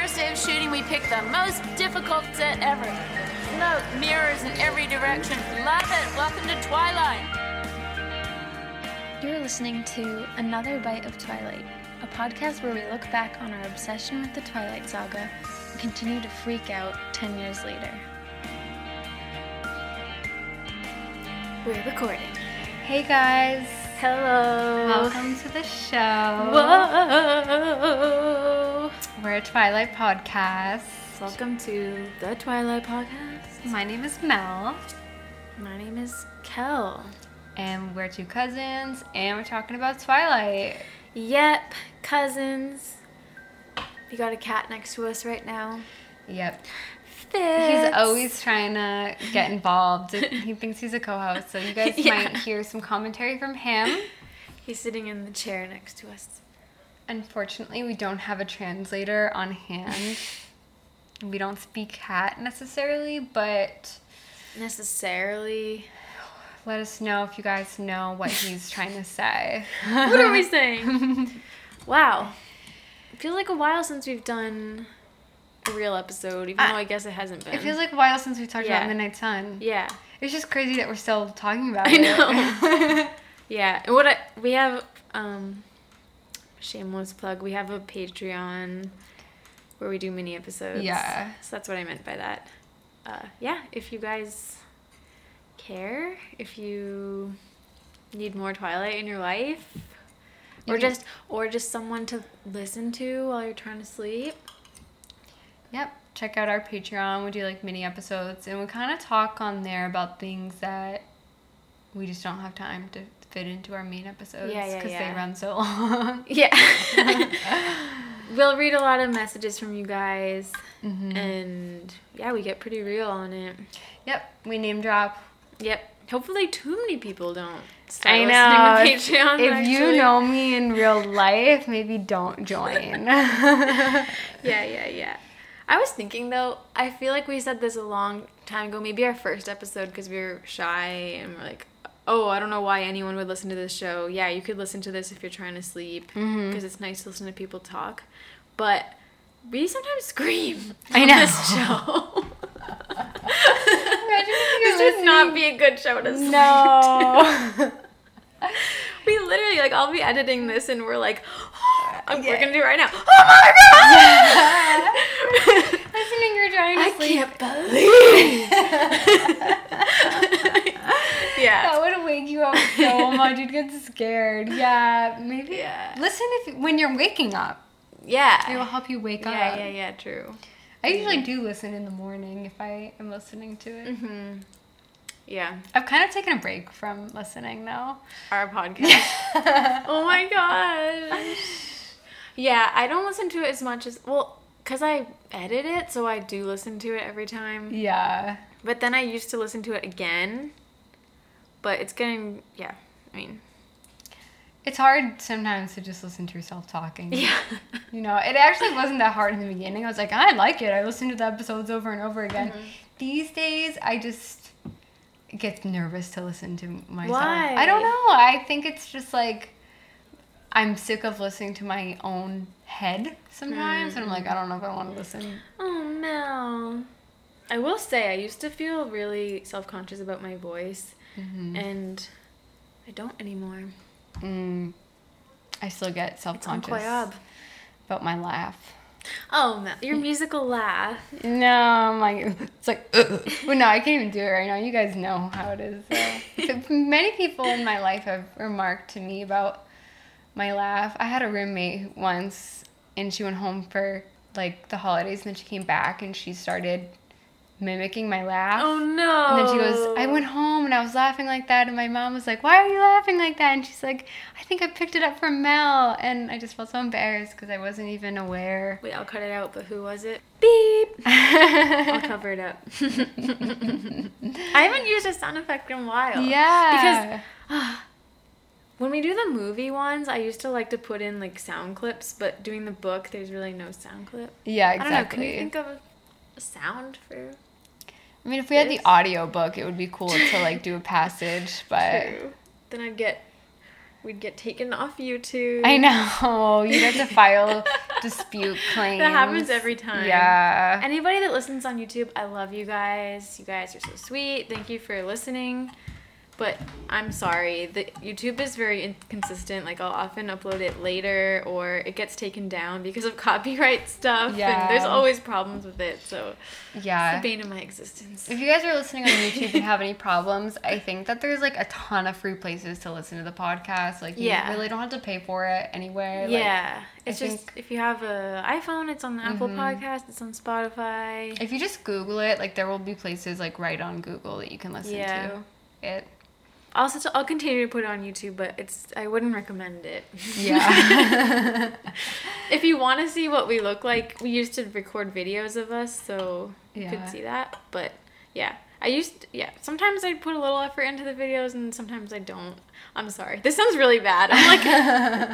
first day of shooting, we picked the most difficult set ever. Smoke, mirrors in every direction. Love it. Welcome to Twilight. You're listening to Another Bite of Twilight, a podcast where we look back on our obsession with the Twilight Saga and continue to freak out 10 years later. We're recording. Hey guys, Hello. welcome to the show. Whoa. We're a Twilight podcast. Welcome to the Twilight Podcast. My name is Mel, My name is Kel. and we're two cousins, and we're talking about Twilight. Yep, cousins. We got a cat next to us right now. Yep. Fitz. He's always trying to get involved. he thinks he's a co-host, so you guys Yeah. might hear some commentary from him. He's sitting in the chair next to us. Unfortunately, we don't have a translator on hand. We don't speak cat necessarily, but Necessarily. let us know if you guys know what he's trying to say. What are we saying? wow. It feels like a while since we've done a real episode, even I- though I guess it hasn't been. It feels like a while since we talked Yeah. about Midnight Sun. Yeah. It's just crazy that we're still talking about I it. I know. Yeah. And what I, we have um shameless plug, we have a Patreon where we do mini episodes. Yeah. So that's what I meant by that. Uh yeah, if you guys care, if you need more Twilight in your life, or just or just someone to listen to while you're trying to sleep. Yep. Check out our Patreon. We do like mini episodes and we kind of talk on there about things that we just don't have time to fit into our main episodes Yeah, yeah, because yeah. they run so long. Yeah. we'll read a lot of messages from you guys Mhm. and yeah, we get pretty real on it. Yep. We name drop. Yep. Hopefully too many people don't start I know. Patreon. if you know me in real life, maybe don't join. Yeah, yeah, yeah. I was thinking though, I feel like we said this a long time ago, maybe our first episode because we were shy and we're like, oh, I don't know why anyone would listen to this show. Yeah, you could listen to this if you're trying to sleep because Mhm. it's nice to listen to people talk. But we sometimes scream I know. this show. Imagine if you're this would not be a good show to sleep No. to. We literally, like, I'll be editing this and we're like, I'm, we're Yeah. gonna do it right now. Oh my god! Listening, you're trying to I sleep. can't believe. Yeah. That would wake you up so much. You'd get scared. Yeah, maybe. Yeah. Listen if when you're waking up. Yeah. It will help you wake yeah, up. yeah, yeah, yeah, true. I usually do listen in the morning if I am listening to it. hmm Yeah. I've kind of taken a break from listening now. Our podcast. oh my gosh. Yeah, I don't listen to it as much as, well, because I edit it, so I do listen to it every time. yeah. But then I used to listen to it again. But it's getting, yeah, I mean, It's hard sometimes to just listen to yourself talking. yeah. You know, it actually wasn't that hard in the beginning. I was like, I like it. I listened to the episodes over and over again. Mm-hmm. These days, I just get nervous to listen to myself. Why? I don't know. I think it's just like I'm sick of listening to my own head sometimes, and I'm like, I don't know if I want to listen. Oh, no. I will say, I used to feel really self conscious about my voice, Mhm. and I don't anymore. Mm, I still get self conscious about my laugh. Oh, your musical laugh. No, like, it's like, but no, I can't even do it right now. You guys know how it is. So. Many people in my life have remarked to me about my laugh. I had a roommate once, and she went home for like the holidays, and then she came back and she started mimicking my laugh. Oh no. And then she goes, I went home and I was laughing like that. And my mom was like, Why are you laughing like that? And she's like, I think I picked it up from Mel. And I just felt so embarrassed because I wasn't even aware. Wait, I'll cut it out, but who was it? Beep. I'll cover it up. I haven't used a sound effect in a while. Yeah. Because when we do the movie ones, I used to like to put in like sound clips, but doing the book, there's really no sound clip. yeah, I don't know. Can you think of a sound for? I mean, if we had the audio book, it would be cool to like do a passage, but True. Then I'd get, we'd get taken off YouTube. I know you'd have to file dispute claims. That happens every time. Yeah. Anybody that listens on YouTube, I love you guys. You guys are so sweet. Thank you for listening. But I'm sorry, the YouTube is very inconsistent. Like I'll often upload it later or it gets taken down because of copyright stuff. Yeah. And there's always problems with it. So it's yeah. the bane of my existence. If you guys are listening on YouTube and have any problems, I think that there's like a ton of free places to listen to the podcast. Like you Yeah. really don't have to pay for it anywhere. Like, Yeah. It's I just think- if you have a iPhone, it's on the Apple mm-hmm. Podcast, it's on Spotify. if you just Google it, like there will be places like right on Google that you can listen Yeah. to it. Also, I'll continue to put it on YouTube, but it's I wouldn't recommend it. Yeah. if you want to see what we look like, we used to record videos of us, so you Yeah. could see that. But yeah, I used yeah. Sometimes I put a little effort into the videos, and sometimes I don't. I'm sorry. This sounds really bad. I'm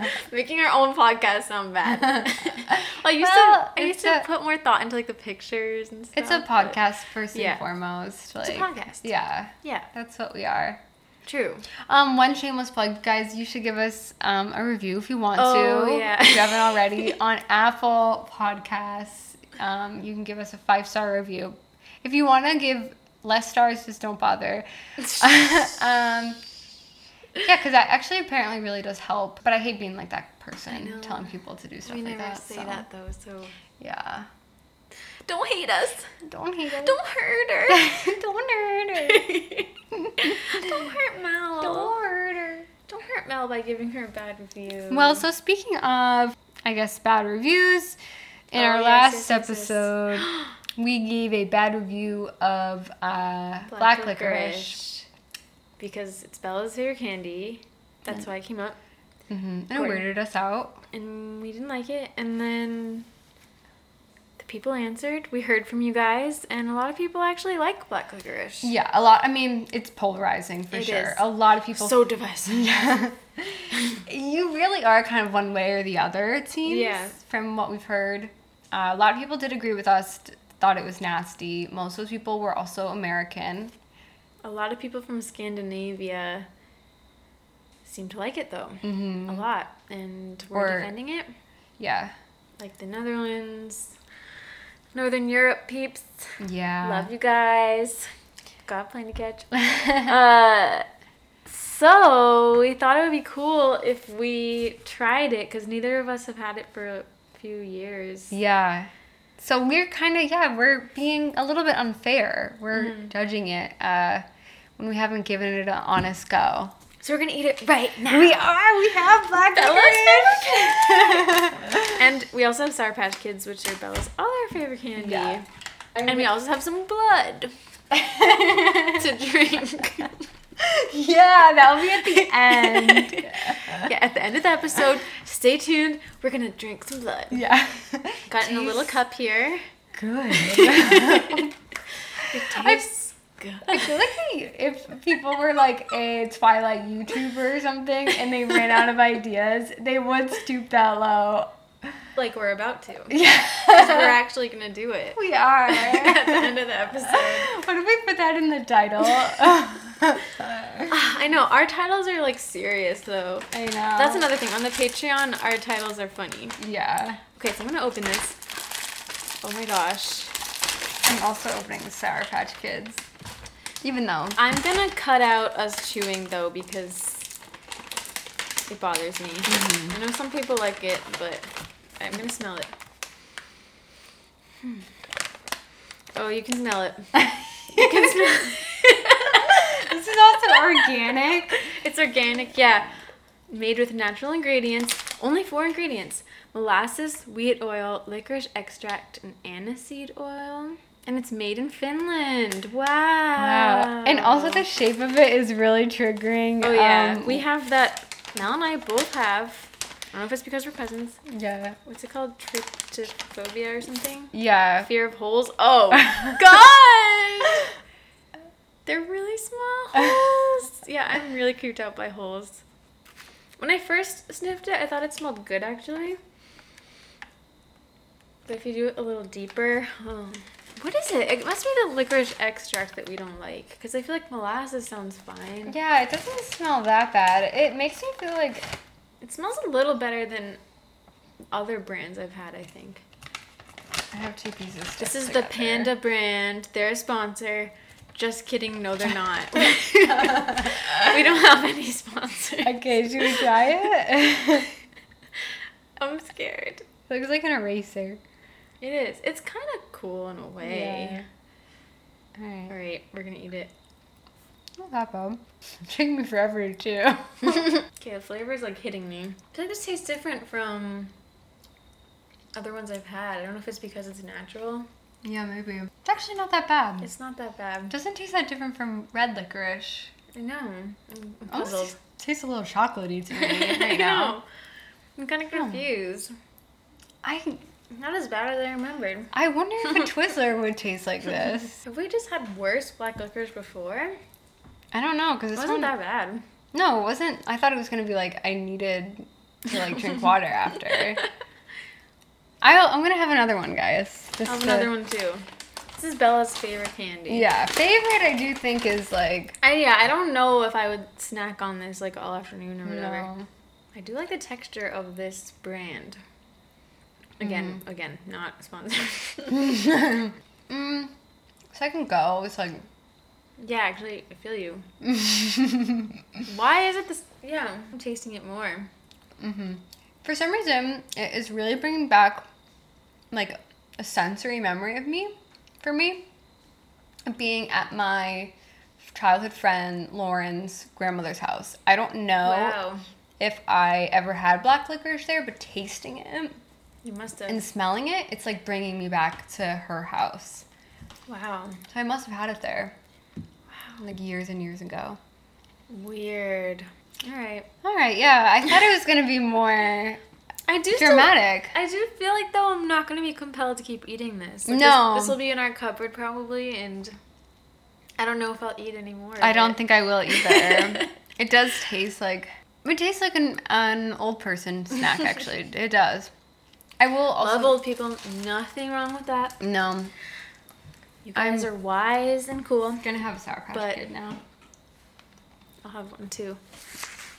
like making our own podcast sound bad. I used Well, to I used to a- put more thought into like the pictures and stuff. it's a podcast first Yeah. and foremost. Like, It's a podcast. Yeah. Yeah, That's what we are. True. Um, one shameless plug, guys. You should give us um, a review if you want Oh, to. yeah. If you haven't already on Apple Podcasts, um, you can give us a five star review. If you want to give less stars, just don't bother. um, yeah, because that actually apparently really does help. But I hate being like that person telling people to do stuff we like never that. say so, that though, so Yeah. Don't hate us. Don't hate us. Don't hurt her. don't hurt her. Don't hurt Mel. Don't hurt her. Don't hurt Mel by giving her a bad review. Well, so speaking of, I guess, bad reviews, in Oh, our yes, last yes, yes, yes. episode, we gave a bad review of uh, black, licorice. Because it's Bella's favorite candy. That's why it came up. hmm And it weirded us out. And we didn't like it. And then the people answered. We heard from you guys. And a lot of people actually like black licorice. Yeah, a lot. I mean, it's polarizing for It sure. is. A lot of people. So divisive. you really are kind of one way or the other, it seems. Yeah. From what we've heard, uh, a lot of people did agree with us. Thought it was nasty. Most of those people were also American. A lot of people from Scandinavia seem to like it though. hmm A lot. And we're Or- defending it. Yeah. Like the Netherlands, Northern Europe peeps. Yeah. Love you guys. Got a plane to catch. uh, so we thought it would be cool if we tried it because neither of us have had it for a few years. Yeah. So we're kind of yeah, we're being a little bit unfair. We're Mm-hmm. judging it uh, when we haven't given it an honest go. So we're gonna eat it right now. We are. We have black Bella's licorice. and we also have Sour Patch Kids, which are Bella's other favorite candy. Yeah. And we also have some blood to drink. yeah, that'll be at the end. yeah, at the end of the episode, stay tuned. We're gonna drink some blood. yeah. Got in a little cup here. Good. It tastes good. I feel like they, if people were like a Twilight YouTuber or something and they ran out of ideas, they would stoop that low. Like we're about to. Yeah. We're actually gonna do it We are. at the end of the episode. What if we put that in the title? I know our titles are like serious though. I know. That's another thing on the Patreon. Our titles are funny. Yeah. Okay, so I'm gonna open this. Oh my gosh. I'm also opening the Sour Patch Kids. Even though. I'm gonna cut out us chewing though because it bothers me. I know some people like it, but I'm gonna smell it. Hmm. Oh, you can smell it. You can smell This is also organic. It's organic, yeah. Made with natural ingredients. Only four ingredients molasses, wheat oil, licorice extract, and aniseed oil. And it's made in Finland. Wow. Wow. And also the shape of it is really triggering. Oh, yeah. Um, we have that. Mel and I both have. I don't know if it's because we're cousins. Yeah. What's it called? Tryptophobia or something? Yeah. Fear of holes. Oh, God! They're really small holes. Yeah, I'm really creeped out by holes. When I first sniffed it, I thought it smelled good actually. But if you do it a little deeper, oh. What is it? It must be the licorice extract that we don't like. Because I feel like molasses sounds fine. Yeah, it doesn't smell that bad. It makes me feel like It smells a little better than other brands I've had. I think I have two pieces. this is the. Panda brand. They're a sponsor. Just kidding. No, they're not. we don't have any sponsors. Okay, should we try it? I'm scared. Looks like an eraser. It is. It's kind of cool in a way. All right. All right, we're gonna eat it. Not that bad. It's taking me forever to chew. Okay, the flavor is like hitting me. I feel like this tastes different from other ones I've had. I don't know if it's because it's natural. yeah, maybe. It's actually not that bad. It's not that bad. doesn't taste that different from red licorice. I know. I'm puzzled. tastes a little chocolatey to me I right now. know. I'm kind of hmm. confused. I Not as bad as I remembered. I wonder if a Twizzler would taste like this. Have we just had worse black licorice before? I don't know because It wasn't one. that bad. No, it wasn't. I thought it was gonna be like I needed to like drink water after. I'll, I'm gonna have another one, guys. I have to- another one too. This is Bella's favorite candy. Yeah, favorite I do think is like I, yeah, I don't know if I would snack on this like all afternoon or whatever. no. I do like the texture of this brand. Again, Mm-hmm. again, not sponsored. mm, second go. It's like yeah, actually, I feel you. Why is it this? Yeah, I'm tasting it more. Mm-hmm. For some reason, it is really bringing back like a sensory memory of me, for me, being at my childhood friend Lauren's grandmother's house. I don't know Wow, if I ever had black licorice there, but tasting it you must have. and smelling it, it's like bringing me back to her house. wow, So I must have had it there, like years and years ago. weird. All right, All right, yeah, I thought it was gonna be more I do still- dramatic. I do feel like though I'm not gonna be compelled to keep eating this. Like, No. this will be in our cupboard probably, and I don't know if I'll eat anymore. I don't think I will either. it does taste like it tastes like an an old person snack. Actually, it does. I will also Love old people. Nothing wrong with that. no. You guys I'm- are wise and cool. I'm gonna have a sour patch But- kid now. I'll have one too.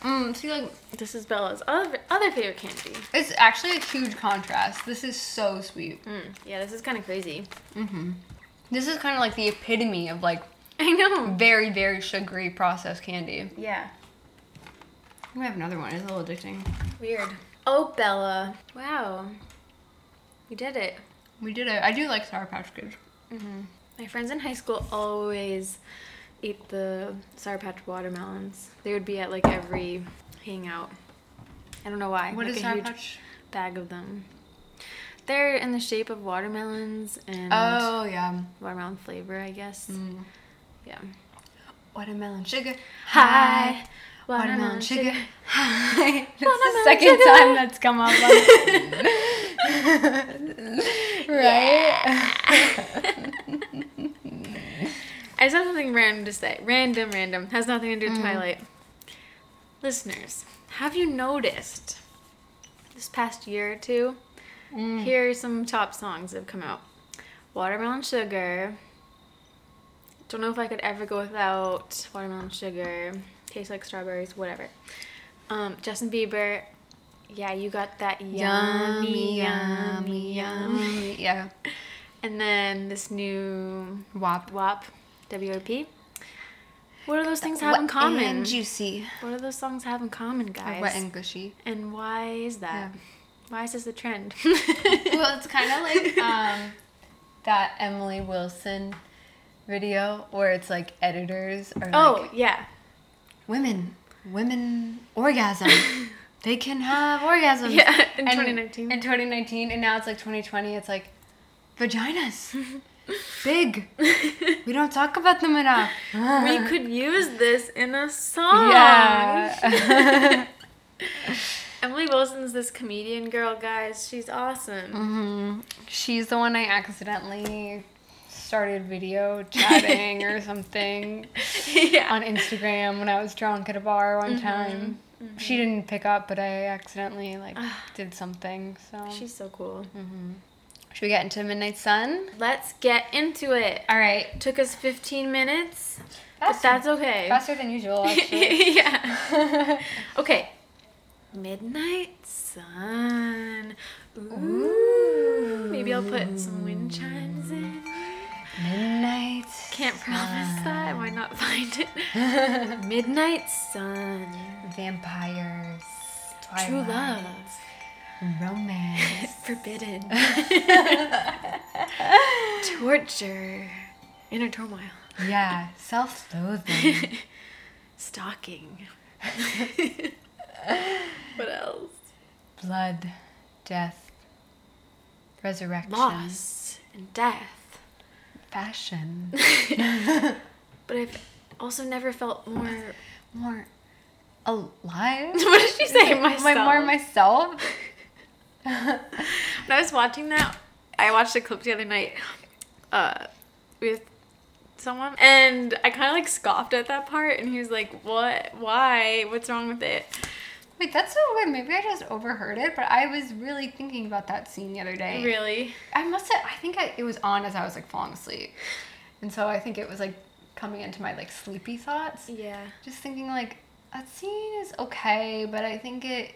Mm, see, like This is Bella's other other favorite candy. it's actually a huge contrast. This is so sweet. Mm, yeah, this is kind of crazy. Mm-hmm. This is kind of like the epitome of like I know. very very sugary processed candy. Yeah. We have another one. It's a little addicting. Weird. Oh, Bella. Wow. You did it. We did it. I do like sour patch kids. hmm My friends in high school always ate the Sour Patch watermelons. They would be at like every hangout. I don't know why. What like is a sour huge patch? bag of them. They're in the shape of watermelons and Oh yeah. watermelon flavor, I guess. Mm. Yeah. Watermelon sugar. Hi. Watermelon sugar. Hi. That's the second sugar. time that's come up. Right? I just have something random to say. Random, random. Has nothing to do Mm. with Twilight. Listeners, have you noticed this past year or two? Mm. Here are some top songs that have come out Watermelon Sugar. Don't know if I could ever go without Watermelon Sugar. Tastes like strawberries, whatever. Um, Justin Bieber. Yeah, you got that yummy, yummy, yummy. Yeah. And then this new Wop. WAP, W-O-P. What do those things have in common? And juicy. What do those songs have in common, guys? Wet and gushy. and why is that? Why is this a trend? well, it's kind of like um, that Emily Wilson video where it's like editors are oh like, yeah, women, women orgasm. they can have orgasms. yeah. In And 2019. In 2019, and now it's like 2020. It's like vaginas, big. We don't talk about them enough. we could use this in a song. Yeah. Emily Wilson's this comedian girl, guys. She's awesome. Mm-hmm. She's the one I accidentally started video chatting or something yeah. on Instagram when I was drunk at a bar one mm-hmm. time. Mm-hmm. She didn't pick up, but I accidentally like ah. did something. So She's so cool. Mm-hmm. should we get into Midnight Sun? Let's get into it. All right. Took us 15 minutes, but that's okay. faster than usual, actually. yeah. Okay. Midnight Sun. Ooh. Maybe I'll put some wind chimes in. Midnight. Can't promise that. I might not find it. Midnight sun. Vampires. True love. Romance. Forbidden. Torture. Inner turmoil. yeah. Self-loathing. Stalking. what else? Blood. Death. Resurrection. Loss and death. Fashion. But I've also never felt more. More alive. What did she say? Am I more myself? When I was watching that, I watched a clip the other night uh, with someone, and I kind of like scoffed at that part, and he was like, "What? Why? What's wrong with it?" Wait, that's so weird. Maybe I just overheard it, but I was really thinking about that scene the other day. Really? I must have. I think I, it was on as I was like falling asleep, and so I think it was like coming into my like sleepy thoughts. Yeah. Just thinking like that scene is okay, but I think it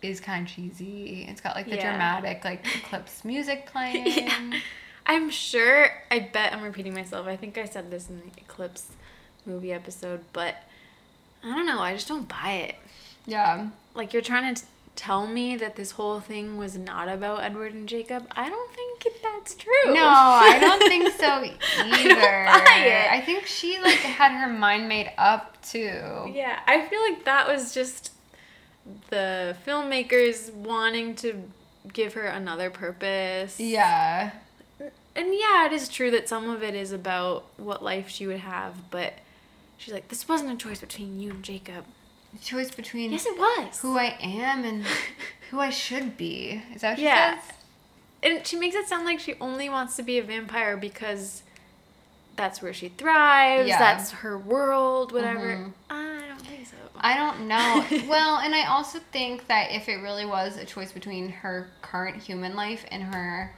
is kind of cheesy. It's got like the Yeah. dramatic like Eclipse music playing. Yeah. I'm sure. I bet I'm repeating myself. I think I said this in the Eclipse movie episode, but I don't know. I just don't buy it. yeah. Like you're trying to tell me that this whole thing was not about Edward and Jacob. I don't think that's true. No, I don't think so I either. it. I think she like had her mind made up too. Yeah, I feel like that was just the filmmakers wanting to give her another purpose. Yeah. And yeah, it is true that some of it is about what life she would have, but she's like, this wasn't a choice between you and Jacob. Choice between Yes, it was. who I am and who I should be. Is that what Yeah. she says? And she makes it sound like she only wants to be a vampire because that's where she thrives, Yeah. that's her world, whatever. Mhm. I don't think so. I don't know. well, and I also think that if it really was a choice between her current human life and her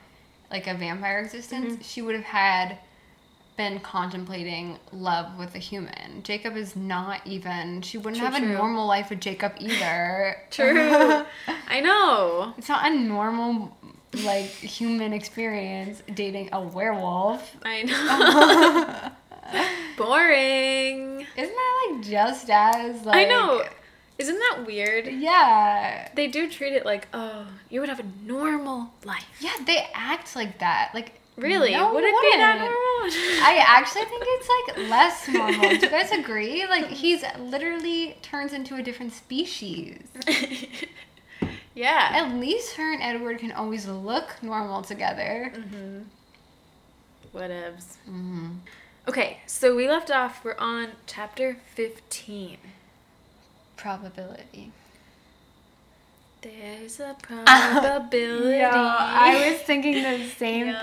like a vampire existence, Mm-hmm. she would have had been contemplating love with a human. Jacob is not even she wouldn't True, have a normal life with Jacob either. True. I know. It's not a normal like human experience dating a werewolf. I know. Boring. Isn't that like just as like I know. Isn't that weird? Yeah. They do treat it like, oh, you would have a normal life. Yeah, they act like that. Like Really? no, would it be that wouldn't. normal? I actually think it's like less normal. Do you guys agree? Like he's literally turns into a different species. yeah. At least her and Edward can always look normal together. Mm-hmm. Whatevs. Mm-hmm. Okay, so we left off. We're on chapter 15. Probability. There's a probability. I was thinking the same Yo.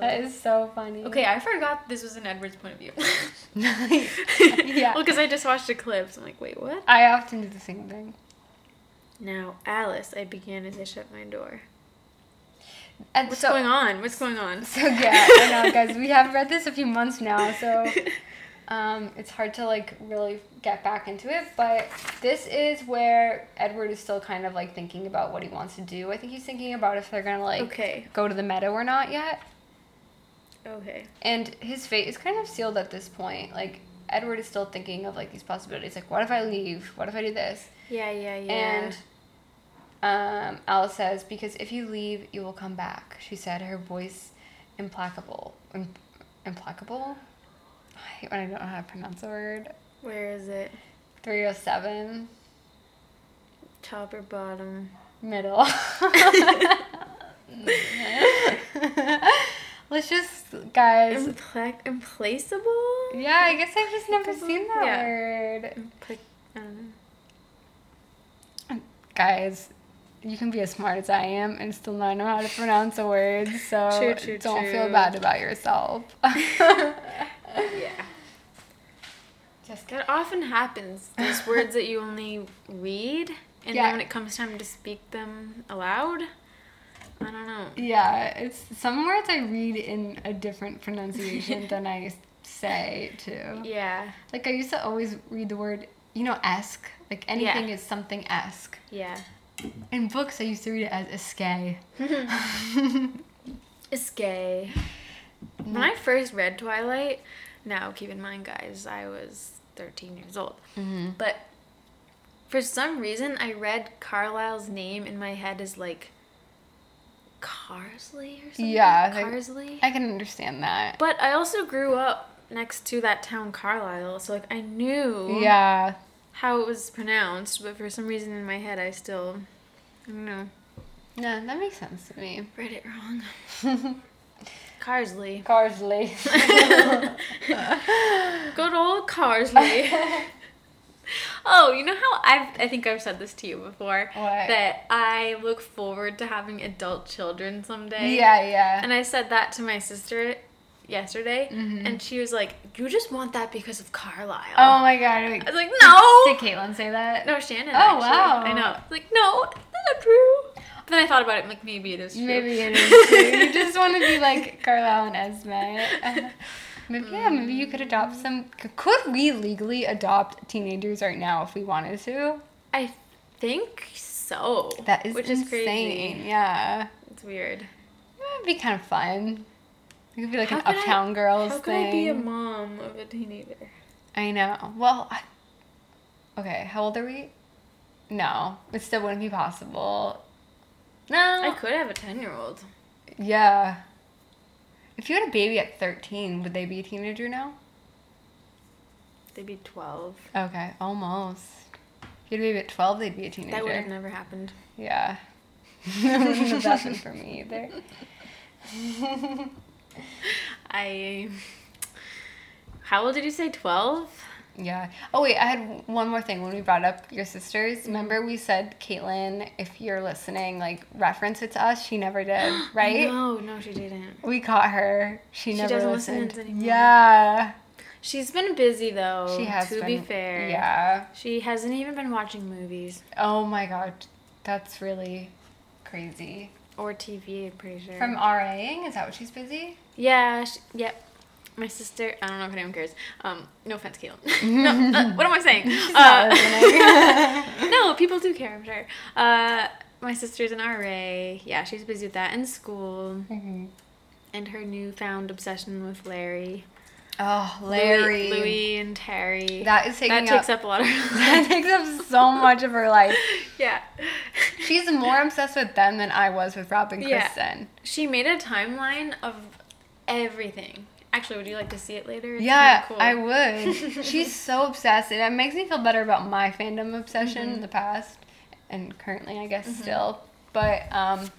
That is so funny. Okay, I forgot this was an Edward's point of view. yeah. Well, because I just watched a clip. So I'm like, wait, what? I often do the same thing. Now, Alice, I began as I shut my door. And What's so, going on? What's going on? So yeah, I know, guys. We have read this a few months now, so um, it's hard to like really get back into it. But this is where Edward is still kind of like thinking about what he wants to do. I think he's thinking about if they're gonna like Okay. go to the meadow or not yet. Okay. And his fate is kind of sealed at this point. Like Edward is still thinking of like these possibilities. Like, what if I leave? What if I do this? Yeah, yeah, yeah. And um, Alice says, because if you leave, you will come back. She said, her voice implacable. Im- implacable? I hate when I don't know how to pronounce the word. where is it? 307, Top or bottom? middle. Let's just, guys. Impla- implaceable? Yeah, I guess I've just never seen that Yeah. word. Impla- I don't know. Guys, you can be as smart as I am and still not know how to pronounce a word, so True, true, don't feel bad about yourself. Yeah. Just That often happens. There's words that you only read, and Yeah. then when it comes time to speak them aloud, I don't know. Yeah, it's some words I read in a different pronunciation than I say too. Yeah. Like I used to always read the word, you know, esque. Like anything Yeah. is something esque. Yeah. In books, I used to read it as. It's gay. Mm-hmm. When I first read Twilight, now keep in mind, guys, I was 13 years old. Mm-hmm. But for some reason, I read Carlisle's name in my head as like Carsley or something. Yeah, Carsley. I can understand that. But I also grew up next to that town, Carlisle, so like I knew Yeah. how it was pronounced, but for some reason in my head, I still, I don't know, No, that makes sense to me. read it wrong. Carsley. Carsley. Good old Carsley. oh, you know how I've I think I've said this to you before What? that I look forward to having adult children someday. yeah, yeah. And I said that to my sister yesterday, Mm-hmm. and she was like, "You just want that because of Carlisle." oh my god. Wait. I was like, "No." Did Caitlin say that? No, Shannon. Oh, actually. wow. I know. Like, no, that's not true. Then I thought about it. Like, maybe it is true. Maybe it is. Too. You just want to be like Carlisle and Esme. Uh, maybe yeah. Maybe you could adopt some. Could we legally adopt teenagers right now if we wanted to? I think so. That is which insane. is crazy. Yeah, It's weird. it'd be kind of fun. It could be like How an could I- uptown girls How could. I be a mom of a teenager? I know. Well, I, okay. How old are we? No, it still wouldn't be possible. No. I could have a ten-year-old. Yeah. If you had a baby at 13, would they be a teenager now? They'd be twelve. Okay, almost. If you had a baby at 12, they'd be a teenager. That would have never happened. Yeah. that wouldn't have happened for me either. I. How old did you say? Twelve. Yeah. Oh, wait, I had one more thing when we brought up your sisters. Mm-hmm. Remember, we said, Caitlin, if you're listening, like, reference it to us. She never did, right? No, no, she didn't. We caught her. She, She never doesn't listen listened. us anymore. Yeah. She's been busy though. She has To been. be fair. Yeah. She hasn't even been watching movies Oh my god. That's really crazy. or TV. I'm pretty sure. From RAing? Is that what she's busy? Yeah. She, yep. My sister. I don't know if anyone cares. Um. No offense, Caitlin. no. Uh, what am I saying? Uh, no, people do care. I'm sure. Uh. My sister's an RA. Yeah, she's busy with that and school Mhm. and her newfound obsession with Larry. Oh, Larry. Louis and Harry. That is taking that takes up, up a lot of her that takes up so much of her life. yeah. She's more obsessed with them than I was with Rob and Yeah. Kristen. She made a timeline of everything. Actually, would you like to see it later? It's Yeah, cool. I would. She's so obsessed, and it makes me feel better about my fandom obsession Mm-hmm. in the past, and currently, I guess, still. But um,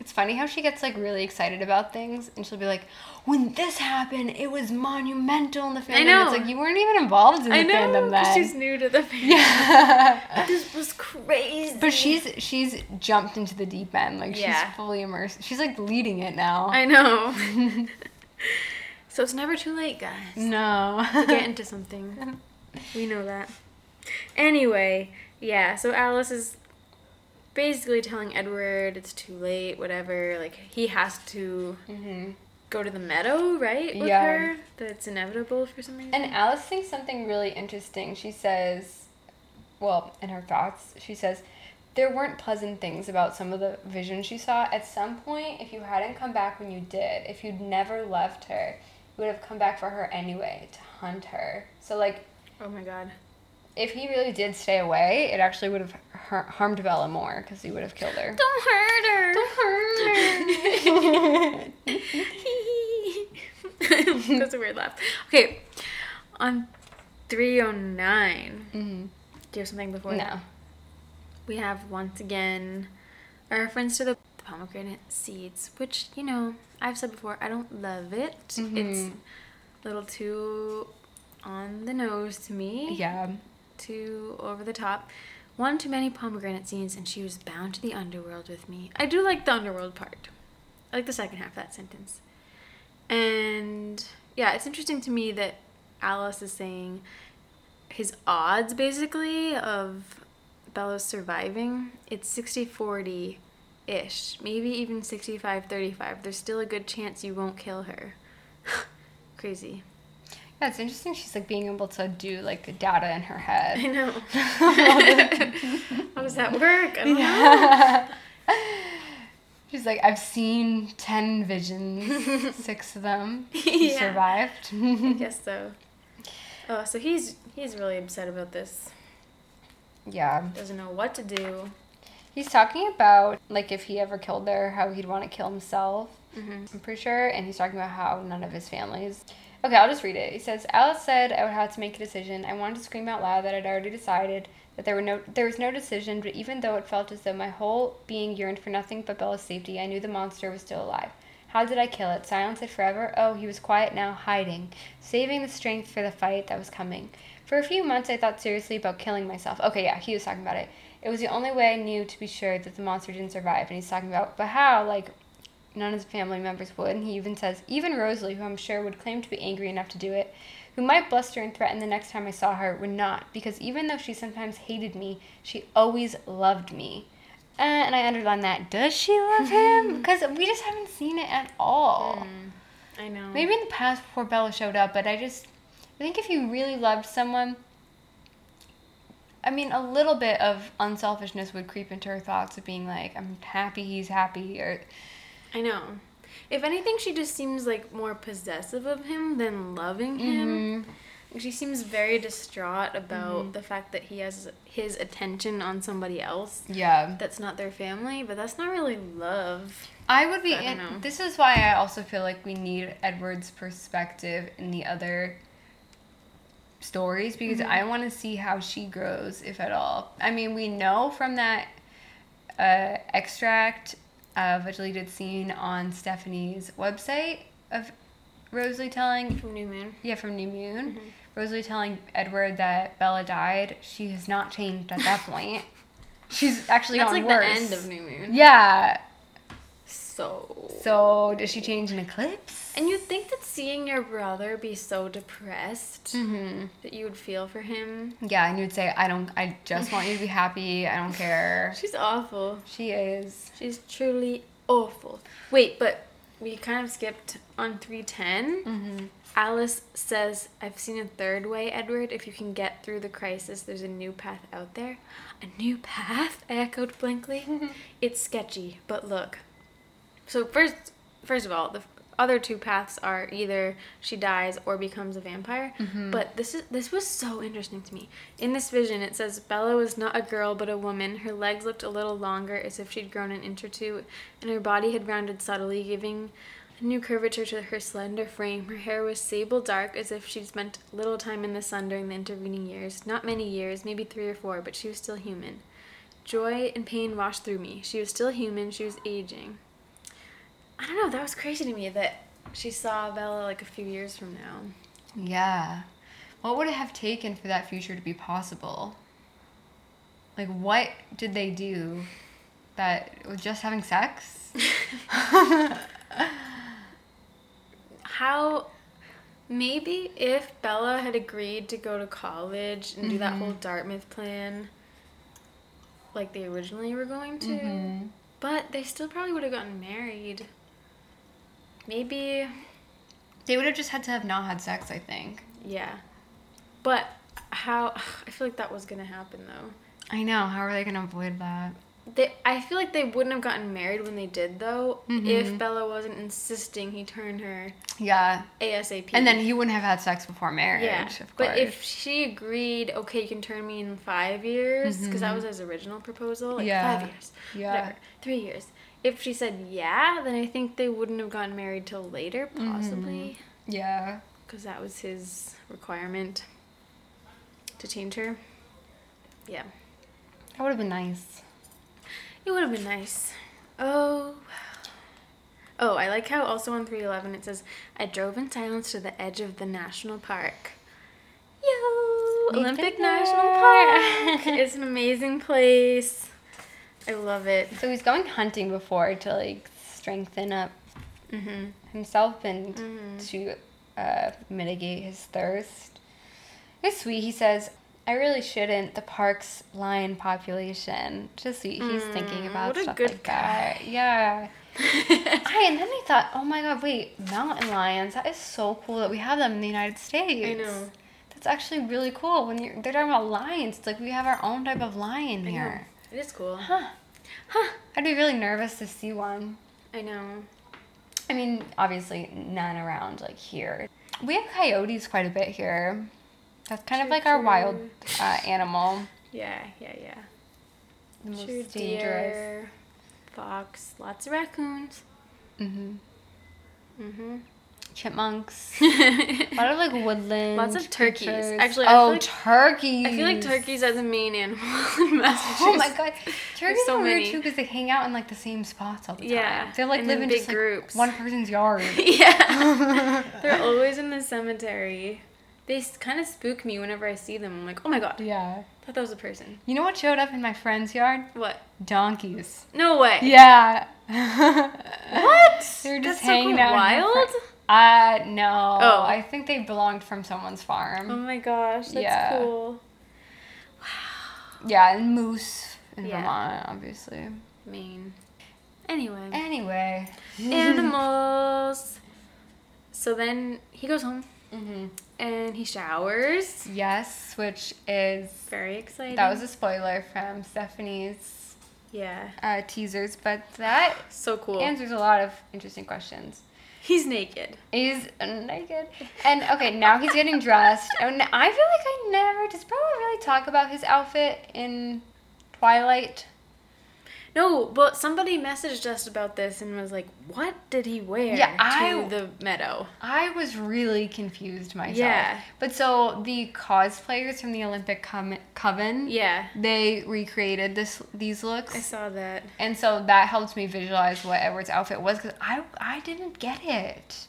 it's funny how she gets like really excited about things, and she'll be like, "When this happened, it was monumental in the fandom." know. It's like you weren't even involved in the I know. fandom then. She's new to the fandom. yeah. This was crazy. But she's she's jumped into the deep end. Like Yeah. she's fully immersed. She's like leading it now. I know. so it's never too late, guys. no. to get into something. We know that. Anyway, yeah, so Alice is basically telling Edward it's too late, whatever. Like, he has to hmm go to the meadow, right? With Yeah. her? That it's inevitable for some reason. And Alice thinks something really interesting. She says, well, in her thoughts, she says, there weren't pleasant things about some of the visions she saw. At some point, if you hadn't come back when you did, if you'd never left her, would have come back for her anyway to hunt her. So, like, oh my god. if he really did stay away, it actually would have har- harmed Bella more because he would have killed her. Don't hurt her! Don't hurt her. That's a weird laugh. Okay, on 309, hmm do you have something before that? No. we have once again a reference to the pomegranate seeds, which, you know, I've said before, I don't love it. It's Mhm. a little too on the nose to me. Yeah. Too over the top. One too many pomegranate seeds, and she was bound to the underworld with me. I do like the underworld part. I like the second half of that sentence. And yeah, it's interesting to me that Alice is saying his odds basically of Bella's surviving, it's 60 40 ish, maybe even 65 35. There's still a good chance you won't kill her. Crazy. Yeah, it's interesting. She's like being able to do like data in her head. I know. How does that work? I don't know. She's like, I've seen 10 visions, six of them. He Yeah. survived. I guess so. Oh, so he's he's really upset about this. yeah. Doesn't know what to do. He's talking about, like, if he ever killed her, how he'd want to kill himself. Mm-hmm. I'm pretty sure. And he's talking about how none of his families. Okay, I'll just read it. He says, Alice said I would have to make a decision. I wanted to scream out loud that I'd already decided that there were no there was no decision, but even though it felt as though my whole being yearned for nothing but Bella's safety, I knew the monster was still alive. How did I kill it? Silence it forever? Oh, he was quiet now, hiding, saving the strength for the fight that was coming. For a few months, I thought seriously about killing myself. Okay, yeah, he was talking about it. It was the only way I knew to be sure that the monster didn't survive. And he's talking about, but how? Like, none of his family members would. And he even says, even Rosalie, who I'm sure would claim to be angry enough to do it, who might bluster and threaten the next time I saw her, would not, because even though she sometimes hated me, she always loved me. Uh, and I underline that. Does she love him? Because we just haven't seen it at all. I know. Maybe in the past before Bella showed up, but I just I think if you really loved someone, I mean, a little bit of unselfishness would creep into her thoughts of being like, I'm happy he's happy, or I know. If anything, she just seems like more possessive of him than loving him. Mm-hmm. She seems very distraught about mm-hmm. the fact that he has his attention on somebody else yeah. that's not their family, but that's not really love. I would be. I in- know. This is why I also feel like we need Edward's perspective in the other stories because Mm-hmm. I want to see how she grows, if at all. I mean, we know from that uh, extract of a deleted scene on Stephenie's website of Rosalie telling, From New Moon. yeah, from New Moon, Mm-hmm. Rosalie telling Edward that Bella died. She has not changed at that point. She's actually That's gotten like worse. the end of New Moon. Yeah. So. So does she change in Eclipse? And you'd think that seeing your brother be so depressed Mm-hmm. that you would feel for him. Yeah, and you'd say, I don't, I just want you to be happy. I don't care. She's awful. She is. She's truly awful. Wait, but we kind of skipped on 310. Mm-hmm. Alice says, I've seen a third way, Edward. If you can get through the crisis, there's a new path out there. A new path? I echoed blankly. it's sketchy, but look. So first, first of all, the other two paths are either she dies or becomes a vampire. Mm-hmm. But this is this was so interesting to me. In this vision, it says Bella was not a girl but a woman. Her legs looked a little longer, as if she'd grown an inch or two, and her body had rounded subtly, giving a new curvature to her slender frame. Her hair was sable dark, as if she'd spent little time in the sun during the intervening years. Not many years, maybe three or four, but she was still human. Joy and pain washed through me. She was still human. She was aging. I don't know. That was crazy to me that she saw Bella like a few years from now. Yeah. What would it have taken for that future to be possible? Like, what did they do that was just having sex? How maybe if Bella had agreed to go to college and do that mm-hmm. whole Dartmouth plan like they originally were going to, mm-hmm. but they still probably would have gotten married. Maybe, They would have just had to have not had sex, I think. yeah. But how I feel like that was going to happen though. I know. How are they going to avoid that? They, I feel like they wouldn't have gotten married when they did though if Bella wasn't insisting he turn her Yeah. ASAP. And then he wouldn't have had sex before marriage, Yeah, of course. but if she agreed, okay, you can turn me in five years, because that was his original proposal, like Mm-hmm. Yeah. five years, Yeah. whatever, three years. If she said yeah, then I think they wouldn't have gotten married till later, mm-hmm. possibly, Yeah. because that was his requirement to change her. Yeah, That would have been nice. it would have been nice. Oh. Oh, I like how also on 311 it says, I drove in silence to the edge of the national park. Yo! Olympic National. Park! it's an amazing place. I love it. So he's going hunting before to like strengthen up hmm himself and Mm-hmm. to uh, mitigate his thirst. It's sweet. He says, "I really shouldn't." The park's lion population. Just sweet. He's thinking about Mm, what a good like that. Yeah. I and then I thought, oh my god, wait, mountain lions. That is so cool that we have them in the United States. I know. That's actually really cool. When you're, they're talking about lions, it's like we have our own type of lion I know. here. It is cool. Huh. Huh. I'd be really nervous to see one. I know. I mean, obviously none around like here. We have coyotes quite a bit here. That's kind of True, like our wild uh, animal. Yeah, yeah, yeah. The most True dangerous. deer, fox, lots of raccoons. hmm Mm-hmm. Chipmunks. A lot of like woodland. Lots of turkeys. creatures. Actually, I oh, like- turkeys. I feel like turkeys are the main animal in Massachusetts. Oh my god, turkeys so are weird many. too because they hang out in like the same spots all the time. Yeah, they like and live in just like groups. one person's yard. yeah. They're always in the cemetery. They kind of spook me whenever I see them. I'm like, oh my god, yeah. I thought that was a person. You know what showed up in my friend's yard? What? Donkeys. No way. Yeah. What? They were just That's so hanging cool. out. in Wild? Uh, no. Oh. I think they belonged from someone's farm. Oh my gosh, that's Yeah. cool. Wow. Yeah, and moose in Yeah. Vermont, obviously. Mean. Anyway. Anyway. Animals. So then he goes home hmm and he showers. Yes, which is Very exciting. that was a spoiler from Stephenie's yeah. uh, teasers, but that So cool. answers a lot of interesting questions. He's naked. He's naked. And okay, now he's getting dressed. And I feel like I never does Bella really talk about his outfit in Twilight. No, but somebody messaged us about this and was like, "What did he wear Yeah, to I- the meadow?" I was really confused myself. Yeah. But so the cosplayers from the Olympic Com- Coven, Yeah, they recreated this these looks. I saw that. And so that helped me visualize what Edward's outfit was because I I didn't get it.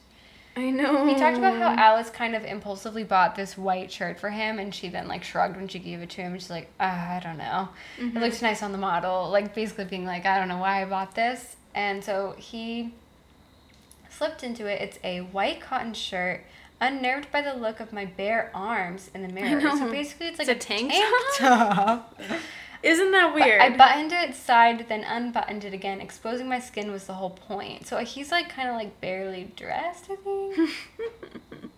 I know. He talked about how Alice kind of impulsively bought this white shirt for him, and she then like shrugged when she gave it to him. She's like, uh, I don't know. It looks nice on the model, like basically being like, I don't know why I bought this. And so he slipped into it. It's a white cotton shirt. Unnerved by the look of my bare arms in the mirror. So basically, it's like It's a tank top. Isn't that weird? I buttoned it side, then unbuttoned it again. Exposing my skin was the whole point. So he's like kind of like barely dressed, I think.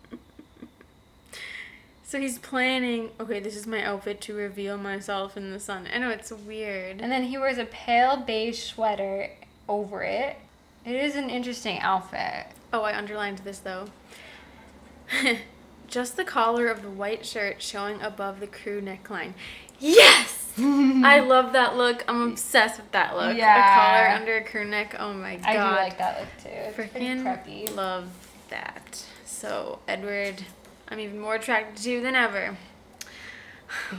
so he's planning. Okay, this is my outfit to reveal myself in the sun. I know it's weird. and then he wears a pale beige sweater over it. It is an interesting outfit. Oh, I underlined this though. Just the collar of the white shirt showing above the crew neckline. Yes! I love that look. I'm obsessed with that look. Yeah. A collar under a crew neck. Oh my god. I do like that look too. It's Freaking preppy. love that. So, Edward, I'm even more attracted to than ever.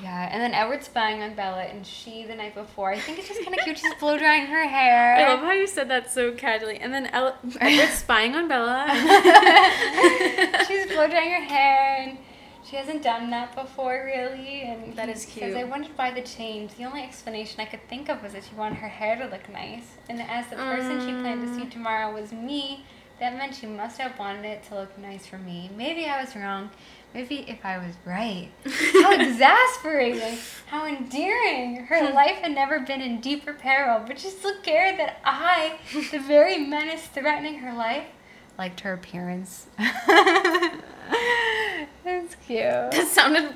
Yeah, and then Edward's spying on Bella, and she the night before. I think it's just kind of cute. She's blow drying her hair. I love how you said that so casually. And then El- Edward's spying on Bella. She's blow drying her hair, and she hasn't done that before, really. And That is Says. I wanted to buy the change. The only explanation I could think of was that she wanted her hair to look nice, and as the person she planned to see Mm. tomorrow was me, that meant she must have wanted it to look nice for me. Maybe I was wrong. Maybe if I was right. How exasperating! How endearing! Her life had never been in deeper peril, but she still cared that I, the very menace threatening her life, liked her appearance. That's cute. That sounded.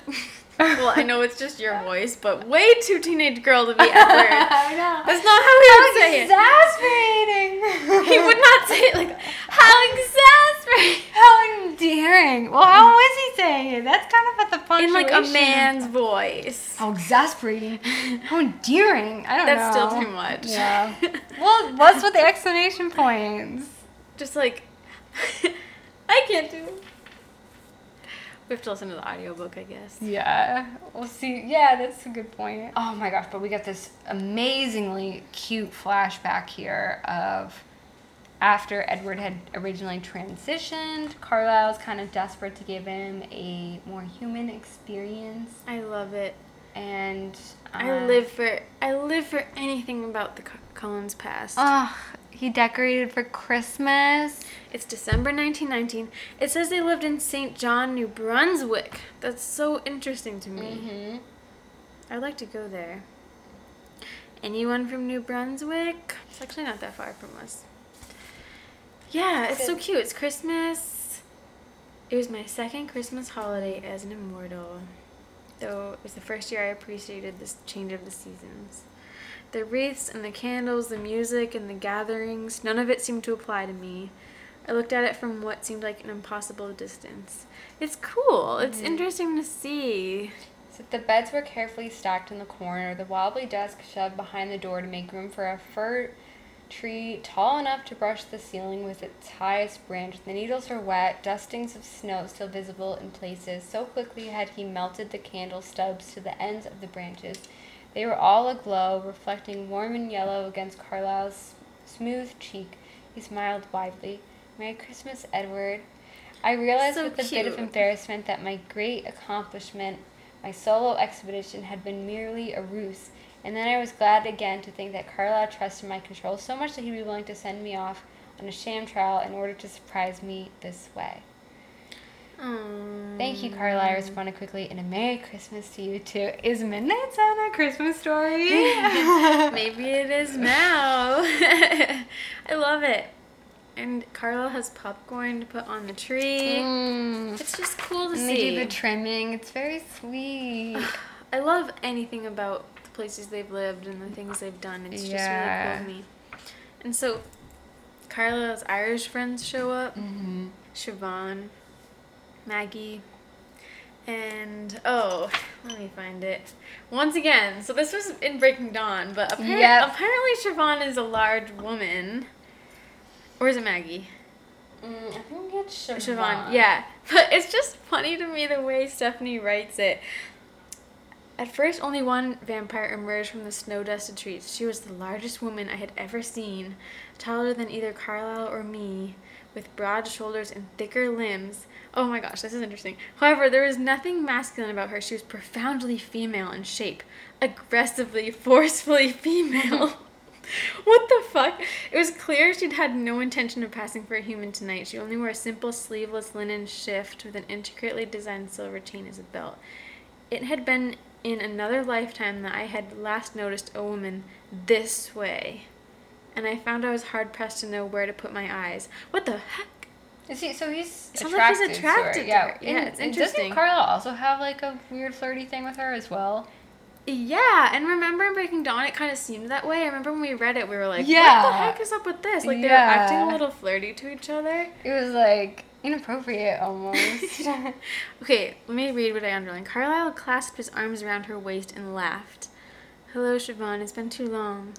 Well, I know it's just your voice, but way too teenage girl to be Edward. I know. That's not how he would say it. exasperating. He would not say it like, how exasperating. How endearing. Well, how was he saying it? That's kind of at the point. In like a man's voice. How exasperating. How endearing. I don't That's know. That's still too much. Yeah. well, what's with the exclamation points? Just like, I can't do it. We have to listen to the audiobook, I guess. Yeah. We'll see. Yeah, that's a good point. Oh my gosh, but we got this amazingly cute flashback here of after Edward had originally transitioned, Carlisle's kind of desperate to give him a more human experience. I love it. And I uh, live for I live for anything about the Cullens past. Oh, he decorated for Christmas. It's December 1919. It says they lived in St. John, New Brunswick. That's so interesting to me. Mm-hmm. I'd like to go there. Anyone from New Brunswick? It's actually not that far from us. Yeah, it's so cute. It's Christmas. It was my second Christmas holiday as an immortal. Though it was the first year I appreciated this change of the seasons. The wreaths and the candles, the music and the gatherings, none of it seemed to apply to me. I looked at it from what seemed like an impossible distance. It's cool. It's mm-hmm. interesting to see. So the beds were carefully stacked in the corner, the wobbly desk shoved behind the door to make room for a fir tree tall enough to brush the ceiling with its highest branch. The needles were wet, dustings of snow still visible in places. So quickly had he melted the candle stubs to the ends of the branches. They were all aglow, reflecting warm and yellow against Carlisle's smooth cheek. He smiled widely. Merry Christmas, Edward. I realized So with a bit of embarrassment that my great accomplishment, my solo expedition, had been merely a ruse. And then I was glad again to think that Carlisle trusted my control so much that he'd be willing to send me off on a sham trial in order to surprise me this way. Thank you, Carlisle. I responded quickly, and a Merry Christmas to you too. Is Midnight Sun a Christmas story? Maybe it is now. I love it. And Carlisle has popcorn to put on the tree. Mm. It's just cool to And see. they do the trimming. It's very sweet. I love anything about the places they've lived and the things they've done. It's just really cool to me. And so, Carlisle's Irish friends show up. mm-hmm. Siobhan, Maggie, and oh, let me find it. Once again, so this was in Breaking Dawn, but appar- Yep. apparently Siobhan is a large woman. Or is it Maggie? Mm, I think it's Siobhan. Siobhan, yeah. But it's just funny to me the way Stephenie writes it. At first, only one vampire emerged from the snow dusted trees. She was the largest woman I had ever seen, taller than either Carlisle or me, with broad shoulders and thicker limbs. Oh my gosh, this is interesting. However, there was nothing masculine about her. She was profoundly female in shape, aggressively, forcefully female. what the fuck? It was clear she'd had no intention of passing for a human tonight. She only wore a simple sleeveless linen shift with an intricately designed silver chain as a belt. It had been in another lifetime that I had last noticed a woman this way. And I found I was hard pressed to know where to put my eyes. What the heck? Is he, so he's Sounds like attracted, he's attracted to her. to Yeah, her. Yeah, and- it's interesting. Doesn't Carlisle also have like a weird flirty thing with her as well? Yeah, and remember in Breaking Dawn, it kind of seemed that way. I remember when we read it, we were like, what Yeah. the heck is up with this? Like, they were acting a little flirty to each other. It was like inappropriate almost. Okay, let me read what I underlined. Carlisle clasped his arms around her waist and laughed. Hello, Siobhan. It's been too long.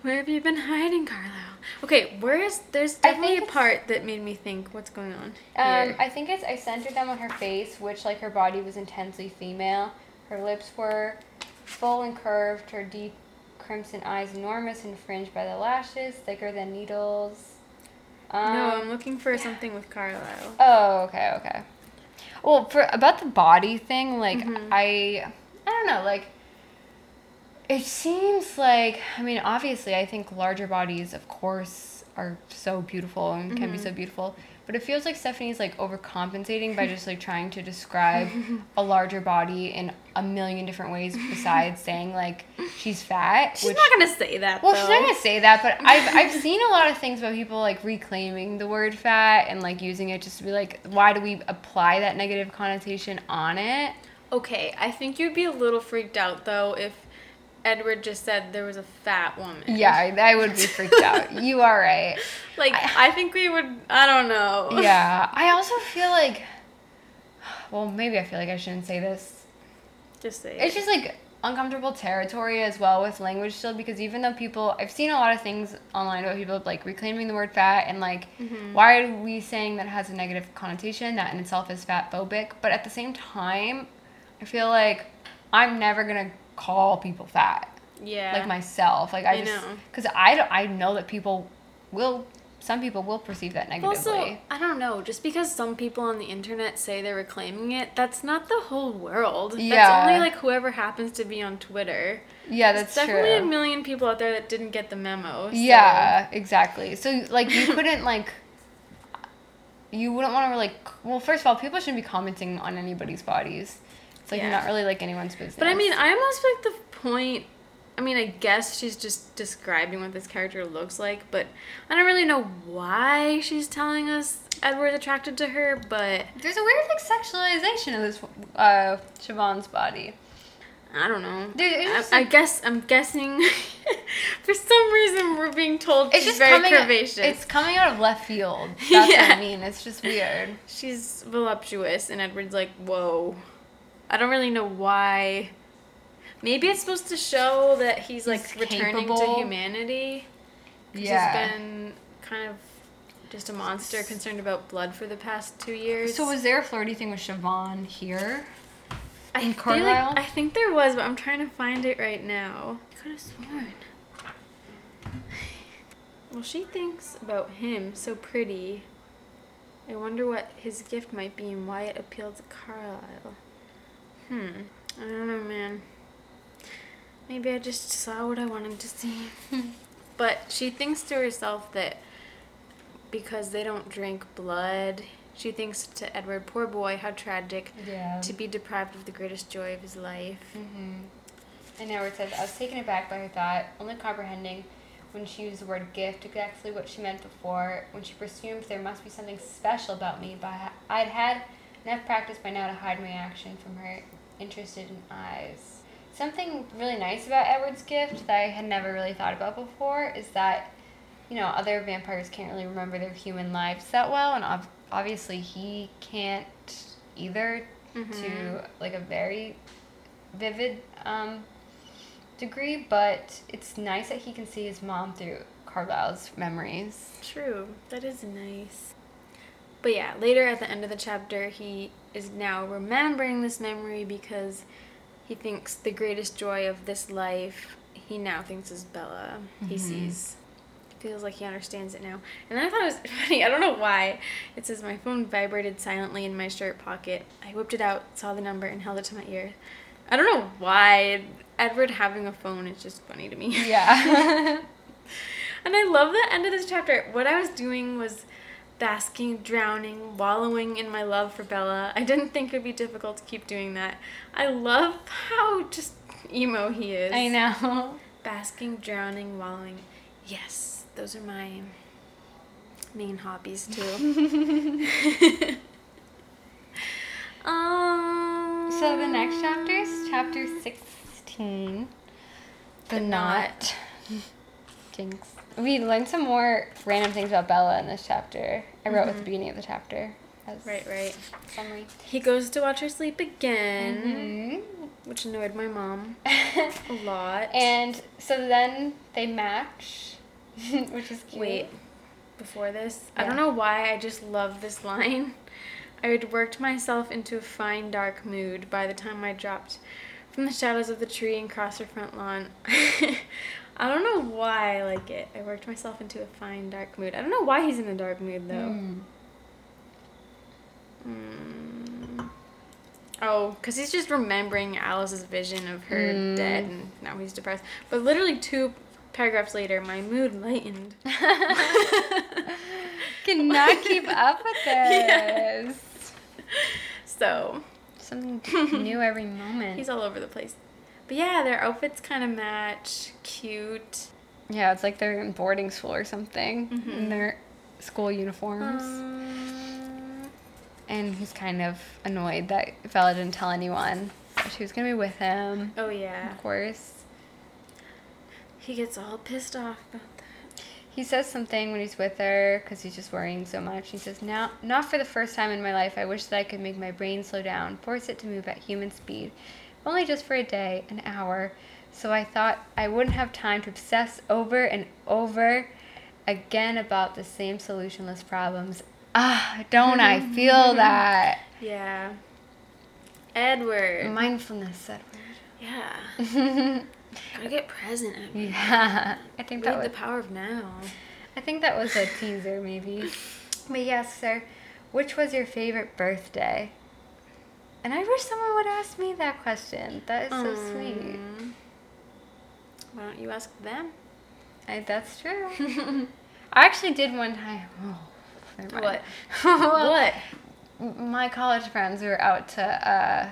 Where have you been hiding, Carlisle? Okay, where is there's definitely a part that made me think what's going on um, here. I think it's I centered them on her face, which like her body was intensely female. Her lips were full and curved. Her deep crimson eyes enormous and fringed by the lashes, thicker than needles. Um, no, I'm looking for something with Carlisle. Oh, okay, okay. Well, for about the body thing, like Mhm. I, I don't know, like it seems like I mean, obviously, I think larger bodies, of course, are so beautiful and can be so beautiful. But it feels like Stephenie's like overcompensating by just like trying to describe a larger body in a million different ways besides saying like she's fat. She's which, not gonna say that. well, though. she's not gonna say that, but I've I've seen a lot of things about people like reclaiming the word fat and like using it just to be like, why do we apply that negative connotation on it? Okay, I think you'd be a little freaked out though if Edward just said there was a fat woman. Yeah, I, I would be freaked out. You are right. Like I think we would. I don't know. Yeah, I also feel like, well, maybe I feel like I shouldn't say this. Just say. It's it. just like uncomfortable territory as well with language still because even though people I've seen a lot of things online about people like reclaiming the word fat and like Mm-hmm. why are we saying that it has a negative connotation that in itself is fat phobic but at the same time I feel like I'm never gonna call people fat yeah. like myself like I, I just know. because I, don't- I know that people will some people will perceive that negatively Also, I don't know. Just because some people on the internet say they're reclaiming it, that's not the whole world. That's Yeah. only like whoever happens to be on Twitter. yeah There's that's definitely true a million people out there that didn't get the memo. so- Yeah, exactly. So like you couldn't like you wouldn't want to like well first of all people shouldn't be commenting on anybody's bodies. It's like Yeah. not really like anyone's business. But I mean, I almost feel like the point I mean, I guess she's just describing what this character looks like, but I don't really know why she's telling us Edward's attracted to her, but There's a weird like sexualization of this uh Siobhan's body. I don't know. Dude, it's I, just I guess I'm guessing for some reason we're being told It's she's just very coming. curvaceous. It's coming out of left field. That's what I mean. It's just weird. She's voluptuous, and Edward's like, whoa. I don't really know why. Maybe it's supposed to show that he's like He's returning to humanity. Yeah. He's been kind of just a monster concerned about blood for the past two years. So was there a flirty thing with Siobhan here? I in feel like- I think there was, but I'm trying to find it right now. I could have sworn. Well, she thinks about him so pretty. I wonder what his gift might be and why it appealed to Carlisle. Hmm. I don't know, man. Maybe I just saw what I wanted to see. but she thinks to herself that because they don't drink blood, she thinks to Edward, poor boy, how tragic Yeah. to be deprived of the greatest joy of his life. Mm-hmm. And Edward says, I was taken aback by her thought, only comprehending when she used the word gift exactly what she meant before, when she presumed there must be something special about me, but I'd had enough practice by now to hide my action from her interested in eyes. Something really nice about Edward's gift that I had never really thought about before is that, you know, other vampires can't really remember their human lives that well, and ob- obviously he can't either to like a very vivid um, degree, but it's nice that he can see his mom through Carlisle's memories. True. That is nice. But yeah, later at the end of the chapter, he is now remembering this memory because he thinks the greatest joy of this life, he now thinks is Bella. He mm-hmm. sees. Feels like he understands it now. And then I thought it was funny. I don't know why. It says my phone vibrated silently in my shirt pocket. I whipped it out, saw the number, and held it to my ear. I don't know why. Edward having a phone is just funny to me. Yeah. And I love the end of this chapter. What I was doing was basking, drowning, wallowing in my love for Bella. I didn't think it would be difficult to keep doing that. I love how just emo he is. I know. Basking, drowning, wallowing. Yes, those are my main hobbies too. um, So the next chapter is chapter 16. The, The knot. Jinx. We learned some more random things about Bella in this chapter. I wrote at the beginning of the chapter as Right, right. summary. He goes to watch her sleep again, Mhm. which annoyed my mom a lot. And so then they match, which is cute. Wait, before this, I don't know why I just love this line. I had worked myself into a fine dark mood by the time I dropped from the shadows of the tree and crossed her front lawn. I don't know why I like it. I worked myself into a fine dark mood. I don't know why he's in a dark mood though. Mm. Mm. Oh, because he's just remembering Alice's vision of her Mm. dead and now he's depressed. But literally two paragraphs later, my mood lightened. Cannot keep up with this. So Something new every moment. he's all over the place. But yeah, their outfits kind of match. Cute. yeah, it's like they're in boarding school or something in Mhm. their school uniforms. Um, and he's kind of annoyed that Bella didn't tell anyone she was gonna be with him. oh yeah. Of course. He gets all pissed off about that. He says something when he's with her because he's just worrying so much. He says, "Now, not for the first time in my life, I wish that I could make my brain slow down, force it to move at human speed, only just for a day, an hour. So I thought I wouldn't have time to obsess over and over again about the same solutionless problems. Ah, don't I feel that Yeah. Edward. mindfulness, Edward? yeah. Gotta get present. Edward. Yeah, I think that was the power of now. I think that was a teaser, maybe. But yes, sir. Which was your favorite birthday? And I wish someone would ask me that question. That is so sweet. Why don't you ask them? I, that's true. I actually did one time. Oh. What? What? My college friends were out to uh,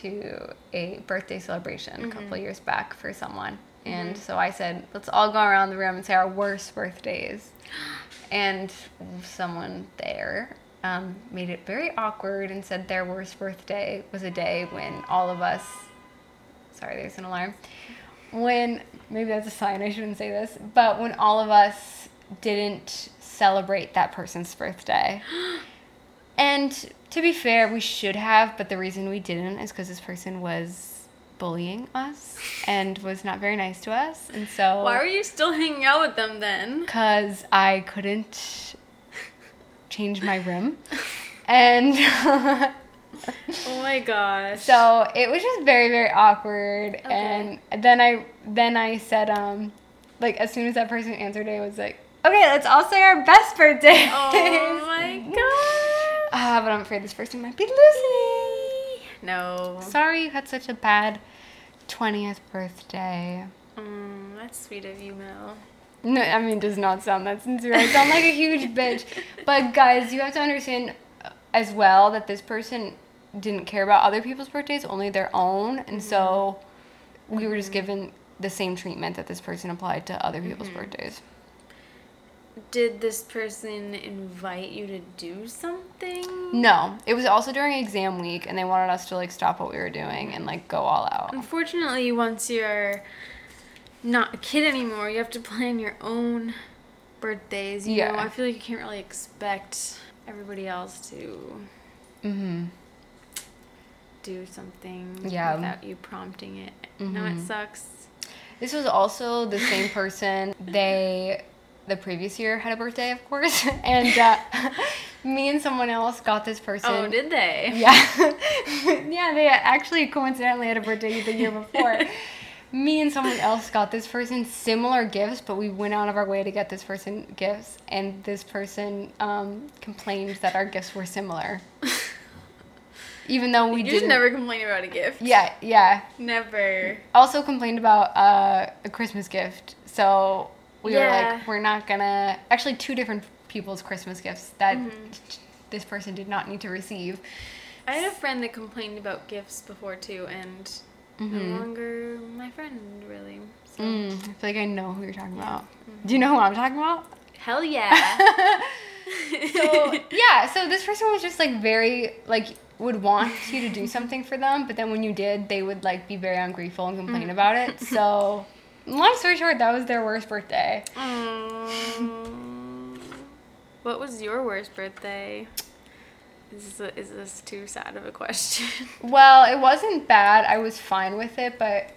to a birthday celebration a Mm-hmm. couple years back for someone. And so I said, let's all go around the room and say our worst birthdays. And someone there um, made it very awkward and said their worst birthday was a day when all of us, sorry, there's an alarm. When, maybe that's a sign I shouldn't say this, but when all of us didn't celebrate that person's birthday. And to be fair, we should have, but the reason we didn't is because this person was bullying us and was not very nice to us. And so. Why were you still hanging out with them then? Because I couldn't change my room. And Oh my gosh. so it was just very, very awkward. And then I then I said, um, like as soon as that person answered it, I was like, okay, let's all say our best birthday. Oh my god. Ah, but I'm afraid this person might be listening. No. Sorry you had such a bad 20th birthday. Mm, that's sweet of you, Mel. No, I mean, it does not sound that sincere. I sound like a huge bitch. But guys, you have to understand as well that this person didn't care about other people's birthdays, only their own. And so mm-hmm. we were just mm-hmm. given the same treatment that this person applied to other people's mm-hmm. birthdays. Did this person invite you to do something? No, it was also during exam week, and they wanted us to like stop what we were doing and like go all out. Unfortunately, once you're not a kid anymore, you have to plan your own birthdays. You know, Yeah. I feel like you can't really expect everybody else to Mm-hmm. do something Yeah. without you prompting it. No, it sucks. This was also the same person. They, the previous year, had a birthday, of course, and uh, me and someone else got this person. Oh, did they? Yeah, yeah. They actually coincidentally had a birthday the year before. Me and someone else got this person similar gifts, but we went out of our way to get this person gifts, and this person um, complained that our gifts were similar, even though we didn't. just never complain about a gift. Yeah, yeah. Never. also complained about uh, a Christmas gift. So we were like, we're not gonna. Actually, two different people's Christmas gifts that Mm-hmm. this person did not need to receive. I had a friend that complained about gifts before too, and no longer my friend really. So. Mm, I feel like I know who you're talking about. Do you know who I'm talking about? Hell yeah. so yeah, so this person was just like very like would want you to do something for them, but then when you did, they would like be very ungrateful and complain about it. So long story short, that was their worst birthday. Mm. what was your worst birthday? Is this, is this too sad of a question? Well, it wasn't bad. I was fine with it, but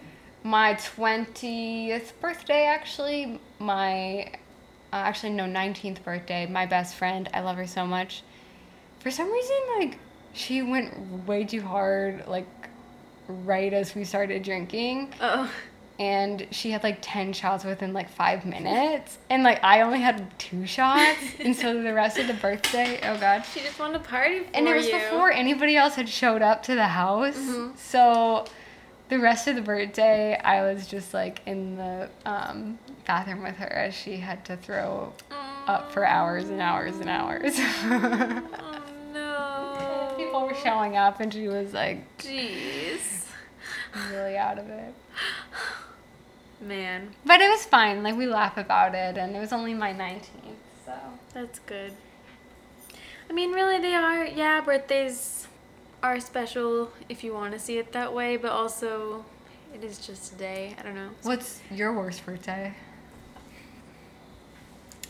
my 20th birthday, actually, my, uh, actually, no, 19th birthday, my best friend, I love her so much. For some reason, like, she went way too hard, like, right as we started drinking. oh. And she had like 10 shots within like five minutes. And like, I only had two shots. and so the rest of the birthday, oh God. She just wanted to party for And it was you. before anybody else had showed up to the house. So the rest of the birthday, I was just like in the um, bathroom with her as she had to throw up for hours and hours and hours. Oh no. People were showing up and she was like Jeez. really out of it. Man, But it was fine. Like we laugh about it and it was only my 19th. So that's good. I mean, really, they are. Yeah, birthdays are special if you want to see it that way, but also it is just a day. I don't know. what's your worst birthday?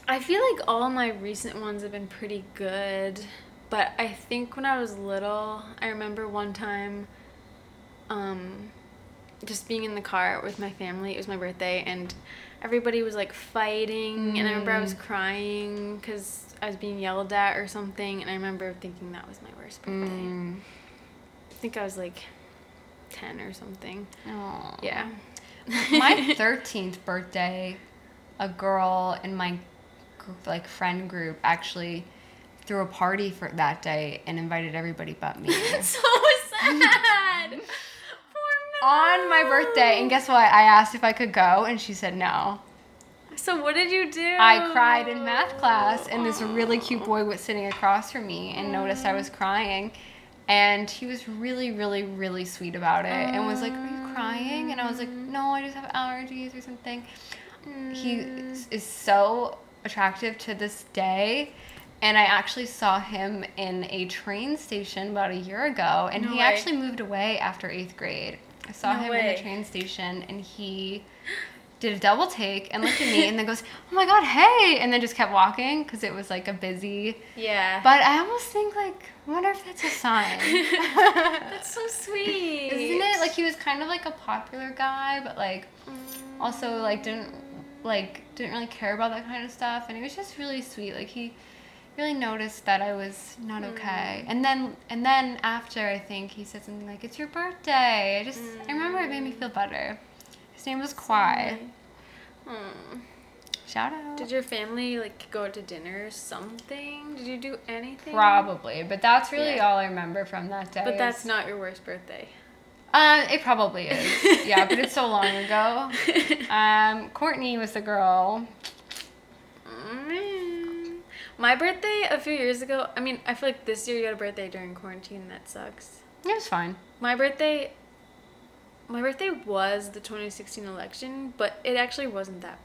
I feel like all my recent ones have been pretty good, but I think when I was little, I remember one time um just being in the car with my family. It was my birthday and everybody was like fighting and I remember I was crying cuz I was being yelled at or something and I remember thinking that was my worst birthday. Mm. I think I was like 10 or something. Aw. Yeah. my 13th birthday, a girl in my group, like friend group actually threw a party for that day and invited everybody but me. so sad. On my birthday, and guess what? I asked if I could go, and she said no. So what did you do? I cried in math class, and this really cute boy was sitting across from me and noticed I was crying. And he was really, really, really sweet about it and was like, Are you crying? And I was like, No, I just have allergies or something. He is- is so attractive to this day. And I actually saw him in a train station about a year ago. And No he way. actually moved away after eighth grade. I saw No him in the train station and he did a double take and looked at me and then goes, Oh my god, hey! And then just kept walking because it was like a busy. Yeah. But I almost think, like, I wonder if that's a sign. That's so sweet. Isn't it? Like, he was kind of like a popular guy, but like, also, like, didn't, like, didn't really care about that kind of stuff. And it was just really sweet. Like, he really noticed that I was not okay. And then, and then after, I think he said something like, It's your birthday. I just, I remember it made me feel better. His name was Kwai. Hmm. Shout out. Did your family like go to dinner or something? Did you do anything? Probably, but that's really Yeah. all I remember from that day. But that's not your worst birthday. Uh, it probably is. yeah, but it's so long ago. Um, Courtney was the girl. Man. My birthday a few years ago. I mean, I feel like this year you had a birthday during quarantine. That sucks. It was fine. My birthday. My birthday was the 2016 election, but it actually wasn't that.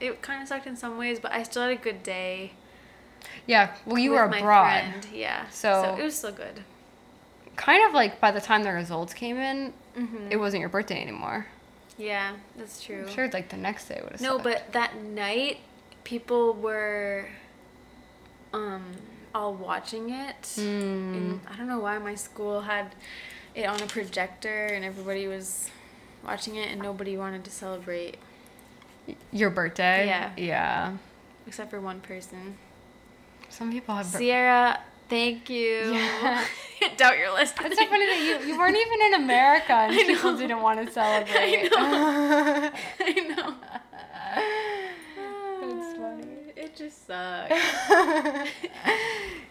It kind of sucked in some ways, but I still had a good day. Yeah, well, you were abroad. friend, Yeah. So- it was still good. Kind of like by the time the results came in, hmm it wasn't your birthday anymore. Yeah, that's true. I'm sure like the next day would have been No, but that night, people were um all watching it. Hmm. And I don't know why my school had it on a projector and everybody was watching it and nobody wanted to celebrate Your birthday? Yeah. Yeah. except for one person. Some people have. Sierra, thank you. Yeah. Doubt your list. It's so funny that you, you weren't even in America and I people know. didn't want to celebrate. I know. That's funny. It just sucks.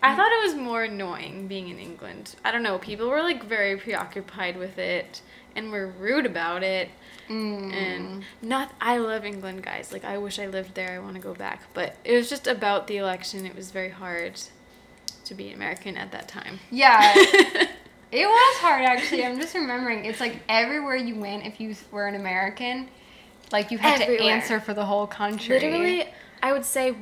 I thought it was more annoying being in England. I don't know. People were like very preoccupied with it and were rude about it. Mm. And not, I love England, guys. Like, I wish I lived there. I want to go back. But it was just about the election. It was very hard to be American at that time. Yeah. It was hard actually. I'm just remembering. It's like everywhere you went, if you were an American, like you had Everywhere. to answer for the whole country. Literally, I would say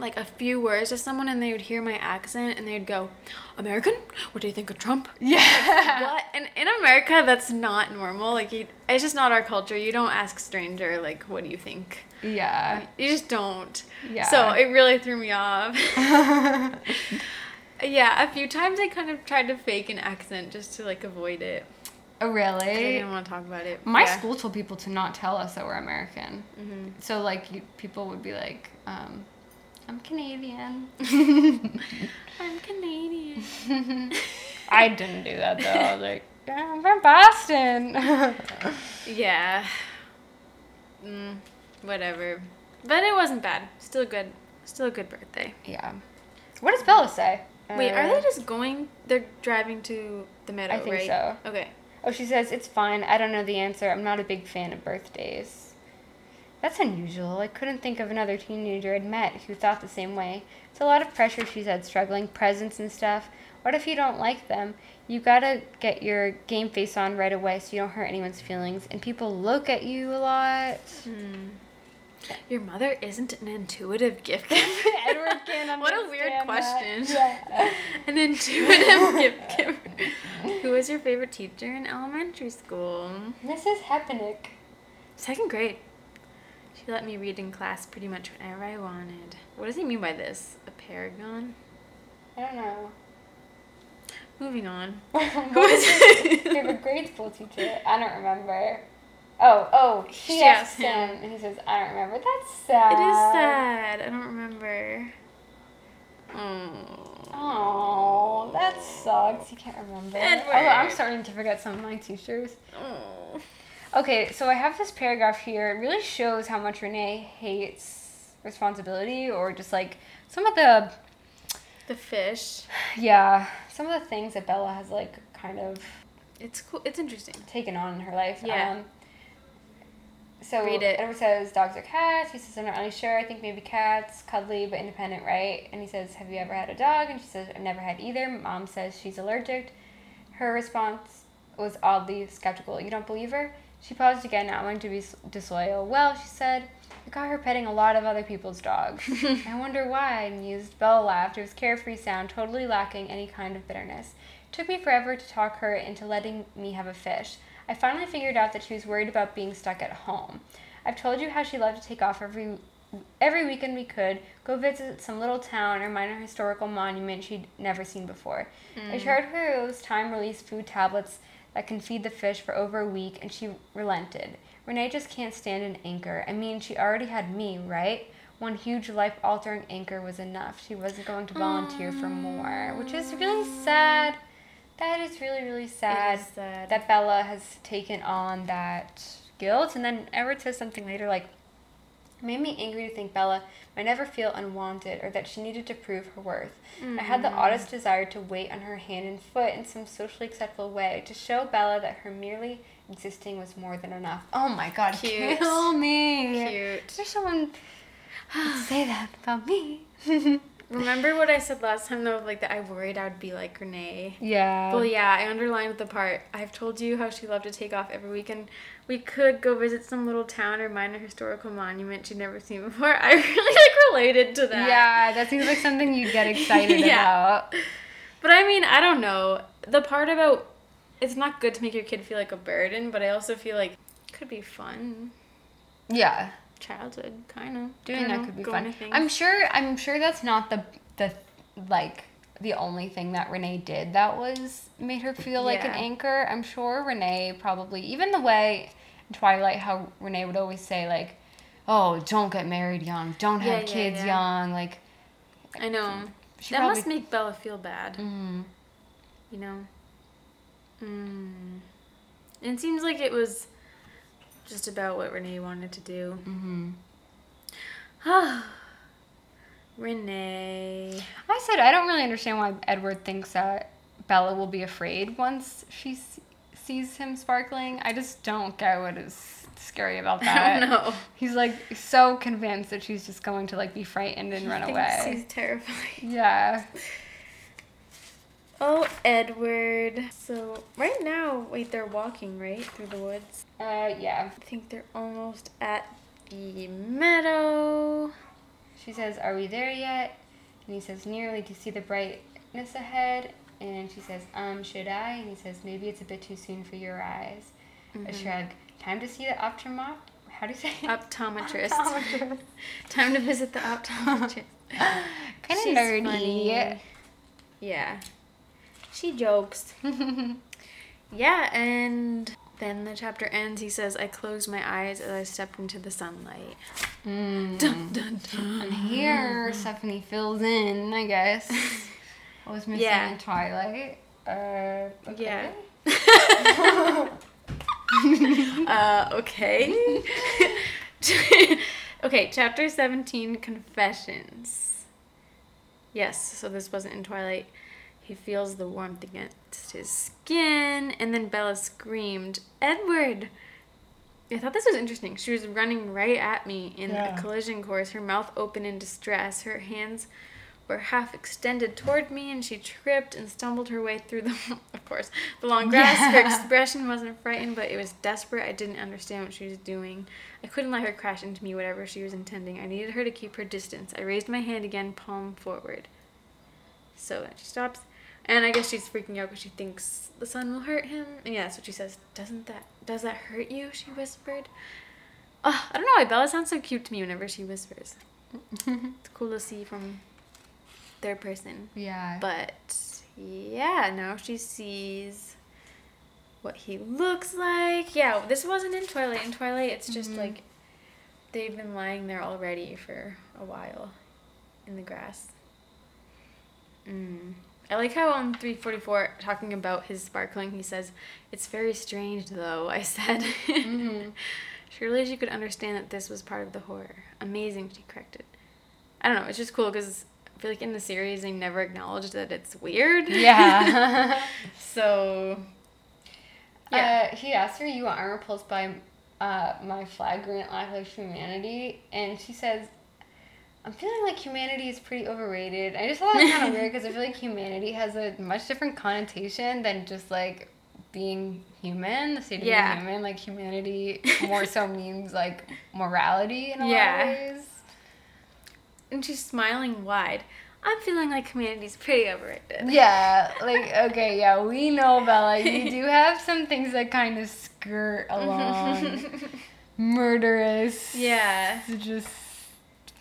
like a few words to someone and they would hear my accent and they'd go, American? What do you think of Trump? Yeah. what? And in America, that's not normal. Like, you, it's just not our culture. You don't ask stranger, like, what do you think? Yeah. You just don't. Yeah. So it really threw me off. yeah, a few times I kind of tried to fake an accent just to, like, avoid it. Oh 'cause I didn't want to talk about it. My Yeah. school told people to not tell us that we're American. Mm-hmm. So like you, people would be like, um, "I'm Canadian." I'm Canadian. I didn't do that though. I was like, "Yeah, "I'm from Boston." Yeah. Mm, whatever. But it wasn't bad. Still good. Still a good birthday. yeah. What does Bella say? Wait, are Uh, they just going? They're driving to the meadow, I think right? so. Okay. Oh, she says it's fine. I don't know the answer. I'm not a big fan of birthdays. That's unusual. I couldn't think of another teenager I'd met who thought the same way. It's a lot of pressure, she said, struggling, presents and stuff. What if you don't like them? You gotta get your game face on right away so you don't hurt anyone's feelings. And people look at you a lot. Hmm. Your mother isn't an intuitive gift giver. Edward can't What a weird question. Yeah. An intuitive gift giver. Who was your favorite teacher in elementary school? Mrs. Hepenick. Second grade. She let me read in class pretty much whenever I wanted. What does he mean by this? A paragon? I don't know. Moving on. Who was your favorite grade school teacher? I don't remember. Oh, oh, she, She asked asked him, him. and he says, I don't remember. That's sad. It is sad. I don't remember. Oh. Oh, that sucks. You can't remember. Edward. Oh, I'm starting to forget some of my teachers. Oh. Okay, so I have this paragraph here. It really shows how much Renee hates responsibility or just like some of the, The fish. yeah, some of the things that Bella has like kind of It's cool. It's interesting. taken on in her life. Yeah. Um, so Read it. Edward says dogs are cats. He says I'm not really sure. I think maybe cats, cuddly but independent, right? And he says, Have you ever had a dog? And she says I've never had either. Mom says she's allergic. Her response was oddly skeptical. You don't believe her? She paused again, not wanting to be disloyal. Well, she said, I got her petting a lot of other people's dogs. I wonder why, I mused. Bella laughed. It was carefree sound, totally lacking any kind of bitterness. It took me forever to talk her into letting me have a fish. I finally figured out that she was worried about being stuck at home. I've told you how she loved to take off every every weekend we could, go visit some little town or minor historical monument she'd never seen before. I mm. showed her those time release food tablets that can feed the fish for over a week, and she relented. Renee just can't stand an anchor. I mean, she already had me, right? One huge life altering anchor was enough. She wasn't going to volunteer for more, which is really sad. That is really, really sad, sad. that Bella has taken on that guilt. And then Edward says something later like, it made me angry to think Bella might never feel unwanted or that she needed to prove her worth. I had the mm-hmm. oddest desire to wait on her hand and foot in some socially acceptable way to show Bella that her merely existing was more than enough. Oh my god, Cute. kill me. Cute. There's someone say that about me. Remember what I said last time though, like that I worried I would be like Renee. yeah. Well, yeah, I underlined the part. I've told you how she loved to take off every weekend. We could go visit some little town or minor historical monument she'd never seen before. I really like related to that. Yeah, that seems like something you'd get excited Yeah. about. But I mean, I don't know. The part about it's not good to make your kid feel like a burden, but I also feel like it could be fun. Yeah. Childhood, kind of. Doing that could be fun. I'm sure I'm sure that's not the the like the only thing that Renee did that was made her feel like an anchor. I'm sure Renee probably even the way in Twilight how Renee would always say like, "Oh, don't get married young. Don't have Yeah, yeah, kids yeah. young." Like I know. she that probably must make Bella feel bad. Mhm. You know? Mm. It seems like it was just about what Renee wanted to do. Mm-hmm. Renee. I said I don't really understand why Edward thinks that Bella will be afraid once she sees him sparkling. I just don't get what is scary about that. I don't know. He's like so convinced that she's just going to like be frightened and run Thinks away. He's terrifying. Yeah. Oh, Edward. So, right now, wait, they're walking, right? Through the woods. Uh yeah. I think they're almost at the meadow. She says, "Are we there yet?" And he says, "Nearly. Do you see the brightness ahead?" And she says, "Um, should I?" And he says, "Maybe it's a bit too soon for your eyes." A shrug. Time to see the optometrist. How do you say it? Optometrist. Optometrist. Time to visit the optometrist. kind of nerdy. funny. Yeah. She jokes. yeah, and then the chapter ends. He says, I closed my eyes as I stepped into the sunlight. Mm. Dun, dun, dun. And here, Stephenie fills in, I guess. What was missing Yeah. in Twilight? Uh, okay. Yeah. uh, okay. okay, chapter 17 Confessions. Yes, so this wasn't in Twilight. He feels the warmth against his skin, and then Bella screamed, Edward! I thought this was interesting. She was running right at me in Yeah. a collision course, her mouth open in distress. Her hands were half extended toward me, and she tripped and stumbled her way through the, of course, the long grass. Her expression wasn't frightened, but it was desperate. I didn't understand what she was doing. I couldn't let her crash into me, whatever she was intending. I needed her to keep her distance. I raised my hand again, palm forward. So she stops, and I guess she's freaking out because she thinks the sun will hurt him. And yeah, that's what she says. Doesn't that does that hurt you? She whispered. Oh, I don't know why Bella sounds so cute to me whenever she whispers. It's cool to see from third person. Yeah. But yeah, now she sees what he looks like. Yeah, this wasn't in Twilight. In Twilight, it's just like they've been lying there already for a while in the grass. Mm. I like how on 344, talking about his sparkling, he says, It's very strange though, I said. Surely she could understand that this was part of the horror. Amazing, she corrected. I don't know, it's just cool because I feel like in the series they never acknowledged that it's weird. yeah. so, yeah. Uh, he asked her, "You are repulsed by uh, my flagrant lack of humanity," and she says, I'm feeling like humanity is pretty overrated. I just thought it was kind of weird because I feel like humanity has a much different connotation than just like being human, the state of Yeah. being human. Like humanity more so means like morality in a Yeah. lot of ways. And she's smiling wide. I'm feeling like humanity's pretty overrated. Yeah, like okay, yeah, we know Bella. You do have some things that kind of skirt mm-hmm. along, murderous. Yeah. just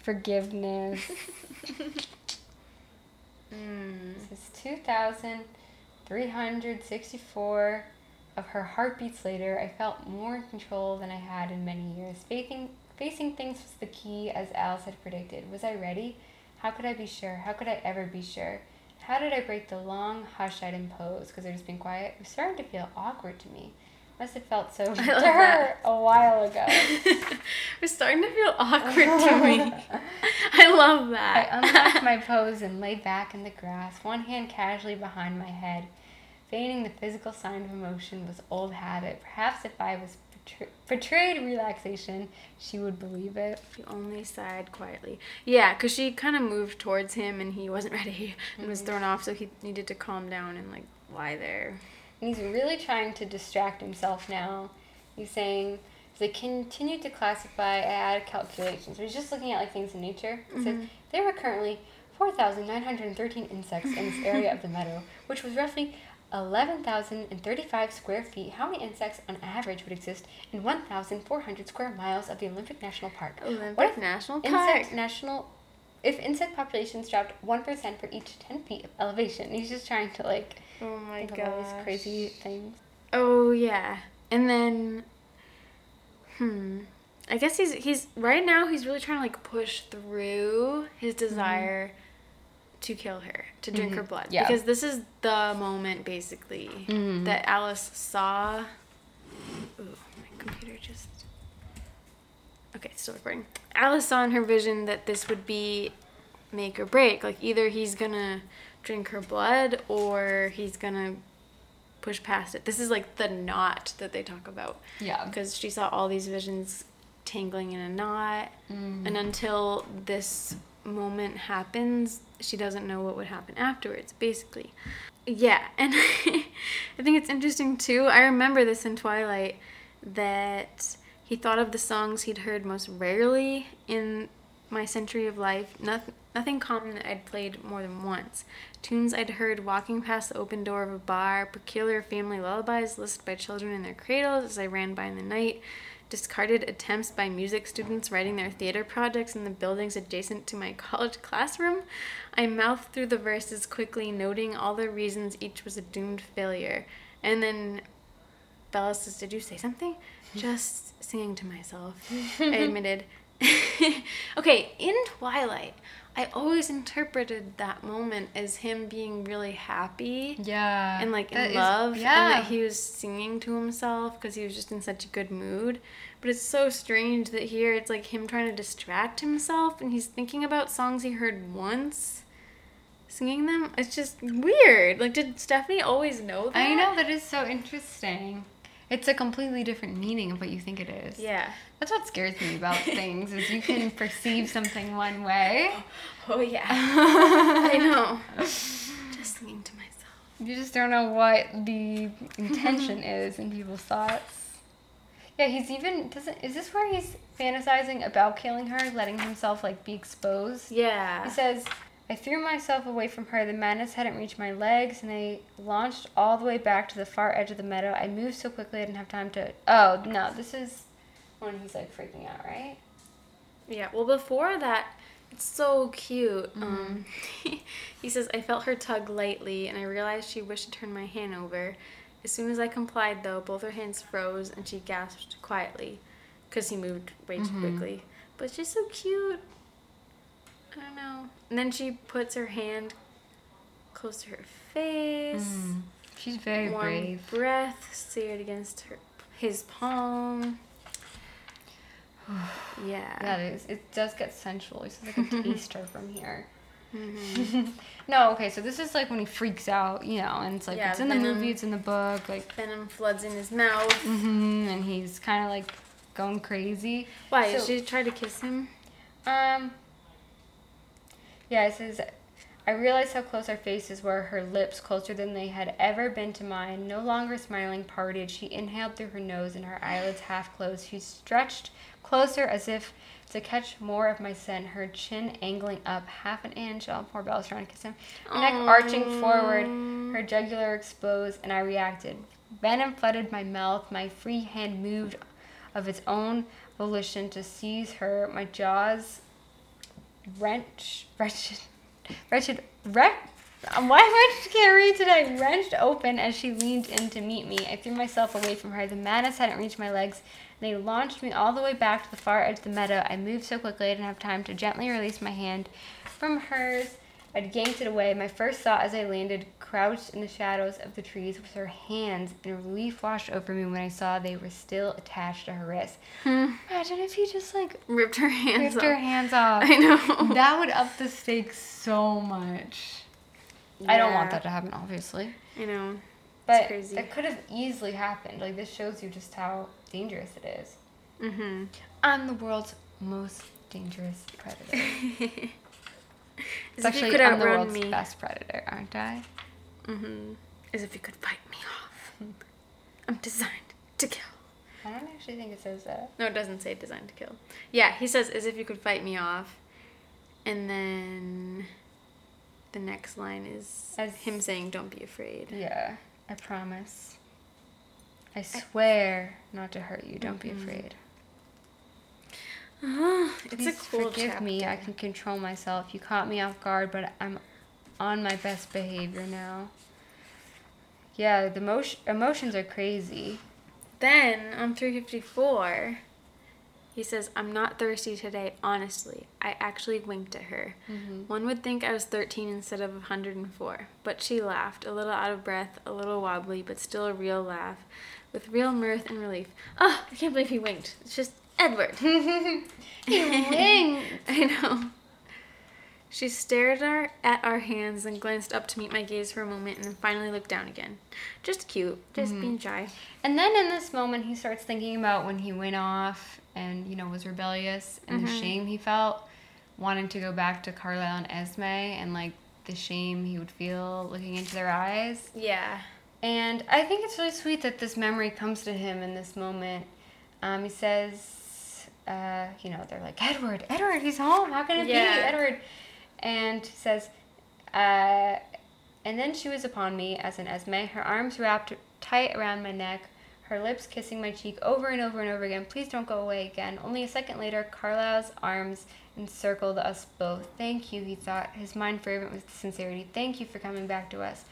forgiveness. Mm. This is 2,364 of her heartbeats later. I felt more in control than I had in many years. Facing, facing things was the key, as Alice had predicted. Was I ready? How could I be sure? How could I ever be sure? How did I break the long hush I'd imposed because I'd just been quiet? It was starting to feel awkward to me. Must have felt so to her that. a while ago. We're starting to feel awkward to me. I love that. I unlocked my pose and lay back in the grass, one hand casually behind my head. Feigning the physical sign of emotion was old habit. Perhaps if I was portrayed relaxation, she would believe it. She only sighed quietly. Yeah, because she kind of moved towards him and he wasn't ready and was mm-hmm. thrown off, so he needed to calm down and like lie there. And he's really trying to distract himself now. He's saying, as I continued to classify, I added calculations. So he's just looking at like things in nature. He says, mm-hmm. there were currently 4,913 insects in this area of the meadow, which was roughly 11,035 square feet. How many insects on average would exist in 1,400 square miles of the Olympic National Park? Olympic What if National Insect Park. national. If insect populations dropped 1% for each 10 feet of elevation, he's just trying to like Oh my of all god. these crazy things. Oh yeah. And then hmm. I guess he's he's right now he's really trying to like push through his desire to kill her, to drink her blood. Yeah. Because this is the moment basically Mhm. that Alice saw Ooh, my computer just Okay, it's still recording. Alice saw in her vision that this would be make or break. Like either he's gonna drink her blood or he's gonna push past it. This is like the knot that they talk about Yeah. because she saw all these visions tangling in a knot, mm. and until this moment happens, she doesn't know what would happen afterwards. Basically, yeah. And I think it's interesting too. I remember this in Twilight that he thought of the songs he'd heard most rarely in my century of life. Nothing, nothing common that I'd played more than once. Tunes I'd heard walking past the open door of a bar, peculiar family lullabies listened by children in their cradles as I ran by in the night, discarded attempts by music students writing their theater projects in the buildings adjacent to my college classroom. I mouthed through the verses quickly, noting all the reasons each was a doomed failure. And then Bella says, Did you say something? Just singing to myself, I admitted. okay, in Twilight, I always interpreted that moment as him being really happy Yeah. and like in love and yeah. that he was singing to himself because he was just in such a good mood but it's so strange that here it's like him trying to distract himself and he's thinking about songs he heard once singing them it's just weird like did Stephenie always know that I know that is so interesting. It's a completely different meaning of what you think it is. yeah That's what scares me about things is you can perceive something one way. oh, oh yeah i know just singing to myself You just don't know what the intention is in people's thoughts. Yeah, he's even doesn't is this where he's fantasizing about killing her, letting himself like be exposed? yeah He says, I threw myself away from her. The madness hadn't reached my legs, and I launched all the way back to the far edge of the meadow. I moved so quickly I didn't have time to. Oh, no, this is when he's like freaking out, right? Yeah, well, before that, it's so cute. Um, he says, I felt her tug lightly, and I realized she wished to turn my hand over. As soon as I complied, though, both her hands froze, and she gasped quietly, because he moved way too quickly. But she's so cute. I don't know. And then she puts her hand close to her face. She's very Warm brave. breath seared against her his palm. yeah. Yeah, it, is. it does get sensual. It's like a taster from here. Mm-hmm. no, okay, so this is like when he freaks out, you know, and it's like Yeah, it's in the movie, it's in the book, like, Venom floods in his mouth. hmm and he's kind of like going crazy. Why? So- she try to kiss him? Um, Yeah, it says, I realized how close our faces were, her lips closer than they had ever been to mine. No longer smiling, parted, she inhaled through her nose and her eyelids half closed. She stretched closer as if to catch more of my scent, her chin angling up half an inch. Oh, poor Bella's trying to kiss him. Her neck arching forward, her jugular exposed, and I reacted. Venom flooded my mouth. My free hand moved of its own volition to seize her. My jaws wrench, wretched, wretched, wreck. Um, why I can't read today? Wrenched open as she leaned in to meet me. I threw myself away from her. The madness hadn't reached my legs. They launched me all the way back to the far edge of the meadow. I moved so quickly I didn't have time to gently release my hand from hers. I'd yanked it away. My first thought as I landed, crouched in the shadows of the trees, was her hands, and relief washed over me when I saw they were still attached to her wrists. Imagine if he just like Ripped her hands ripped her hands off. I know. That would up the stakes so much. I don't want that to happen, obviously. I know. But crazy. that could have easily happened. Like this shows you just how dangerous it is. Mm-hmm. I'm the world's most dangerous predator. As if you could I'm the outrun world's me. best predator, aren't I? Mm-hmm. As if you could fight me off. I'm designed to kill. I don't actually think it says that. No, it doesn't say designed to kill. Yeah, he says as if you could fight me off. And then the next line is As- him saying, Don't be afraid. Yeah, I promise. I swear not to hurt you. Don't be Mhm. Afraid. it's Please a cool forgive me. I can control myself. You caught me off guard, but I'm on my best behavior now. Yeah, the motion, emotions are crazy. Then on 354, he says, I'm not thirsty today, honestly. I actually winked at her. Mm-hmm. One would think I was 13 instead of 104, but she laughed, a little out of breath, a little wobbly, but still a real laugh, with real mirth and relief. Oh, I can't believe he winked. It's just Edward. he winked. I know. She stared our, at our hands and glanced up to meet my gaze for a moment and then finally looked down again. Just cute, just being shy. And then in this moment, he starts thinking about when he went off and, you know, was rebellious and the Mhm. shame he felt wanting to go back to Carlisle and Esme and, like, the shame he would feel looking into their eyes. Yeah. And I think it's really sweet that this memory comes to him in this moment. Um, he says, uh, you know, they're like, Edward, Edward, he's home. How can it Yeah. be, Edward? And says, uh, and then she was upon me as an Esme, her arms wrapped tight around my neck, her lips kissing my cheek over and over and over again. Please don't go away again. Only a second later, Carlisle's arms encircled us both. Thank you, he thought, his mind fervent with sincerity. Thank you for coming back to us.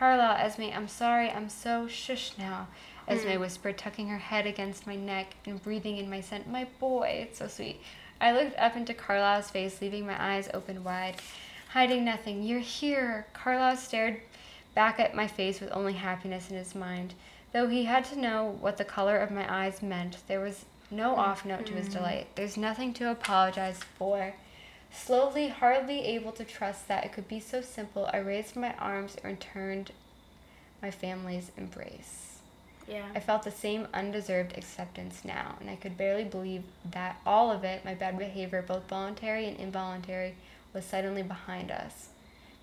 Carlisle, Esme, I'm sorry, I'm so shush now. Esme hmm. whispered, tucking her head against my neck and breathing in my scent. My boy, it's so sweet. I looked up into Carlisle's face, leaving my eyes open wide, hiding nothing. You're here. Carlisle stared back at my face with only happiness in his mind. Though he had to know what the color of my eyes meant, there was no off note to his hmm. delight. There's nothing to apologize for. Slowly, hardly able to trust that it could be so simple, I raised my arms and returned my family's embrace. Yeah. I felt the same undeserved acceptance now, and I could barely believe that all of it, my bad behavior, both voluntary and involuntary, was suddenly behind us.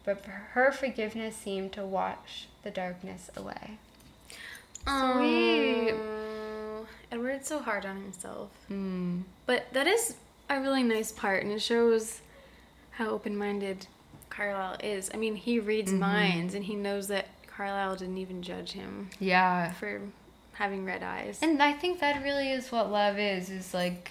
But her forgiveness seemed to wash the darkness away. Sweet. Edward's so hard on himself. Mm. But that is a really nice part, and it shows how open-minded Carlisle is. I mean, he reads mm-hmm. minds, and he knows that Carlisle didn't even judge him Yeah. for having red eyes. And I think that really is what love is, is like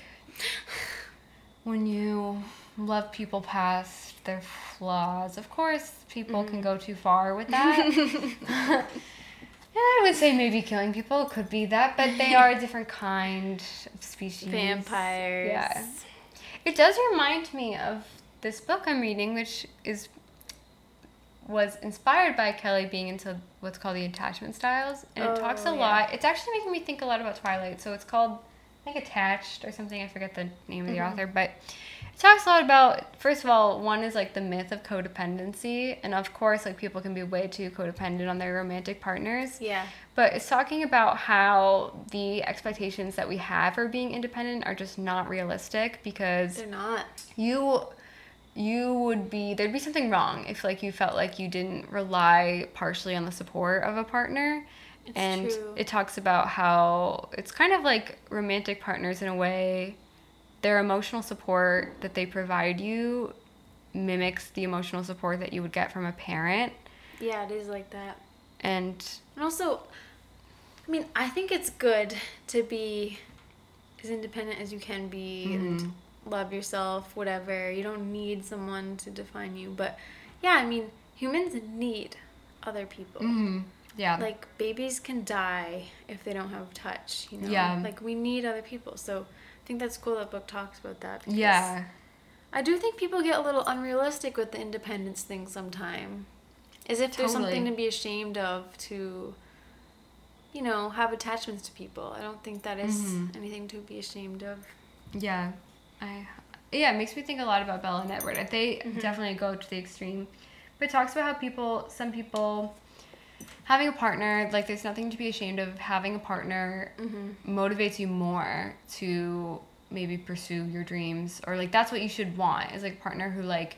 when you love people past their flaws. Of course, people can mm-hmm. go too far with that. yeah, I would say maybe killing people could be that, but they are a different kind of species. Vampires. Yeah. It does remind me of this book I'm reading, which is was inspired by Kelly being into what's called the attachment styles, and it talks a Oh, yeah. lot. It's actually making me think a lot about Twilight. So it's called like Attached or something. I forget the name of the Mm-hmm. author, but it talks a lot about. First of all, one is like the myth of codependency, and of course, like people can be way too codependent on their romantic partners. Yeah. But it's talking about how the expectations that we have for being independent are just not realistic because They're not. you you would be there'd be something wrong if like you felt like you didn't rely partially on the support of a partner. It's and true. it talks about how it's kind of like romantic partners in a way. Their emotional support that they provide you mimics the emotional support that you would get from a parent. Yeah, it is like that. And And also, I mean, I think it's good to be as independent as you can be and mm-hmm. Love yourself, whatever. You don't need someone to define you. But yeah, I mean, humans need other people. mhm, yeah. Like, babies can die if they don't have touch, you know? Yeah. Like, we need other people. So I think that's cool that book talks about that. because yeah. I do think people get a little unrealistic with the independence thing sometime. As if there's something to be ashamed of to, you know, have attachments to people. I don't think that is Mhm. anything to be ashamed of. Yeah, I yeah, it makes me think a lot about Bella and Edward. They Mm-hmm. definitely go to the extreme, but it talks about how people, some people, having a partner, like there's nothing to be ashamed of. Having a partner Mm-hmm. motivates you more to maybe pursue your dreams, or like that's what you should want is like a partner who like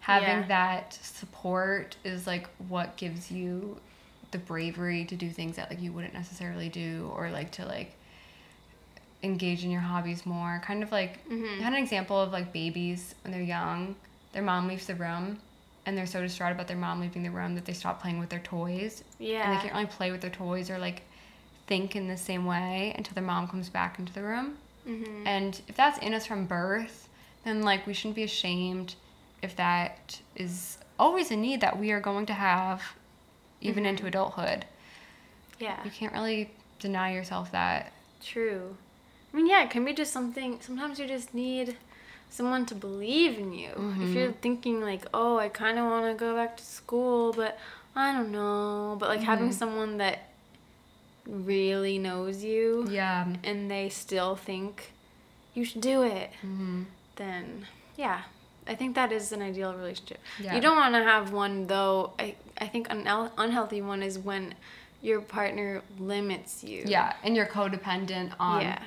having Yeah. that support is like what gives you the bravery to do things that like you wouldn't necessarily do, or like to like engage in your hobbies more. Kind of like Mhm. I had an example of like babies when they're young, their mom leaves the room and they're so distraught about their mom leaving the room that they stop playing with their toys. Yeah. And they can't really play with their toys or like think in the same way until their mom comes back into the room. Mm-hmm. And if that's in us from birth, then like we shouldn't be ashamed if that is always a need that we are going to have even into adulthood. Yeah. You can't really deny yourself that. True. I mean, yeah, it can be just something. Sometimes you just need someone to believe in you. If you're thinking like, oh, I kind of want to go back to school, but I don't know. But like having someone that really knows you Yeah. and they still think you should do it, hmm then yeah, I think that is an ideal relationship. Yeah. You don't want to have one though. I I think an unhealthy one is when your partner limits you. Yeah, and you're codependent on yeah.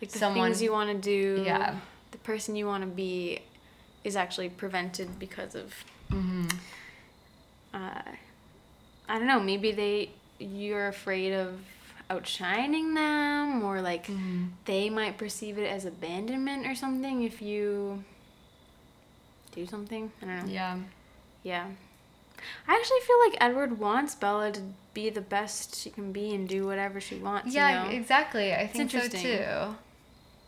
Like the someone- things you want to do. Yeah. The person you want to be is actually prevented because of. Mhm. Uh, I don't know. Maybe they you're afraid of outshining them, or like Mhm. they might perceive it as abandonment or something if you do something. I don't know. Yeah. Yeah. I actually feel like Edward wants Bella to be the best she can be and do whatever she wants. Yeah, you know? exactly. I think so too.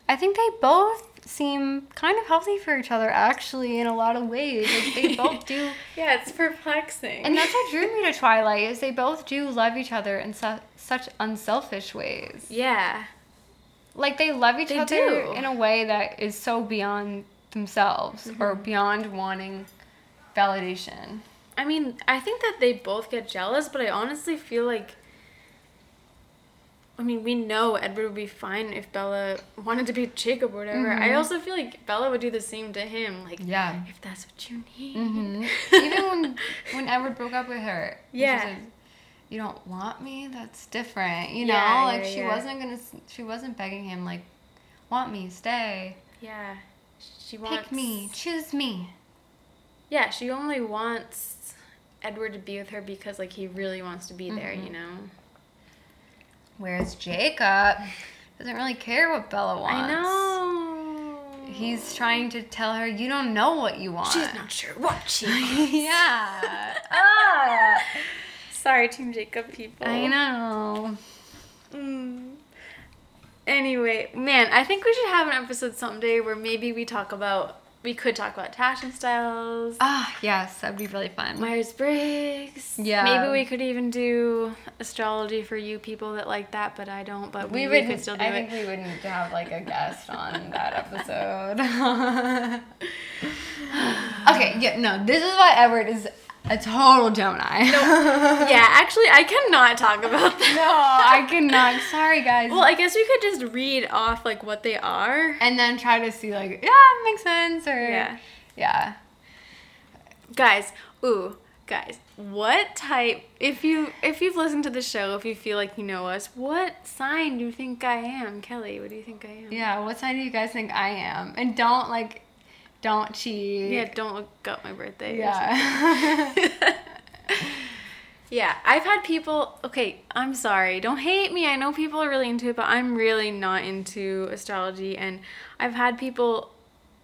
I think they both seem kind of healthy for each other actually in a lot of ways. Like they both do Yeah, it's perplexing. and that's what drew me to Twilight is they both do love each other in su- such unselfish ways. yeah. Like they love each They other do. in a way that is so beyond themselves or Mm-hmm. beyond wanting validation. I mean, I think that they both get jealous, but I honestly feel like. I mean, we know Edward would be fine if Bella wanted to be Jacob or whatever. I also feel like Bella would do the same to him. Like, Yeah. if that's what you need. hmm Even when when Edward broke up with her, Yeah. said, "You don't want me? That's different." You know, Yeah, like yeah, she yeah. wasn't gonna, she wasn't begging him like, "Want me? Stay. Yeah. She wants. Pick me. Choose me." Yeah, she only wants Edward to be with her because, like, he really wants to be there, Mm-hmm. you know? Whereas Jacob doesn't really care what Bella wants. I know. He's trying to tell her, "You don't know what you want." She's not sure what she wants. yeah. ah. Sorry, Team Jacob people. I know. Mm. Anyway, man, I think we should have an episode someday where maybe we talk about we could talk about attachment styles, Ah, yes, that'd be really fun. Myers Briggs. Yeah. Maybe we could even do astrology for you people that like that, but I don't. But we, we we would could still do I it. think we would need to have like a guest on that episode. okay, yeah, no, this is why Edward is a total Gemini. No, yeah, actually, I cannot talk about that. No, I cannot. Sorry, guys. Well, I guess we could just read off like what they are. and then try to see like, yeah, it makes sense or Yeah. yeah. Guys, ooh, guys, what type if you if you've listened to the show, if you feel like you know us, what sign do you think I am? Kelly, what do you think I am? Yeah, what sign do you guys think I am? And don't like Don't cheat. Yeah, don't look up my birthday. Yeah. Yeah, I've had people. Okay, I'm sorry. Don't hate me. I know people are really into it, but I'm really not into astrology. And I've had people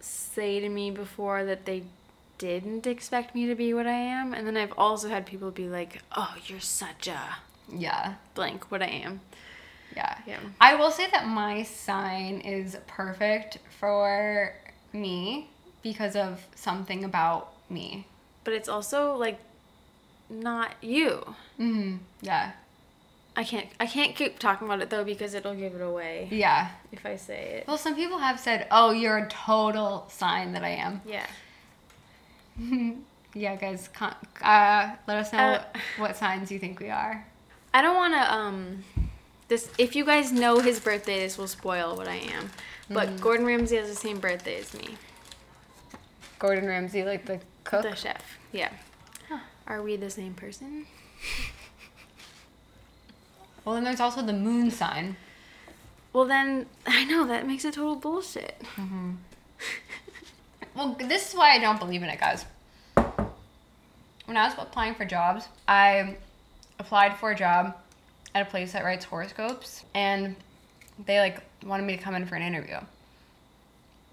say to me before that they didn't expect me to be what I am. And then I've also had people be like, oh, you're such a yeah. blank what I am. Yeah. Yeah. I will say that my sign is perfect for me because of something about me. But it's also like not you. Mm-hmm. Yeah. I can't I can't keep talking about it though because it'll give it away Yeah. if I say it. Well, some people have said, "Oh, you're a total sign that I am." Yeah. yeah, guys, con- uh, let us know Uh, what signs you think we are. I don't want to um this if you guys know his birthday this will spoil what I am. But Gordon Ramsay has the same birthday as me. Gordon Ramsay, like the cook. The chef. Yeah. Are we the same person? well, then there's also the moon sign. Well then I know that makes it total bullshit. Mm-hmm. Well, this is why I don't believe in it, guys. When I was applying for jobs, I applied for a job at a place that writes horoscopes, and they like wanted me to come in for an interview.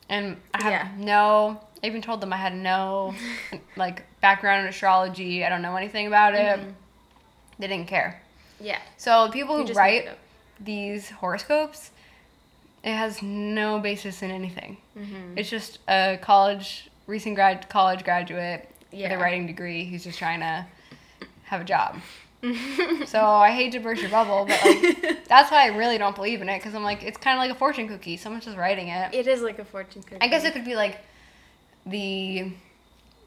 And I have Yeah. no. I even told them I had no like background in astrology. I don't know anything about it. They didn't care. Yeah. So people who write these horoscopes, it has no basis in anything. Mm-hmm. It's just a college recent grad college graduate with Yeah. a writing degree who's just trying to have a job. so I hate to burst your bubble, but like that's why I really don't believe in it because I'm like it's kind of like a fortune cookie. Someone's just writing it. It is like a fortune cookie. I guess it could be like the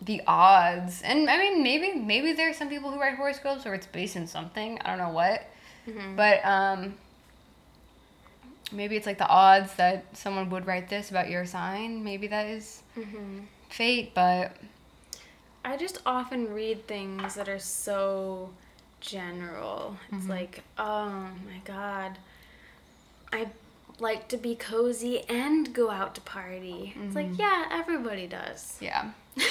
the odds, and I mean maybe maybe there's some people who write horoscopes or it's based in something. I don't know what, Mhm. but um, maybe it's like the odds that someone would write this about your sign. Maybe that is Mhm. fate, but I just often read things that are so general. It's like, oh my god, I like to be cozy and go out to party. It's like, yeah, everybody does. yeah. but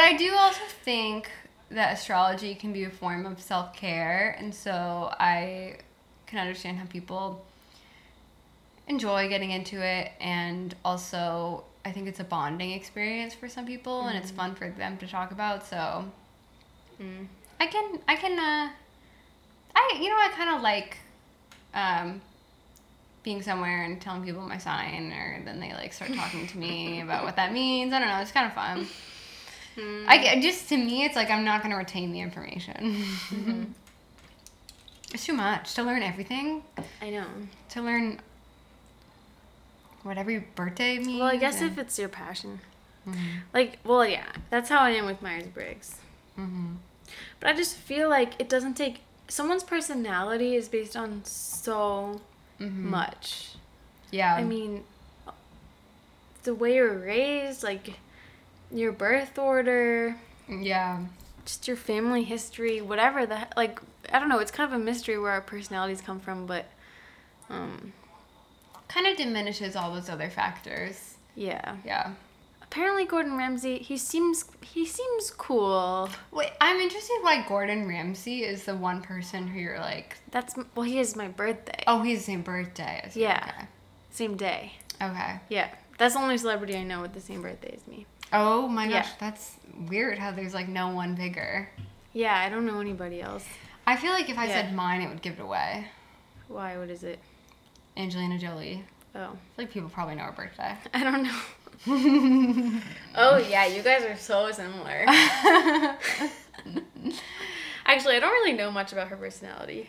I do also think that astrology can be a form of self care, and so I can understand how people enjoy getting into it, and also I think it's a bonding experience for some people, and it's fun for them to talk about. So Mm. I can I can uh, I you know I kind of like um, being somewhere and telling people my sign, or then they like start talking to me about what that means. I don't know. It's kind of fun. Mm. I just to me, it's like I'm not gonna retain the information. it's too much to learn everything. I know. To learn what every birthday means. Well, I guess and- if it's your passion. Mhm. Like, well, yeah, that's how I am with Myers Briggs. Mhm. But I just feel like it doesn't take. Someone's personality is based on so Mhm. much. Yeah. I mean, the way you're raised, like your birth order, yeah. just your family history, whatever the like. I don't know. It's kind of a mystery where our personalities come from, but um, Kind of diminishes all those other factors. yeah. Yeah. Apparently, Gordon Ramsay. He seems he seems cool. Wait, I'm interested why Gordon Ramsay is the one person who you're like, That's well, he is my birthday. oh, he's the same birthday as. Yeah. Same day. Okay. okay. Yeah. That's the only celebrity I know with the same birthday as me. Oh my Yeah. gosh, that's weird how there's like no one bigger. Yeah, I don't know anybody else. I feel like if I Yeah. said mine, it would give it away. Why? What is it? Angelina Jolie. Oh, I feel like people probably know her birthday. I don't know. Oh yeah, you guys are so similar. Actually, I don't really know much about her personality,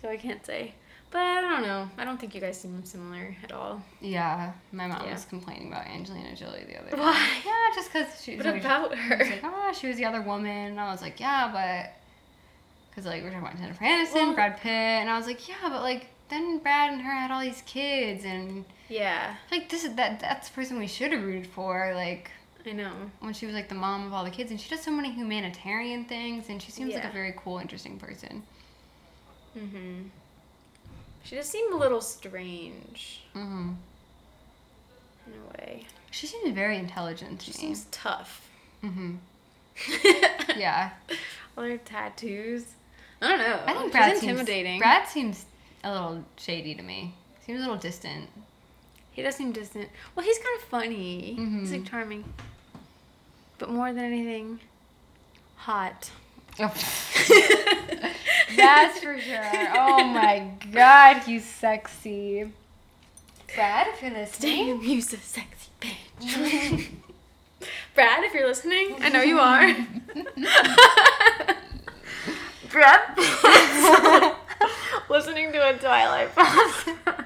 so I can't say. But I don't know. I don't think you guys seem similar at all. yeah, my mom Yeah. was complaining about Angelina Jolie the other day. Why? Yeah, just because she was What about her? like, oh, she was the other woman. And I was like, yeah, but. Because, like, we're talking about Jennifer Aniston, Well- Brad Pitt. And I was like, yeah, but, like, then Brad and her had all these kids. And, Yeah, like, this is that that's the person we should have rooted for. Like, I know. when she was, like, the mom of all the kids. And she does so many humanitarian things. And she seems like a very cool, interesting person. Mm-hmm. She does seem a little strange. Mm-hmm. in a way. She seems very intelligent to She me. seems tough. Mm-hmm. Yeah. All her tattoos. I don't know. I think She's intimidating. Seems, Brad seems a little shady to me. Seems a little distant. He does seem distant. Well, he's kind of funny. He's like Mhm. charming. But more than anything, hot. That's for sure. Oh my god, he's sexy. Brad, if you're listening. Damn, you so sexy bitch. Brad, if you're listening, I know you are. Brad, listening to a Twilight podcast.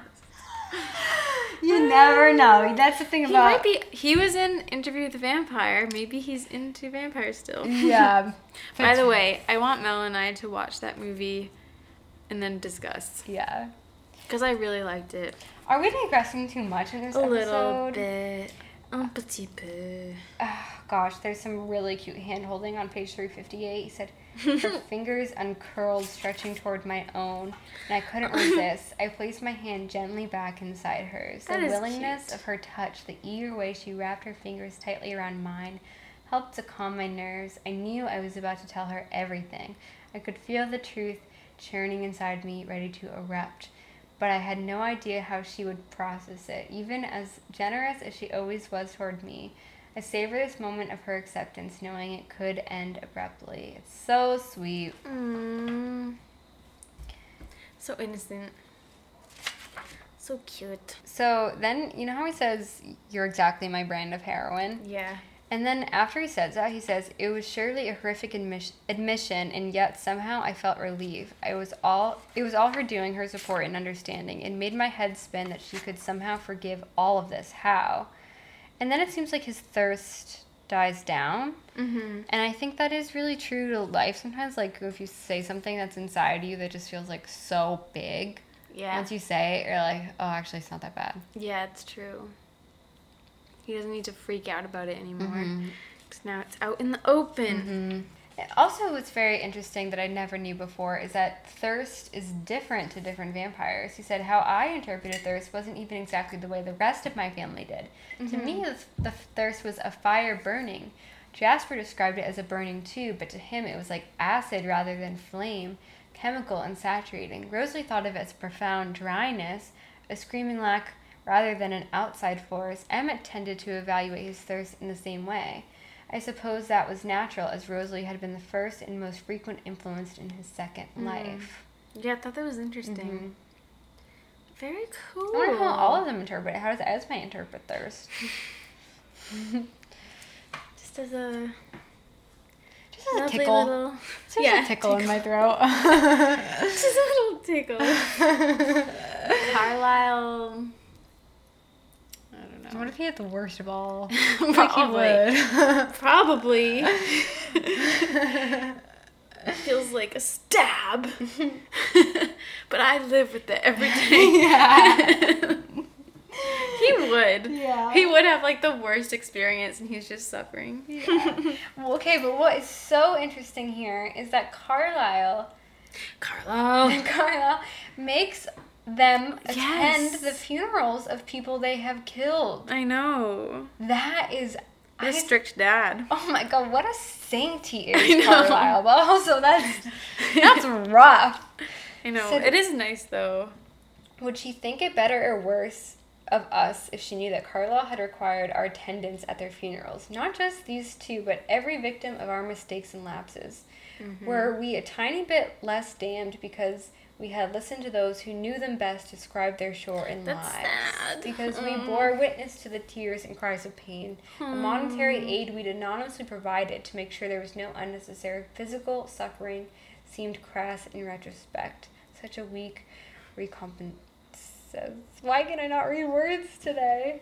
You never know. That's the thing about. He might be. He was in Interview with the Vampire. Maybe he's into vampires still. Yeah. By the way, I want Mel and I to watch that movie and then discuss Yeah. because I really liked it. Are we digressing too much in this A episode? A little bit. Un petit peu. Oh, gosh, there's some really cute hand holding on page 358. He said, Her fingers uncurled, stretching toward my own, and I couldn't resist. I placed my hand gently back inside hers. That the willingness cute. of her touch, the eager way she wrapped her fingers tightly around mine, helped to calm my nerves. I knew I was about to tell her everything. I could feel the truth churning inside me, ready to erupt. But I had no idea how she would process it, even as generous as she always was toward me. I savor this moment of her acceptance, knowing it could end abruptly. It's so sweet. Mm. So innocent. So cute. So then, you know how he says, You're exactly my brand of heroin? Yeah. And then after he says that, he says, It was surely a horrific admis- admission, and yet somehow I felt relief. I was all it was all her doing, her support and understanding. It made my head spin that she could somehow forgive all of this. How? And then it seems like his thirst dies down. Mm-hmm. And I think that is really true to life. Sometimes, like, if you say something that's inside you that just feels like so big, Yeah. once you say it, you're like, oh, actually, it's not that bad. Yeah, it's true. He doesn't need to freak out about it anymore. Mhm. Because now it's out in the open. Also, what's very interesting that I never knew before is that thirst is different to different vampires. He said how I interpreted thirst wasn't even exactly the way the rest of my family did. To me, the, the thirst was a fire burning. Jasper described it as a burning too, but to him it was like acid rather than flame, chemical and saturating. Rosalie thought of it as profound dryness, a screaming lack rather than an outside force. Emmett tended to evaluate his thirst in the same way. I suppose that was natural, as Rosalie had been the first and most frequent influence in his second life. Yeah, I thought that was interesting. Mhm. Very cool. I wonder how all of them interpret it. How does Esme interpret thirst? Just as a Just as a tickle. little. Just yeah, a tickle in my throat. Just a little tickle. Carlisle. Know. what if he had the worst of all? Probably. would. Probably. Feels like a stab. but I live with it every day. yeah. he would. Yeah. He would have like the worst experience and he's just suffering. Well, okay, but what is so interesting here is that Carlisle, Carlo. Carlisle makes them attend Yes. the funerals of people they have killed. I know. That is, What a strict dad. oh my god, what a saint he is, know. Carlisle. But also, that's that's rough. I know. Said- it is nice though. Would she think it better or worse of us if she knew that Carlisle had required our attendance at their funerals? Not just these two, but every victim of our mistakes and lapses. Mm-hmm. Were we a tiny bit less damned because we had listened to those who knew them best describe their shore in That's lives? sad. Because we Mm. bore witness to the tears and cries of pain. The monetary aid we'd anonymously provided to make sure there was no unnecessary physical suffering seemed crass in retrospect. Such a weak recompense. Why can I not read words today?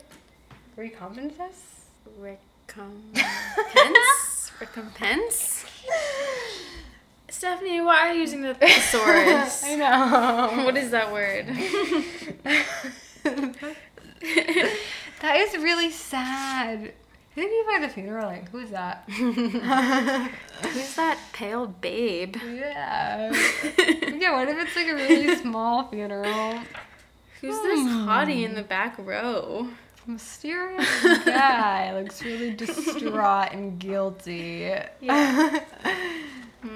Recompense? Recompense? Recompense? Stephenie, why are you using the thesaurus? I know. What is that word? That is really sad. Who did you find the funeral? Like, who's that? Who's that pale babe? yeah. yeah, what if it's like a really small funeral? Who's this hmm. hottie in the back row? mysterious guy looks really distraught and guilty. Yeah.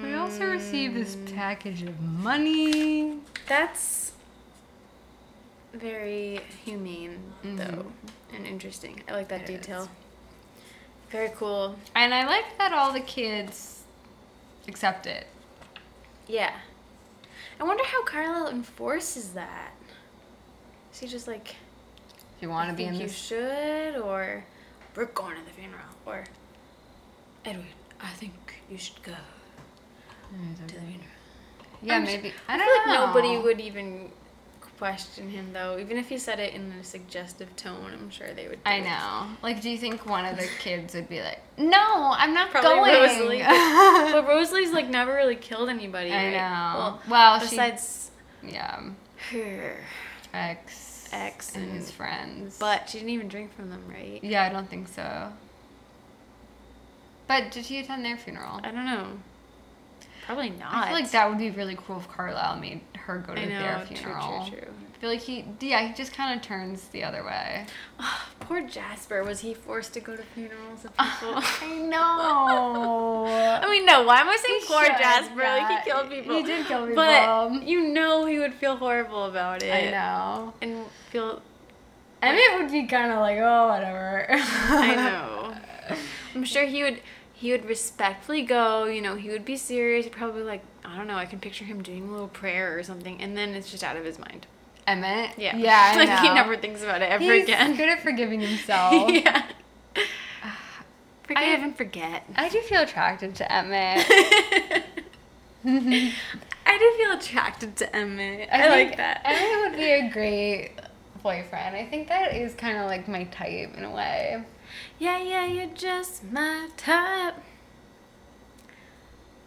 We also received this package of money. That's very humane, Mhm. though, and interesting. I like that It detail. is. Very cool. And I like that all the kids accept it. Yeah. I wonder how Carlisle enforces that. Is he just like, If you want to be in you this. should, or we're going to the funeral, or Edwin, I think you should go to the funeral. Yeah, I'm maybe. I, I don't feel know. like nobody would even question him though, even if he said it in a suggestive tone. I'm sure they would. I it. know. Like, do you think one of the kids would be like, "No, I'm not Probably going"? Rosalie. but, but Rosalie's like never really killed anybody. I right? know. Well, Well, she- besides yeah, her ex, ex and and his friends. But she didn't even drink from them, right? yeah, I don't think so. But did he attend their funeral? I don't know. Probably not. I feel like that would be really cool if Carlisle made her go to I know. their True, funeral. true, true. I feel like he, yeah, he just kind of turns the other way. Poor Jasper. Was he forced to go to funerals of people? I know. I mean, no. Why am I saying He poor should, Jasper? Like he killed people. He did kill people. But you know he would feel horrible about it. I know. And feel. And it would be kind of like, oh, whatever. I know. I'm sure he would. He would respectfully go. You know, he would be serious. Probably like. I don't know. I can picture him doing a little prayer or something, and then it's just out of his mind. Emmett. Yeah. Yeah. I like he never thinks about it ever He's again. good at forgiving himself. yeah. Forgive I- and forget. I do feel attracted to Emmett. I do feel attracted to Emmett. I, like that. Emmett would be a great boyfriend. I think that is kind of like my type in a way. Yeah, yeah, you're just my type.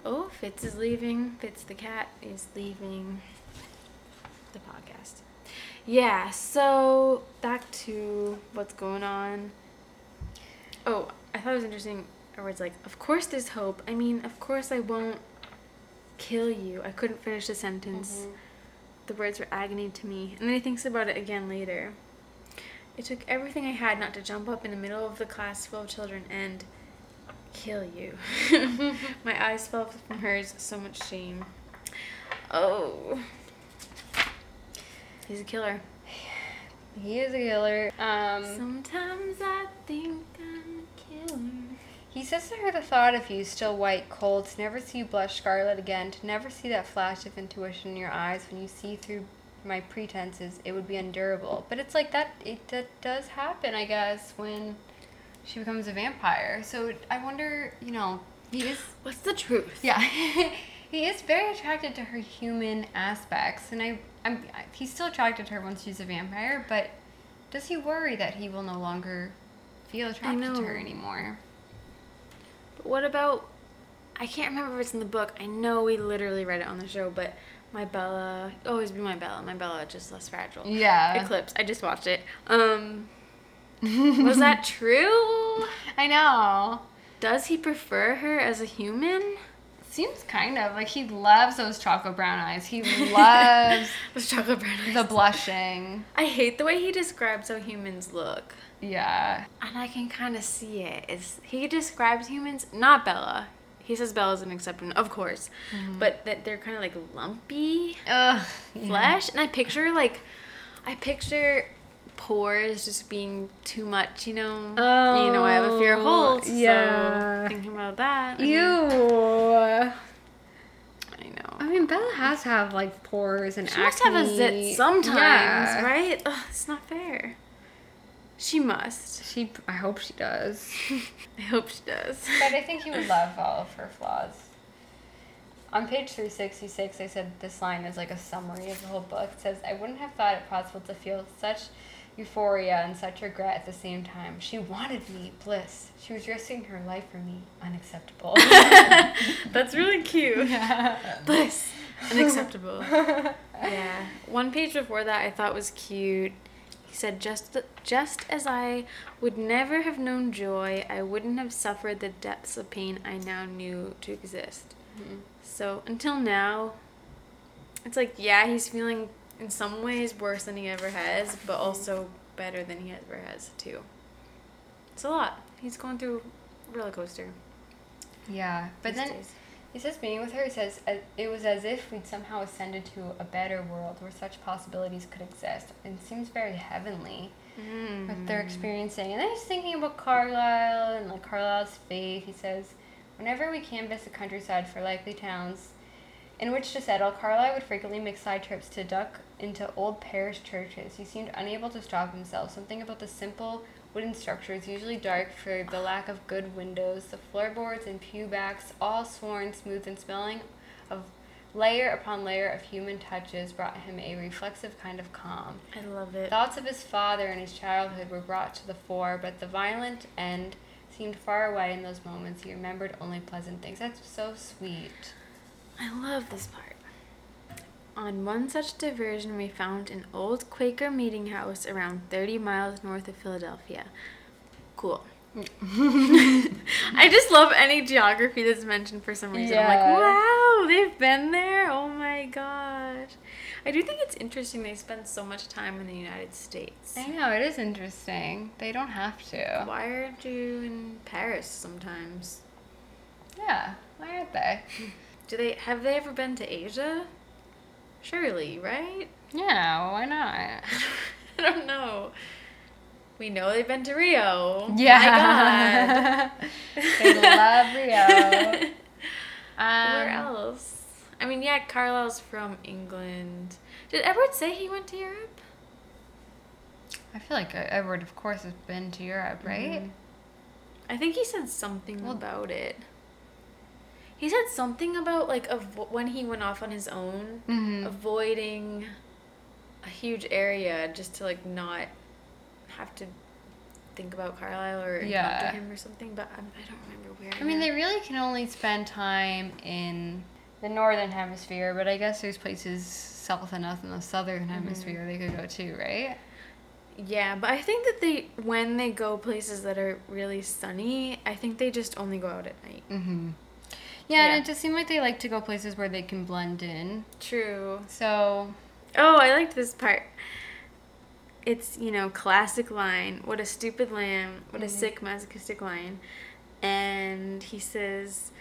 Oh, Fitz is leaving. Fitz the cat is leaving the podcast. Yeah, so back to what's going on. Oh, I thought it was interesting. Edward's like, Of course there's hope. I mean, of course I won't kill you. I couldn't finish the sentence. Mm-hmm. The words were agony to me. And then he thinks about it again later. It took everything I had not to jump up in the middle of the class full of children and kill you. My eyes fell from hers, so much shame. Oh. He's a killer. He is a killer. Um, Sometimes I think I'm a killer. he says to her the thought of you still white, cold, to never see you blush scarlet again, to never see that flash of intuition in your eyes when you see through my pretenses, it would be unendurable. But it's like that, it that does happen, I guess, when she becomes a vampire. So I wonder, you know, he is What's the truth? Yeah, he is very attracted to her human aspects, and I, I'm, I- he's still attracted to her once she's a vampire. But does he worry that he will no longer feel attracted to her anymore? But what about? I can't remember if it's in the book. I know we literally read it on the show, but my Bella always be my Bella. My Bella just less fragile. Yeah. Eclipse. I just watched it. Um, was that true? I know. Does he prefer her as a human? Seems kind of like he loves those chocolate brown eyes. He loves Those chocolate brown eyes. the blushing. I hate the way he describes how humans look. Yeah. And I can kind of see. It's, he describes humans, not Bella. He says Bella's an exception, of course. Mm-hmm. But that they're kind of like lumpy Ugh. yeah. flesh. And I picture like, I picture pores just being too much, you know? Oh, you know, I have a fear of Oh, holes. yeah. So thinking about that. I mean, Ew. I know. I mean, Bella has to have like pores and She must have a zit sometimes, Yeah. right? Ugh, it's not fair. She must. She, I hope she does. I hope she does. but I think you would love all of her flaws. On page 366, I said this line is like a summary of the whole book. It says, I wouldn't have thought it possible to feel such euphoria and such regret at the same time. She wanted me, bliss. She was risking her life for me, unacceptable. That's really cute. yeah. Bliss. Unacceptable. yeah. One page before that I thought was cute. He said, just, just as I would never have known joy, I wouldn't have suffered the depths of pain I now knew to exist. Mm-hmm. So until now, it's like, yeah, he's feeling in some ways worse than he ever has, but mm-hmm. also better than he ever has too. It's a lot. He's going through a roller coaster. Yeah, but these then days. He says being with her. He says it was as if we'd somehow ascended to a better world where such possibilities could exist. And it seems very heavenly what they're hmm. experiencing. And then he's thinking about Carlisle and like Carlisle's faith. He says, whenever we canvass the countryside for likely towns in which to settle, Carlisle would frequently make side trips to duck into old parish churches. He seemed unable to stop himself. Something about the simple wooden structures, usually dark for the lack of good windows, the floorboards and pew backs, all sworn, smooth, and smelling of layer upon layer of human touches, brought him a reflexive kind of calm. I love it. Thoughts of his father and his childhood were brought to the fore, but the violent end seemed far away in those moments. He remembered only pleasant things. That's so sweet. I love this part. On one such diversion, we found an old Quaker meeting house around 30 miles north of Philadelphia. Cool. I just love any geography that's mentioned for some reason. I'm like, wow, they've been there. Oh my gosh. I do think it's interesting they spend so much time in the United States. I know, it is interesting. They don't have to. Why aren't you in Paris sometimes? Yeah, why aren't they? Do they have they ever been to Asia? Surely, right? Yeah, why not? I don't know. We know they've been to Rio. Yeah. My they love Rio. Where Um, else? I mean, yeah, Carlisle's from England. Did Edward say he went to Europe? I feel like Edward, of course, has been to Europe, right? Mhm. I think he said something Well- about it. He said something about like avo- when he went off on his own, Mhm. avoiding a huge area just to like not have to think about Carlisle or Yeah. encounter him or something. But I'm, I don't remember where. I mean, they really can only spend time in the northern hemisphere, but I guess there's places south enough in the southern hemisphere they could go to, right? Yeah, but I think that they when they go places that are really sunny, I think they just only go out at night. Mm-hmm. Yeah, Yeah. and it just seemed like they like to go places where they can blend in. True. So, Oh, I liked this part. It's, you know, classic line, what a stupid lamb, what a mm-hmm. sick masochistic line. And he says,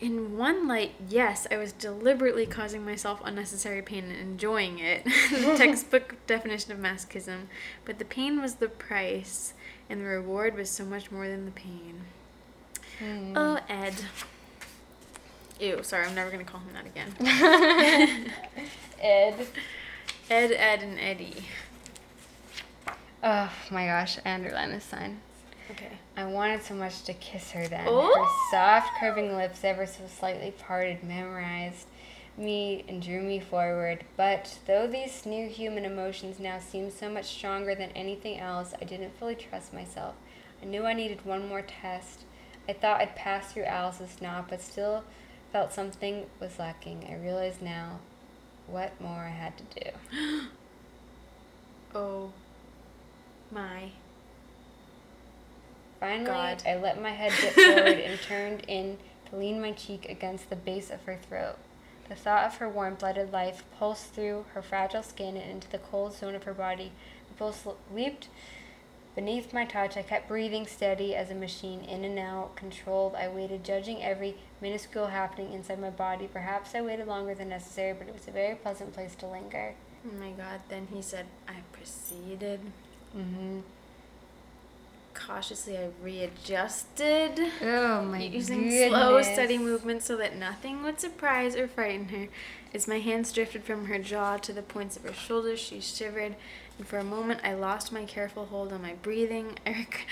in one light, yes, I was deliberately causing myself unnecessary pain and enjoying it. the textbook definition of masochism. But the pain was the price, and the reward was so much more than the pain. Mm. Oh, Ed. Ew, sorry, I'm never gonna call him that again. Ed. Ed, Ed, and Eddie. Oh my gosh, Anderlin is sign. Okay. I wanted so much to kiss her then. Oh. Her soft, curving lips, ever so slightly parted, memorized me and drew me forward. But though these new human emotions now seemed so much stronger than anything else, I didn't fully trust myself. I knew I needed one more test. I thought I'd passed through Alice's knot, but still felt something was lacking. I realized now what more I had to do. Oh. My. Finally, God. I let my head dip forward and turned in to lean my cheek against the base of her throat. The thought of her warm blooded life pulsed through her fragile skin and into the cold zone of her body. The pulse leaped beneath my touch. I kept breathing steady as a machine, in and out, controlled. I waited, judging every minuscule happening inside my body. Perhaps I waited longer than necessary, but it was a very pleasant place to linger. Oh my god. Then he said, I proceeded. Mm-hmm. Cautiously, I readjusted. Oh my Using slow, steady movements so that nothing would surprise or frighten her. As my hands drifted from her jaw to the points of her shoulders, she shivered, and for a moment I lost my careful hold on my breathing. I rec-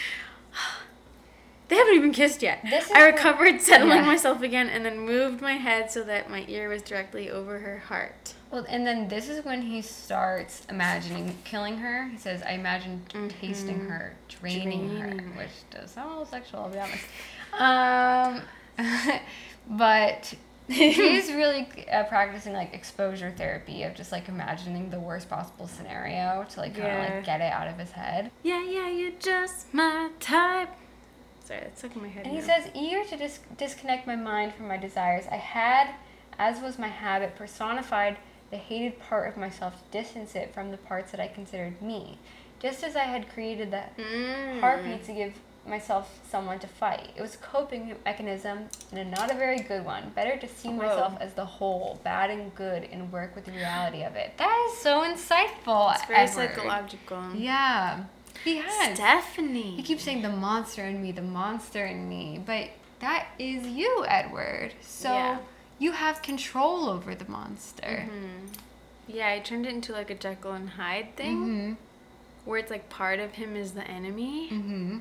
they haven't even kissed yet. I recovered, settling Yeah. myself again, and then moved my head so that my ear was directly over her heart. Well, and then this is when he starts imagining killing her. He says, "I imagine tasting her, draining, her," Mm-hmm. Draining her. which does sound a little sexual, I'll be honest. Um, but he's really uh, practicing like exposure therapy of just like imagining the worst possible scenario to like kind of Yeah. like get it out of his head. Yeah, yeah, you're just my type. Sorry, that's stuck in my head. And he says, eager to dis- disconnect my mind from my desires, I had, as was my habit, personified the hated part of myself to distance it from the parts that I considered me. Just as I had created the Mm. heartbeat to give myself someone to fight. It was a coping mechanism and not a very good one. Better to see myself as the whole, bad and good, and work with the reality of it. That is so insightful. It's very Edward. psychological. Yeah, he has. Stephenie. He keeps saying the monster in me, the monster in me, but that is you, Edward. So Yeah. you have control over the monster. Yeah, I turned it into like a Jekyll and Hyde thing, Mm-hmm. where it's like part of him is the enemy. Mm-hmm.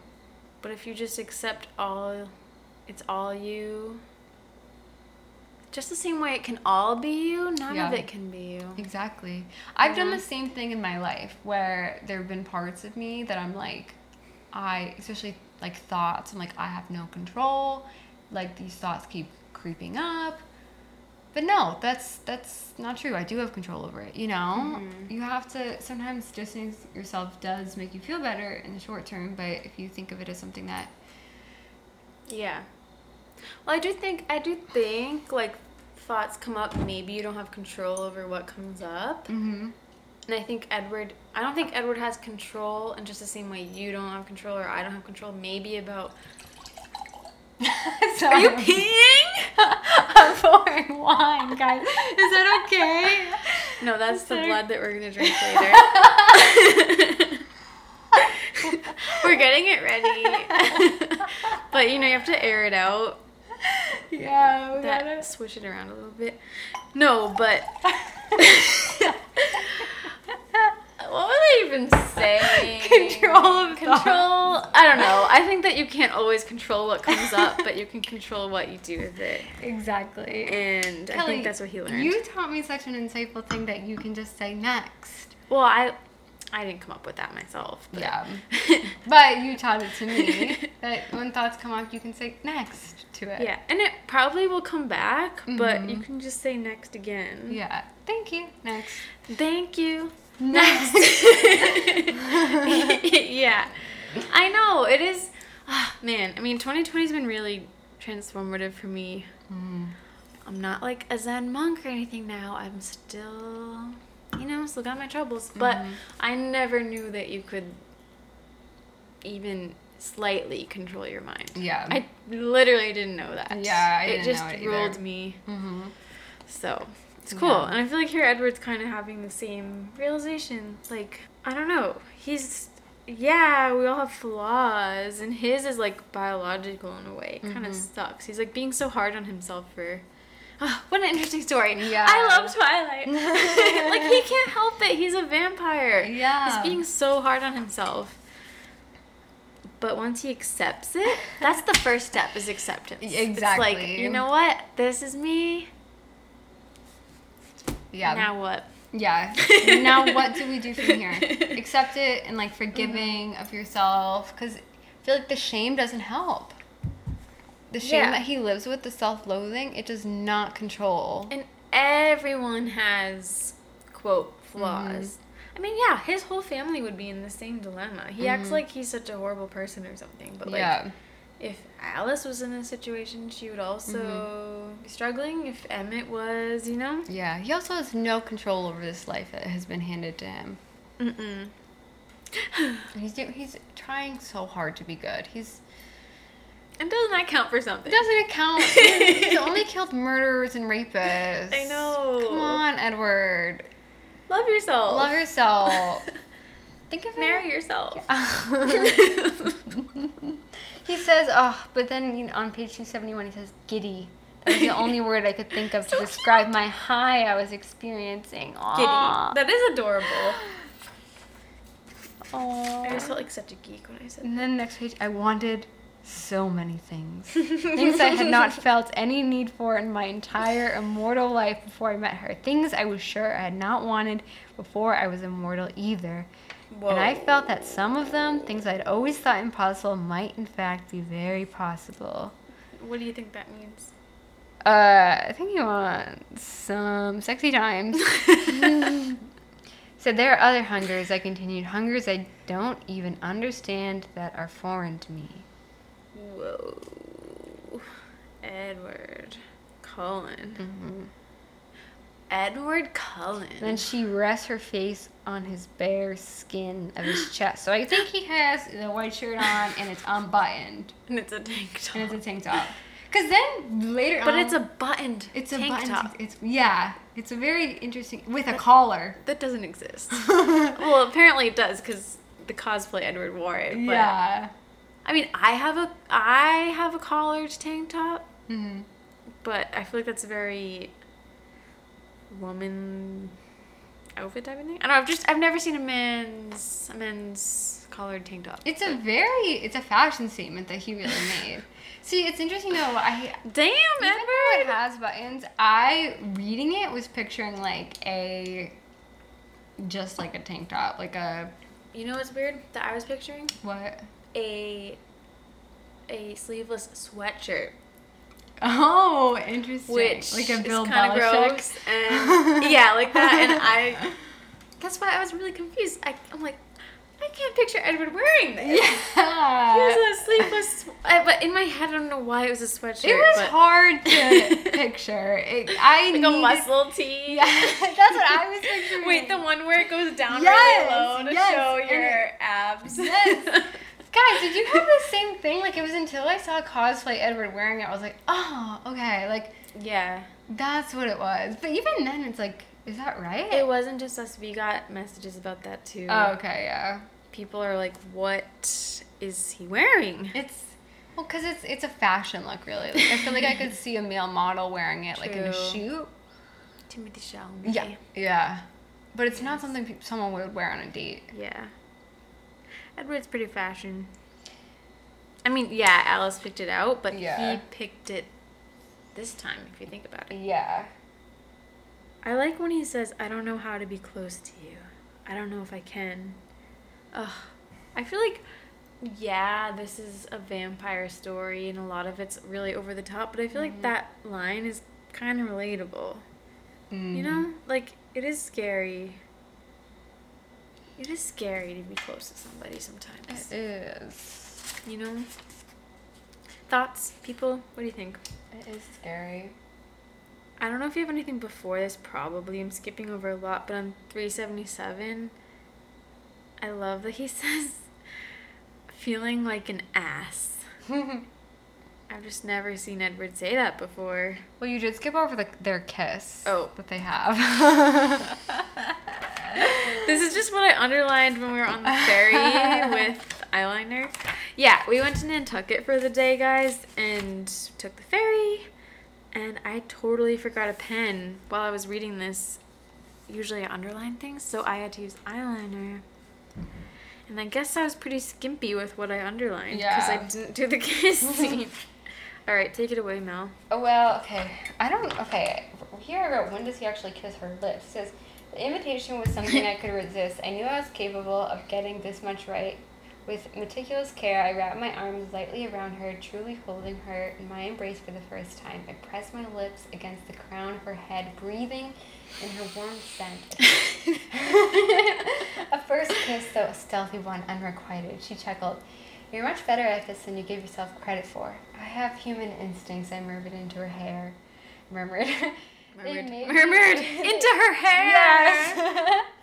But if you just accept all, it's all you. Just the same way it can all be you, none Yeah. of it can be you. Exactly. I've done the same thing in my life where there have been parts of me that I'm like, I, especially like thoughts, I'm like, I have no control. Like these thoughts keep creeping up. But no, that's that's not true. I do have control over it. You know, you have to sometimes distancing yourself does make you feel better in the short term. But if you think of it as something that Yeah. Well, I do think I do think like thoughts come up. Maybe you don't have control over what comes up. mm-hmm. And I think Edward, I don't think Edward has control in just the same way you don't have control or I don't have control. Maybe about. Are you peeing? I'm pouring wine, guys. Is that okay? No, that's the Sorry. blood that we're gonna drink later. we're getting it ready. but you know, you have to air it out. Yeah, we That gotta. swish it around a little bit. No, but what was I even saying? Control of control. I don't know. I think that you can't always control what comes up, but you can control what you do with it. Exactly. And I think that's what he learned. You taught me such an insightful thing that you can just say next. well, I I didn't come up with that myself. But Yeah. But you taught it to me that when thoughts come up, you can say next to it. yeah, and it probably will come back, but Mhm. you can just say next again. Yeah. Thank you. Next. Thank you. Next. yeah. I know. It is. ah, man, I mean, 2020 has been really transformative for me. Mm. I'm not like a Zen monk or anything now. I'm still, you know, still got my troubles. But Mhm. I never knew that you could even slightly control your mind. Yeah. I literally didn't know that. Yeah, I it didn't just know it either. ruled me. Mm-hmm. So it's cool. Yeah. And I feel like here Edward's kind of having the same realization. Like, I don't know. He's, yeah, we all have flaws. And his is like biological in a way. It kind of Mhm. sucks. He's like being so hard on himself for. Ah, what an interesting story. Yeah. I love Twilight. like, he can't help it. He's a vampire. Yeah. He's being so hard on himself. But once he accepts it, that's the first step is acceptance. Exactly. It's like, you know what? This is me. Yeah. Now what? Yeah. now what do we do from here? Accept it and like forgiving of yourself because I feel like the shame doesn't help. The shame Yeah. that he lives with, the self-loathing, it does not control. And everyone has quote flaws. Mm-hmm. I mean, yeah, his whole family would be in the same dilemma. He acts like he's such a horrible person or something, but like Mm-hmm. yeah. If Alice was in this situation, she would also Mm-hmm. be struggling. If Emmett was, you know. Yeah. He also has no control over this life that has been handed to him. Mm-mm. He's he's trying so hard to be good. He's And doesn't that count for something? it doesn't account. he's only killed murderers and rapists. I know. Come on, Edward. Love yourself. Love yourself. Think of it. Marry yourself. he says, oh, but then you know, on page 271 he says, giddy. That was the only word I could think of to describe my high I was experiencing. Giddy. That is adorable. Aw. I just felt like such a geek when I said And then next page, I wanted so many things. things I had not felt any need for in my entire immortal life before I met her. Things I was sure I had not wanted before I was immortal either. And I felt that some of them, things I'd always thought impossible, might in fact be very possible. What do you think that means? Uh, I think you want some sexy times. so there are other hungers, I continued. Hungers I don't even understand that are foreign to me. Whoa. Edward. Cullen. Edward Cullen. Then she rests her face on his bare skin of his chest. So I think he has the white shirt on and it's unbuttoned and it's a tank top. and it's a tank top. Cause then later but on, it's a buttoned it's a tank button. top. It's yeah, it's a very interesting with a collar. That doesn't exist. well, apparently it does because the cosplay Edward wore it. But, yeah. I mean, I have a I have a collared tank top, hmm but I feel like that's very woman outfit type of thing. I don't know. I've just I've never seen a man's a men's collared tank top. It's a very it's a fashion statement that he really made. See, it's interesting though. I Damn, even though it has buttons, I reading it was picturing like a just like a tank top, like a You know what's weird that I was picturing? what? A a sleeveless sweatshirt, Oh, interesting. which like a is Bill kind of Belichick. gross, and yeah, like that. And I, that's why I was really confused. I, I'm like, I can't picture Edward wearing this. Yeah. He was a sleeveless, but in my head, I don't know why it was a sweatshirt. it was but hard to picture. It, I like needed, a muscle tee. Yeah, that's what I was picturing. Wait, the one where it goes down Yes, really low to yes, show your it- abs. Yes. Guys, did you have the same thing? Like it was until I saw cosplay Edward wearing it, I was like, oh, okay, like yeah. that's what it was. But even then, it's like, is that right? It wasn't just us. We got messages about that too. Oh, okay, yeah. People are like, "What is he wearing?" It's well, cause it's it's a fashion look, really. Like, I feel like I could see a male model wearing it, like in a shoot. Timothée Chalamet. Yeah, yeah. But it's not something someone would wear on a date. Yeah. Edward's pretty fashion. I mean, yeah, Alice picked it out, but Yeah. he picked it this time, if you think about it. Yeah. I like when he says, I don't know how to be close to you. I don't know if I can. Ugh. I feel like, yeah, this is a vampire story and a lot of it's really over the top, but I feel like mm-hmm. that line is kind of relatable. You mm-hmm. know? Like, it is scary. It is scary to be close to somebody sometimes. It is. You know? Thoughts, people? What do you think? It is scary. I don't know if you have anything before this, probably. I'm skipping over a lot, but on 377, I love that he says, feeling like an ass. I've just never seen Edward say that before. Well, you did skip over the, their kiss. Oh. That they have. This is just what I underlined when we were on the ferry with eyeliner. Yeah, we went to Nantucket for the day, guys, and took the ferry. And I totally forgot a pen while I was reading this. Usually I underline things, so I had to use eyeliner. And I guess I was pretty skimpy with what I underlined because I didn't do the kiss scene. All right, take it away, Mel. Oh well, okay. I don't. Okay, here I wrote. When does he actually kiss her lips? It says the invitation was something I could resist. I knew I was capable of getting this much right. With meticulous care, I wrapped my arms lightly around her, truly holding her in my embrace for the first time. I pressed my lips against the crown of her head, breathing in her warm scent. a first kiss, though a stealthy one, unrequited. She chuckled. You're much better at this than you give yourself credit for. I have human instincts, I murmured into her hair. Murmured. They Murmured, murmured into her hair. Yes.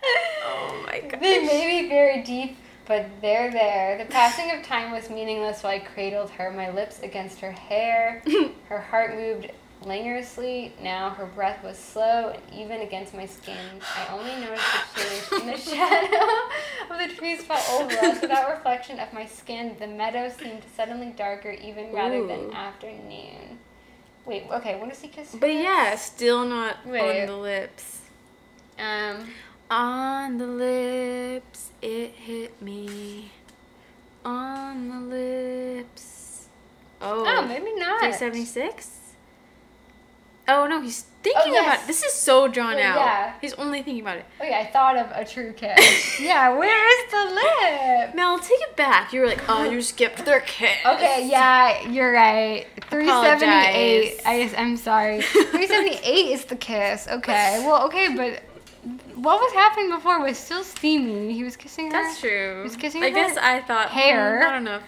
Oh my god. they may be very deep, but they're there. The passing of time was meaningless while I cradled her, my lips against her hair. her heart moved languorously. Now her breath was slow and even against my skin. I only noticed the change in the shadow of the trees fell over us. Without reflection of my skin, the meadow seemed suddenly darker, even rather Ooh. than afternoon. Wait, okay, when does he kiss? But yeah, still not Wait. on the lips. Um. On the lips, it hit me. On the lips. Oh, Oh, maybe not. 376? Oh no, he's thinking yes. about This is so drawn Oh, out. yeah. He's only thinking about it. Oh yeah, I thought of a true kiss. yeah, where is the lip? Mel, take it back. You were like, oh, you skipped their kiss. Okay, yeah, you're right. 378. Apologize. I, I'm sorry. 378 is the kiss. Okay. Well, okay, but what was happening before was still steamy. He was kissing her. That's true. He was kissing I her guess I thought hair. "Hmm, not enough.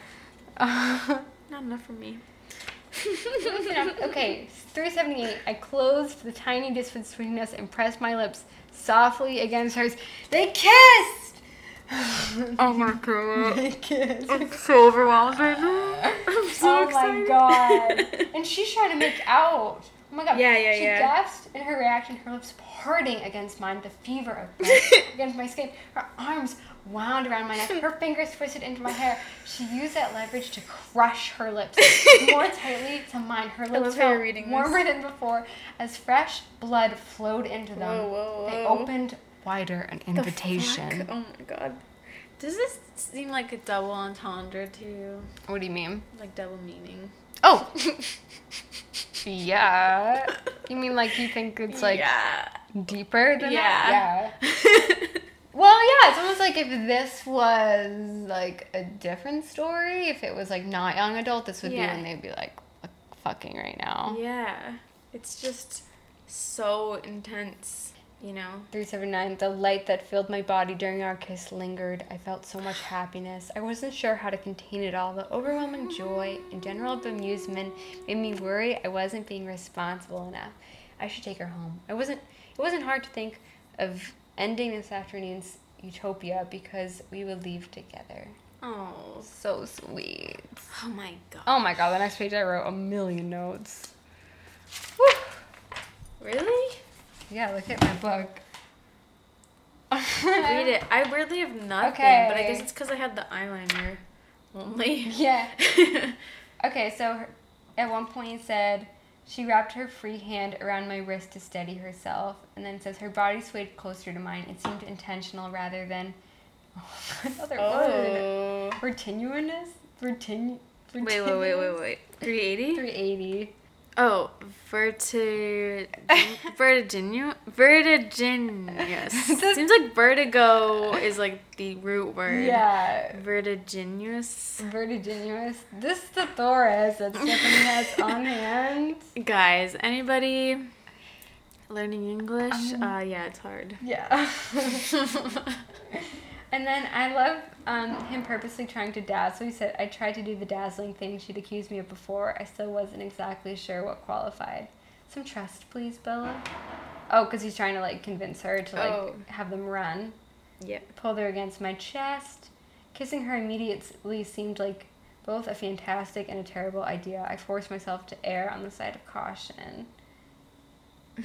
Not enough for me. okay, 378. I closed the tiny distance between us and pressed my lips softly against hers. They kissed! Oh my god. They kissed. I'm so overwhelmed right now. I'm so oh excited. my god. And she's trying to make out. Oh my god. Yeah, yeah, she yeah. gasped in her reaction, her lips parting against mine, the fever of against my skin. Her arms wound around my neck, her fingers twisted into my hair. She used that leverage to crush her lips more tightly to mine. Her lips felt reading this. warmer than before as fresh blood flowed into them. Whoa, whoa, They opened wider, an invitation. Oh my god. Does this seem like a double entendre to you? What do you mean? Like double meaning? Oh, yeah. You mean like you think it's like yeah. deeper than that? Yeah. Well, yeah, it's almost like if this was like a different story, if it was like not young adult, this would Yeah. be when they'd be like fucking right now. yeah. It's just so intense, you know? 379, the light that filled my body during our kiss lingered. I felt so much happiness. I wasn't sure how to contain it all. The overwhelming joy and general bemusement made me worry I wasn't being responsible enough. I should take her home. I wasn't it wasn't hard to think of ending this afternoon's utopia because we would leave together. Oh. So sweet. Oh my god. Oh my god, the next page I wrote a million notes. Really? Yeah, look at my book. Read it. I weirdly have nothing, okay. but I guess it's because I had the eyeliner only. Yeah. Okay, so at one point he said she wrapped her free hand around my wrist to steady herself, and then says her body swayed closer to mine. It seemed intentional rather than another word. oh. Vertiginous? Vertinu- Wait, wait, wait, wait, wait. 380? 380. Oh, verti... vertiginu... Vertiginous. Seems like vertigo is like the root word. Yeah. Vertiginous. Vertiginous. This is the thesaurus that Stephenie has on hand. Guys, anybody learning English? Um, uh, yeah, it's hard. Yeah. and then I love um, him purposely trying to dazzle. He said, I tried to do the dazzling thing she'd accused me of before. I still wasn't exactly sure what qualified. Some trust, please, Bella. Oh, because he's trying to like convince her to like Oh. have them run. yeah. Pulled her against my chest. Kissing her immediately seemed like both a fantastic and a terrible idea. I forced myself to err on the side of caution.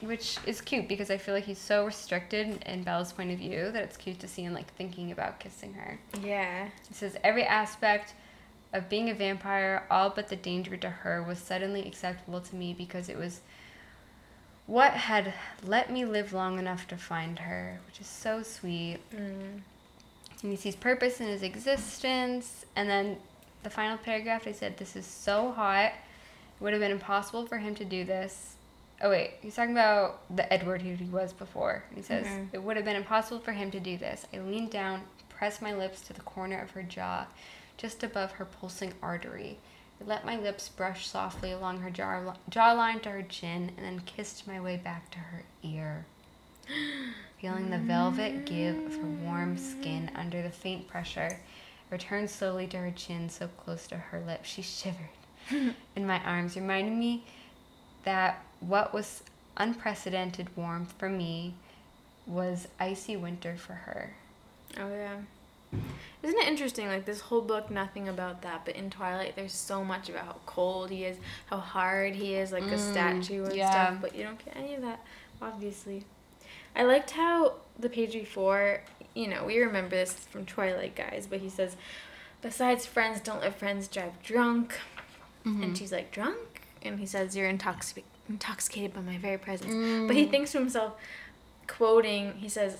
Which is cute because I feel like he's so restricted in Bella's point of view that it's cute to see him like thinking about kissing her. Yeah. He says every aspect of being a vampire, all but the danger to her, was suddenly acceptable to me because it was what had let me live long enough to find her, which is so sweet. Mm. And he sees purpose in his existence. And then the final paragraph, they said, This is so hot. It would have been impossible for him to do this. Oh, wait. He's talking about the Edward who he was before. He says, Mhm. It would have been impossible for him to do this. I leaned down, pressed my lips to the corner of her jaw, just above her pulsing artery. I let my lips brush softly along her jaw jawline to her chin, and then kissed my way back to her ear. Feeling the velvet give of her warm skin under the faint pressure, I returned slowly to her chin so close to her lips. She shivered in my arms, reminding me that what was unprecedented warmth for me was icy winter for her. Oh yeah. Isn't it interesting? Like this whole book, nothing about that, but in Twilight, there's so much about how cold he is, how hard he is, like a Mm, statue and yeah. stuff. But you don't get any of that, obviously. I liked how the page before, you know, we remember this from Twilight, guys. But he says, besides friends, don't let friends drive drunk. Mm-hmm. And she's like, drunk? And he says, you're intoxic- intoxicated by my very presence. Mm. But he thinks to himself, quoting, he says,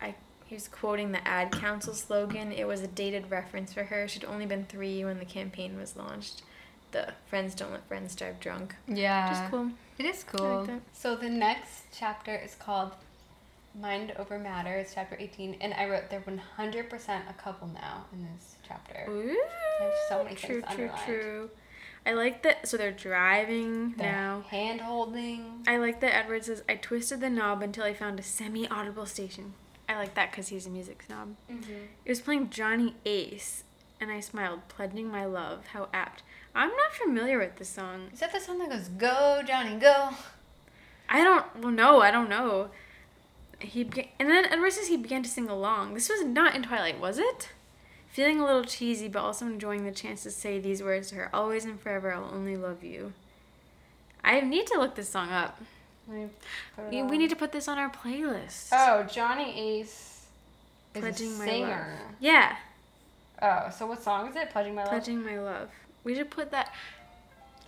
I he was quoting the ad council slogan. It was a dated reference for her. She'd only been three when the campaign was launched. The friends don't let friends drive drunk. Yeah. Just cool. It is cool. like so the next chapter is called Mind Over Matter. It's chapter 18. And I wrote they're 100% a couple now in this chapter. Ooh, I have so many true, things true, underlined. true. I like that. So they're driving They're now. hand holding. I like that Edward says, I twisted the knob until I found a semi audible station. I like that because he's a music snob. Mm-hmm. It was playing Johnny Ace, and I smiled, pledging my love. How apt. I'm not familiar with this song. Is that the song that goes "Go Johnny Go"? I don't. Well, no, I don't know. He began, and then Edward says he began to sing along. This was not in Twilight, was it? Feeling a little cheesy, but also enjoying the chance to say these words to her: "Always and forever, I'll only love you." I need to look this song up. Let me put it We, we need to put this on our playlist. Oh, Johnny Ace is Pledging a my singer. love. Yeah, Oh, so what song is it? Pledging my love. pledging my love. We should put that.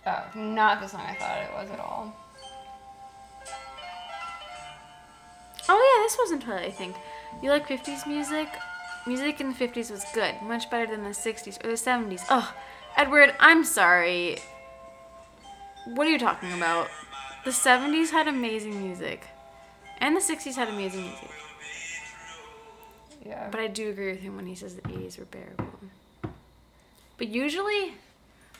Oh, not the song I thought it was at all. Oh yeah, this wasn't Twilight. I think. You like '50s music? Music in the '50s was good, much better than the '60s or the '70s. Oh, Edward, I'm sorry. What are you talking about? The '70s had amazing music, and the '60s had amazing music. Yeah. But I do agree with him when he says the 80s were bearable. But usually,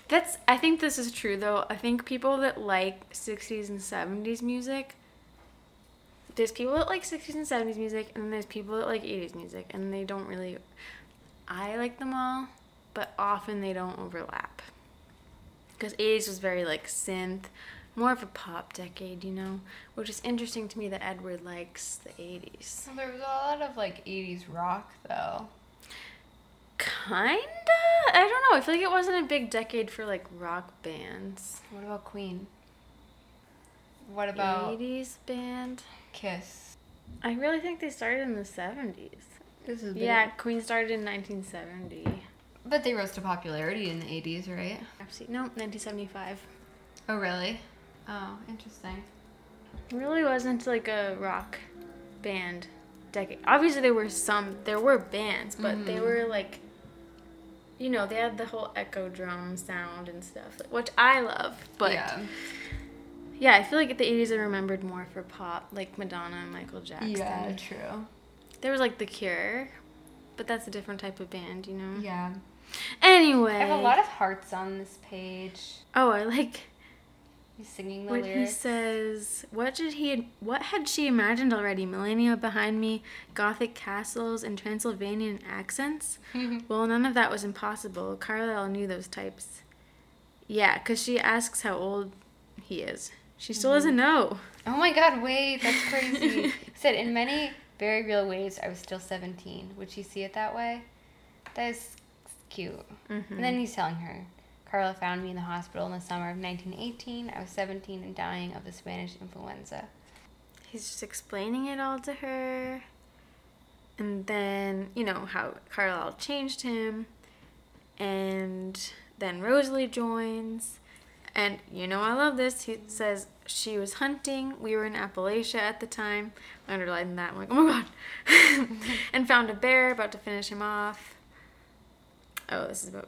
that's. I think this is true though. I think people that like 60s and 70s music. There's people that like 60s and 70s music, and then there's people that like 80s music, and they don't really. I like them all, but often they don't overlap. Because 80s was very like synth, more of a pop decade, you know? Which is interesting to me that Edward likes the 80s. Well, there was a lot of like 80s rock though. Kinda. I don't know. I feel like it wasn't a big decade for like rock bands. What about Queen? What about 80s band. Kiss? I really think they started in the 70s. This is Yeah, Queen started in 1970. But they rose to popularity in the 80s, right? No, 1975. Oh, really? Oh, interesting. It really wasn't like a rock band decade. Obviously, there were some, there were bands, but they mm-hmm. were like, you know, they had the whole echo drum sound and stuff, which I love. But yeah. Yeah, I feel like at the 80s are remembered more for pop, like Madonna and Michael Jackson. Yeah, true. There was like The Cure, but that's a different type of band, you know? Yeah. Anyway. I have a lot of hearts on this page. Oh, I like He's singing the when he says, "What did he? What had she imagined already? Millennia behind me, Gothic castles and Transylvanian accents. well, none of that was impossible. Carlisle knew those types. Yeah, cause she asks how old he is. She still doesn't know. Oh my god, wait, that's crazy. He said, in many very real ways, I was still 17. Would she see it that way? That is cute. Mm-hmm. And then he's telling her, Carlisle found me in the hospital in the summer of 1918. I was 17 and dying of the Spanish influenza. He's just explaining it all to her. And then, you know, how Carlisle changed him. And then Rosalie joins. And, you know, I love this. He says, she was hunting. We were in Appalachia at the time. I underlined that. I'm like, oh my God. and found a bear, about to finish him off. Oh, this is about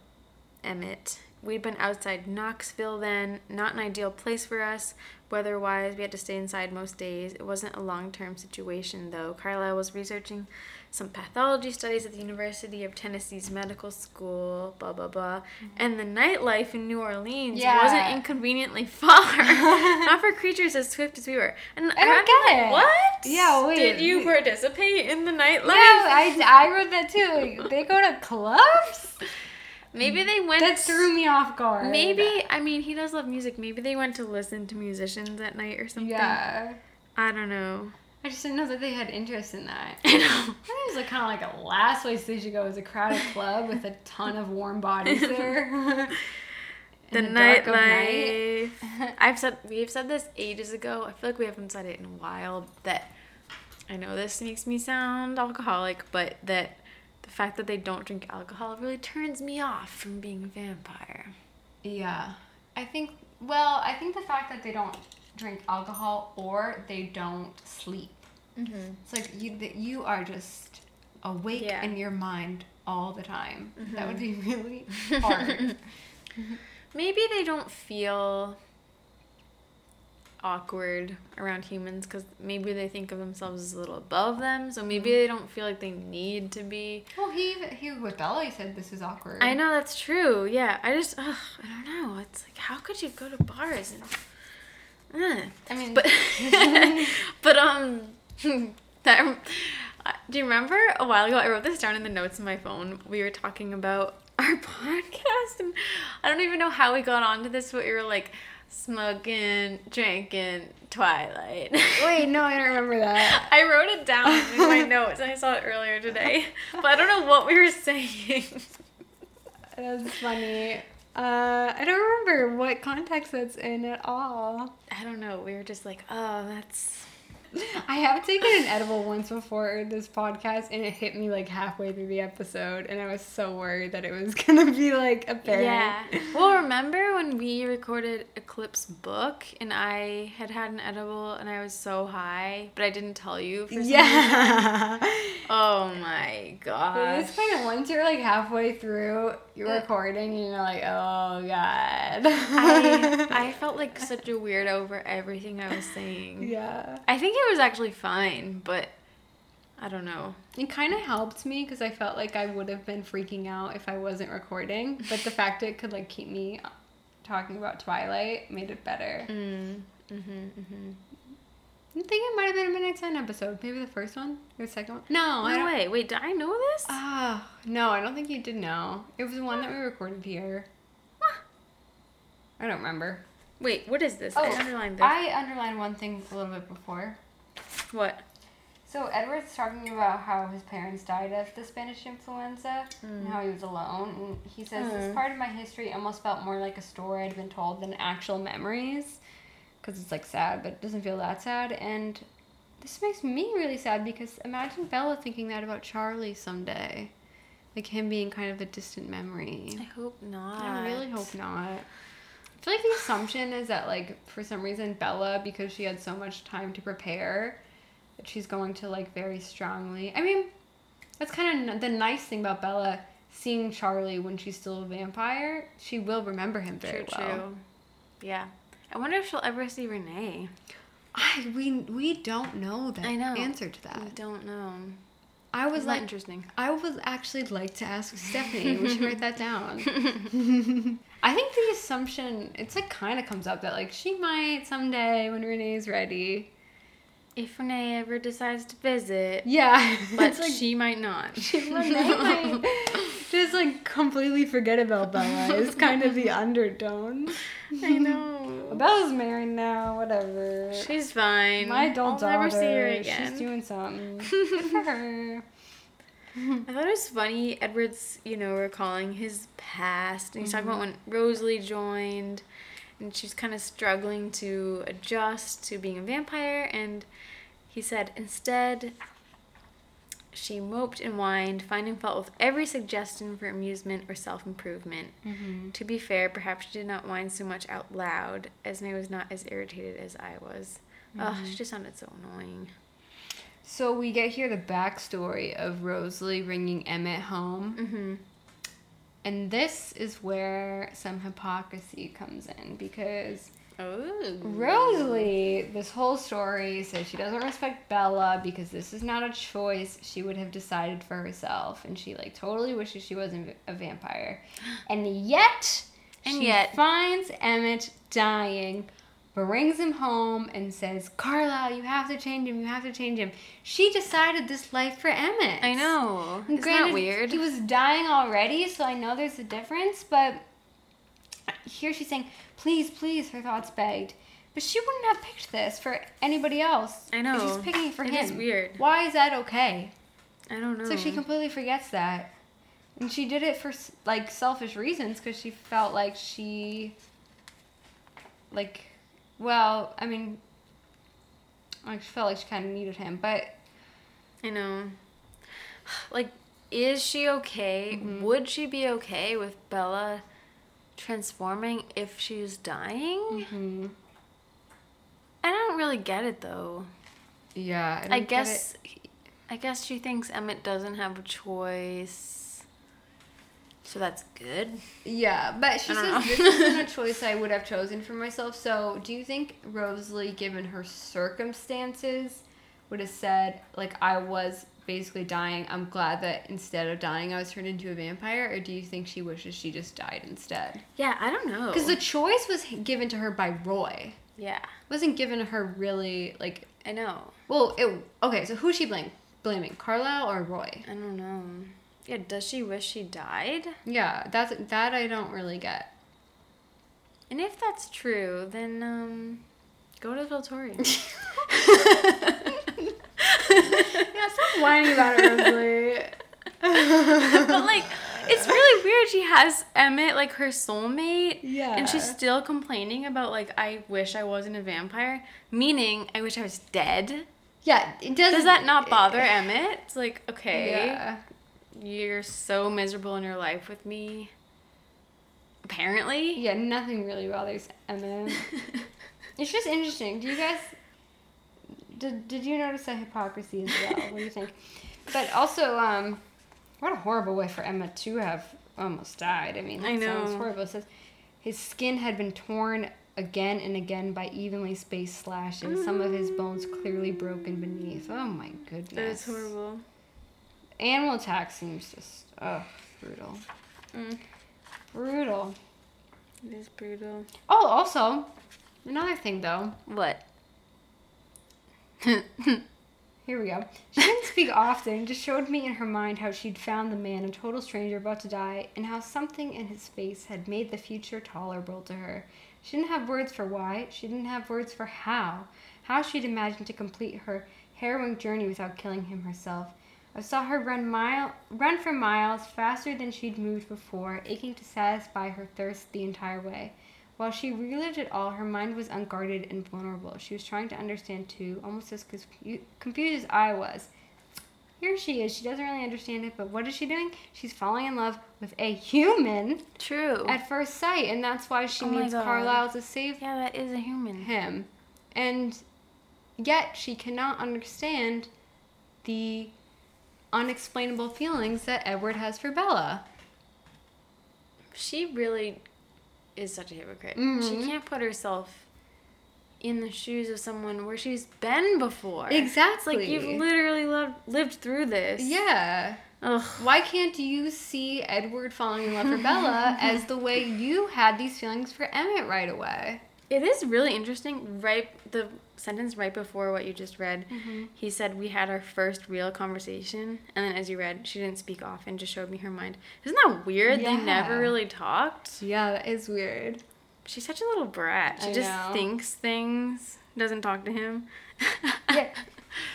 Emmett. We'd been outside Knoxville then, not an ideal place for us. Weather wise, we had to stay inside most days. It wasn't a long term situation though. Carlisle was researching some pathology studies at the University of Tennessee's medical school, blah blah blah. Mm-hmm. And the nightlife in New Orleans Yeah. wasn't inconveniently far. not for creatures as swift as we were. And I don't I'm get like, it. What? Yeah, wait. Did you participate in the nightlife? Yeah, I, I wrote that too. Like, they go to clubs? Maybe they went That threw me off guard. Maybe I mean he does love music. Maybe they went to listen to musicians at night or something. Yeah. I don't know. I just didn't know that they had interest in that. I know. I think it's like kind of like a last place they should go is a crowded club with a ton of warm bodies there. The In dark of night. nightlife. I've said we've said this ages ago. I feel like we haven't said it in a while. That I know this makes me sound alcoholic, but that the fact that they don't drink alcohol really turns me off from being a vampire. Yeah. I think, well, I think the fact that they don't drink alcohol or they don't sleep. Mm-hmm. It's like you, that you are just awake Yeah. in your mind all the time. That would be Mm-hmm. really hard. Maybe they don't feel awkward around humans because maybe they think of themselves as a little above them. So maybe they don't feel like they need to be. well, he, he with Bella, he said this is awkward. I know that's true. Yeah, I just ugh, I don't know. It's like how could you go to bars and. Uh. I mean, But but um, that, do you remember a while ago? I wrote this down in the notes in my phone. We were talking about our podcast. And I don't even know how we got onto this, but we were like smoking, drinking, Twilight. Wait, no, I don't remember that. I wrote it down in my notes and I saw it earlier today. But I don't know what we were saying. That's funny. Uh, I don't remember what context that's in at all. I don't know. We were just like, oh, that's. I have taken an edible once before this podcast, and it hit me like halfway through the episode, and I was so worried that it was gonna be like apparent. Yeah. Well, remember when we recorded Eclipse Book and I had had an edible and I was so high, but I didn't tell you for some reason? Yeah. Oh my gosh. It's kind of once you're like halfway through you're uh, recording, and you're like, oh god. I, I felt like such a weirdo over everything I was saying. yeah. I think it was actually fine, but I don't know. It kind of helped me because I felt like I would have been freaking out if I wasn't recording. But the fact it could like keep me talking about Twilight made it better. Mm. hmm hmm I think it might have been a Midnight Sun episode. Maybe the first one or the second one. No, I don't. way. Wait, did I know this? Ah, no, I don't think you did know. It was the one that we recorded here. I don't remember. Wait, what is this? Oh, I underlined this. I underlined one thing a little bit before. What? So Edward's talking about how his parents died of the Spanish influenza and how he was alone. And he says this Mm. part of my history almost felt more like a story I'd been told than actual memories, because it's like sad, but it doesn't feel that sad. And this makes me really sad because imagine Bella thinking that about Charlie someday, like him being kind of a distant memory. I hope not. I really hope not. I feel like the assumption is that like for some reason Bella, because she had so much time to prepare, that she's going to like very strongly. I mean, that's kind of the nice thing about Bella seeing Charlie when she's still a vampire. She will remember him very True, well. true. Yeah. I wonder if she'll ever see Renee. I we we don't know the I know. answer to that. I that. don't know. I was like, interesting? I would actually like to ask Stephenie. we should write that down. I think the assumption it's like kind of comes up that like she might someday when Renee's ready. If Renee ever decides to visit, Yeah, but like she might not. She might just like completely forget about Bella. It's kind of the undertone. I know. Bella's married now. Whatever. She's fine. My adult I'll daughter. never see her again. She's doing something. Good for her. I thought it was funny. Edward's, you know, recalling his past, and he's talking about mm-hmm. when Rosalie joined, and she's kind of struggling to adjust to being a vampire. And he said, instead, she moped and whined, finding fault with every suggestion for amusement or self improvement. To be fair, perhaps she did not whine so much out loud. Esme was not as irritated as I was. Ugh, she just sounded so annoying. So we get here the backstory of Rosalie bringing Emmett home. Mm-hmm. And this is where some hypocrisy comes in because Oh. Rosalie, this whole story says she doesn't respect Bella because this is not a choice she would have decided for herself, and she like totally wishes she wasn't a vampire. And yet, And she yet- finds Emmett dying, brings him home, and says, "Carlisle, you have to change him. You have to change him." She decided this life for Emmett. I know. Isn't granted, that weird? He was dying already, so I know there's a difference, but here she's saying, please, please, her thoughts begged. But she wouldn't have picked this for anybody else. I know. She's picking it for It him. is weird. Why is that okay? I don't know. So she completely forgets that. And she did it for like selfish reasons because she felt like she, like, well, I mean, like she felt like she kind of needed him, but I know. Like, is she okay? Mm-hmm. Would she be okay with Bella transforming if she's dying? mm-hmm. I don't really get it though. yeah, I, guess. I guess she thinks Emmett doesn't have a choice. So that's good. Yeah, but she I says this isn't a choice I would have chosen for myself. So, do you think Rosalie, given her circumstances, would have said, like, I was basically dying, I'm glad that instead of dying, I was turned into a vampire? Or do you think she wishes she just died instead? Yeah, I don't know. Because the choice was given to her by Roy. yeah, It wasn't given to her really, like, I know. well, it, okay, so who's she blaming? Blaming Carlisle or Roy? I don't know. Yeah, does she wish she died? Yeah, that's that I don't really get. And if that's true, then um, go to Viltorian. Yeah, stop whining about it, Rosalie. but like, it's really weird. She has Emmett like her soulmate. Yeah. And she's still complaining about like, I wish I wasn't a vampire. Meaning, I wish I was dead. Yeah, it doesn't. Does that not bother Emmett? It's like, okay, Yeah. you're so miserable in your life with me. Apparently. Yeah, nothing really bothers Emmett. It's just interesting. Do you guys did did you notice that hypocrisy as well? What do you think? But also, um, what a horrible way for Emmett to have almost died. I mean, that I know. sounds horrible. It says his skin had been torn again and again by evenly spaced slashes. Some of his bones clearly broken beneath. Oh my goodness. That is horrible. Animal attack seems just oh brutal. Mm. Brutal. It is brutal. Oh, also, another thing though. What? Here we go. She didn't speak often, just showed me in her mind how she'd found the man, a total stranger about to die, and how something in his face had made the future tolerable to her. She didn't have words for why, she didn't have words for how. How she'd imagined to complete her harrowing journey without killing him herself. I saw her run mile run for miles faster than she'd moved before, aching to satisfy her thirst the entire way. While she relived it all, her mind was unguarded and vulnerable. She was trying to understand too, almost as confused as I was. Here she is. She doesn't really understand it, but what is she doing? She's falling in love with a human True. at first sight, and that's why she Oh needs. Carlisle to save yeah, that is a human. him. And yet she cannot understand the unexplainable feelings that Edward has for Bella. She really is such a hypocrite. Mhm. She can't put herself in the shoes of someone where she's been before. Exactly. It's like you've literally lived, lived through this. Yeah. Ugh. Why can't you see Edward falling in love for Bella as the way you had these feelings for Emmett right away? It is really interesting. Right, the sentence right before what you just read, mm-hmm. he said we had our first real conversation, and then as you read, she didn't speak often, just showed me her mind. Isn't that weird? They never really talked. Yeah, that is weird. She's such a little brat. She I just know. thinks things, doesn't talk to him. Yeah.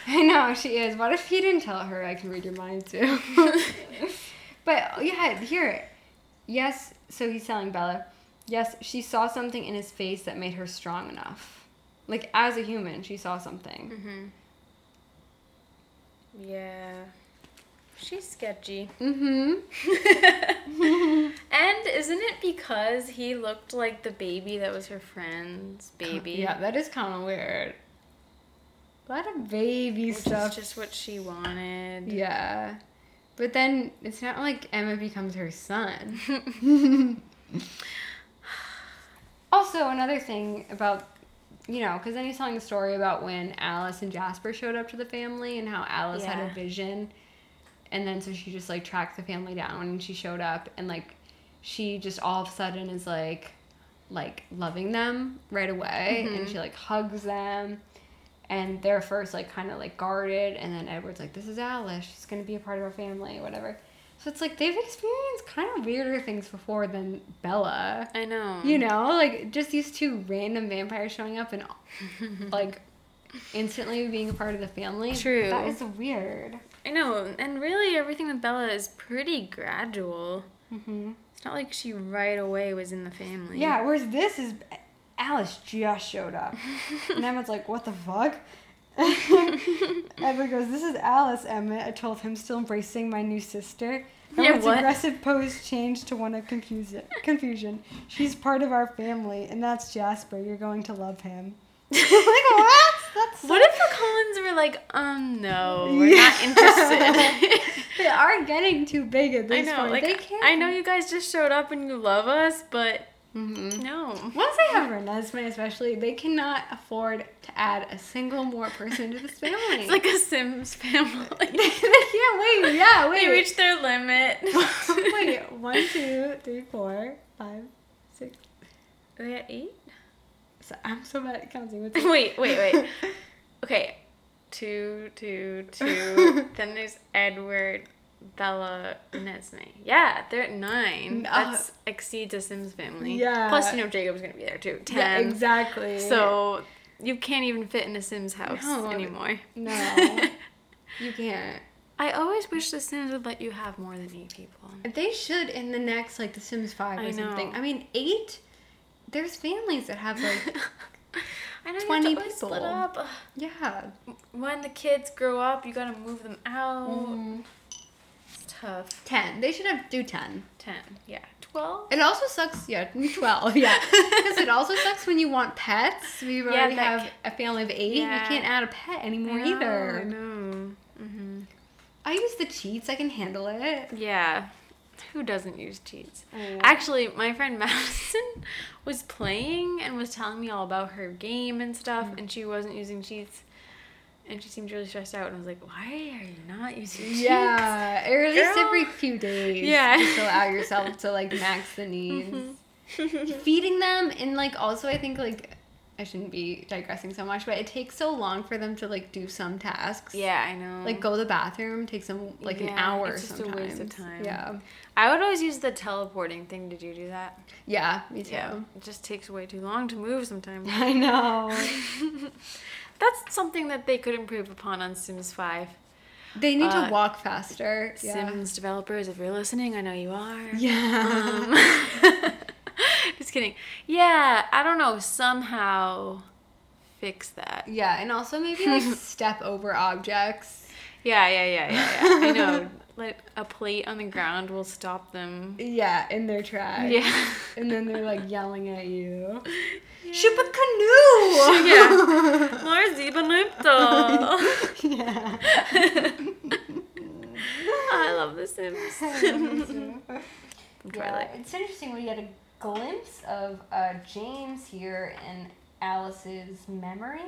I know she is. What if he didn't tell her I can read your mind too? but oh, yeah, here, yes. So he's telling Bella, yes, she saw something in his face that made her strong enough. Like as a human, she saw something. Mm-hmm. Yeah. She's sketchy. Mm-hmm. And isn't it because he looked like the baby that was her friend's baby? Yeah, that is kind of weird. A lot of baby Which stuff. is just what she wanted. Yeah. But then it's not like Emmett becomes her son. also, another thing about, you know, because then he's telling the story about when Alice and Jasper showed up to the family and how Alice had a vision. And then so she just like tracked the family down and she showed up and like she just all of a sudden is like, like loving them right away. And she mm-hmm. like hugs them and they're first like kind of like guarded. And then edward's like this is alice. She's gonna be a part of our family whatever so it's like they've experienced kind of weirder things before than bella I know. you know like just these two random vampires showing up and like instantly being a part of the family True. that is weird I know. And really, everything with Bella is pretty gradual. hmm It's not like she right away was in the family. yeah whereas this is alice just showed up and Emmett's like what the fuck Edward goes, This is Alice, Emmett. I told him, still embracing my new sister. Yeah, what? aggressive pose changed to one of confusion. confusion. She's part of our family, and that's Jasper. You're going to love him. like, what? That's so- What if the Cullens were like, um, no, we're not interested? they are getting too big at I this know, point. like, they can't. I know you guys just showed up and you love us, but Mhm. no. Once they have Renesmee, especially, they cannot afford to add a single more person to this family. It's like a Sims family. they can't wait. Yeah, wait. they reached their limit. wait, one, two, three, four, five, six. Are they at eight? So, I'm so bad at counting. What's? Wait, wait, wait. Okay. Two, two, two. then there's Edward. Bella and Esme. Yeah, they're at nine. Uh, That's exceeds a Sims family. Yeah. Plus, you know, Jacob's gonna be there too. Ten. Yeah, exactly. So you can't even fit in a Sims house No. anymore. no, you can't. I always wish the Sims would let you have more than eight people. They should in the next like The Sims Five or I something. I mean, eight. There's families that have like I know 20 you have split people. up. Yeah. When the kids grow up, you gotta move them out. Mm-hmm. Tough. Ten. They should have do ten. Ten. Yeah. Twelve. It also sucks. Yeah, twelve. Yeah, because it also sucks when you want pets. We Yeah, already have a family of eight. Yeah. You can't add a pet anymore I know, either. I know. Mm-hmm. I use the cheats. I can handle it. Yeah. Who doesn't use cheats? Mm. Actually, my friend Madison was playing and was telling me all about her game and stuff, Mm. and she wasn't using cheats. And she seemed really stressed out, and I was like, "Why are you not using cheats?" Yeah, or at least Girl. every few days. Yeah. just allow yourself to like max the mm-hmm. needs. Feeding them and like also I think like I shouldn't be digressing so much, but it takes so long for them to like do some tasks. Yeah, I know. Like go to the bathroom takes them like an hour. it's just a sometimes. waste of time. Yeah. I would always use the teleporting thing. Did you do that? Yeah, me too. Yeah. It just takes way too long to move sometimes. I know. That's something that they could improve upon on Sims 5. They need Uh, to walk faster. Yeah. Sims developers, if you're listening, I know you are. Yeah. Um, just kidding. Yeah, I don't know. Somehow fix that. yeah, and also maybe like step over objects. Yeah, yeah, yeah, yeah, yeah. I know. Like a plate on the ground will stop them. Yeah, in their tracks. Yeah. And then they're like yelling at you. Ship a canoe! Yeah. Marzi Benito. yeah. I love The Sims. Yeah, Twilight. it's interesting. We get a glimpse of uh, James here in Alice's memories.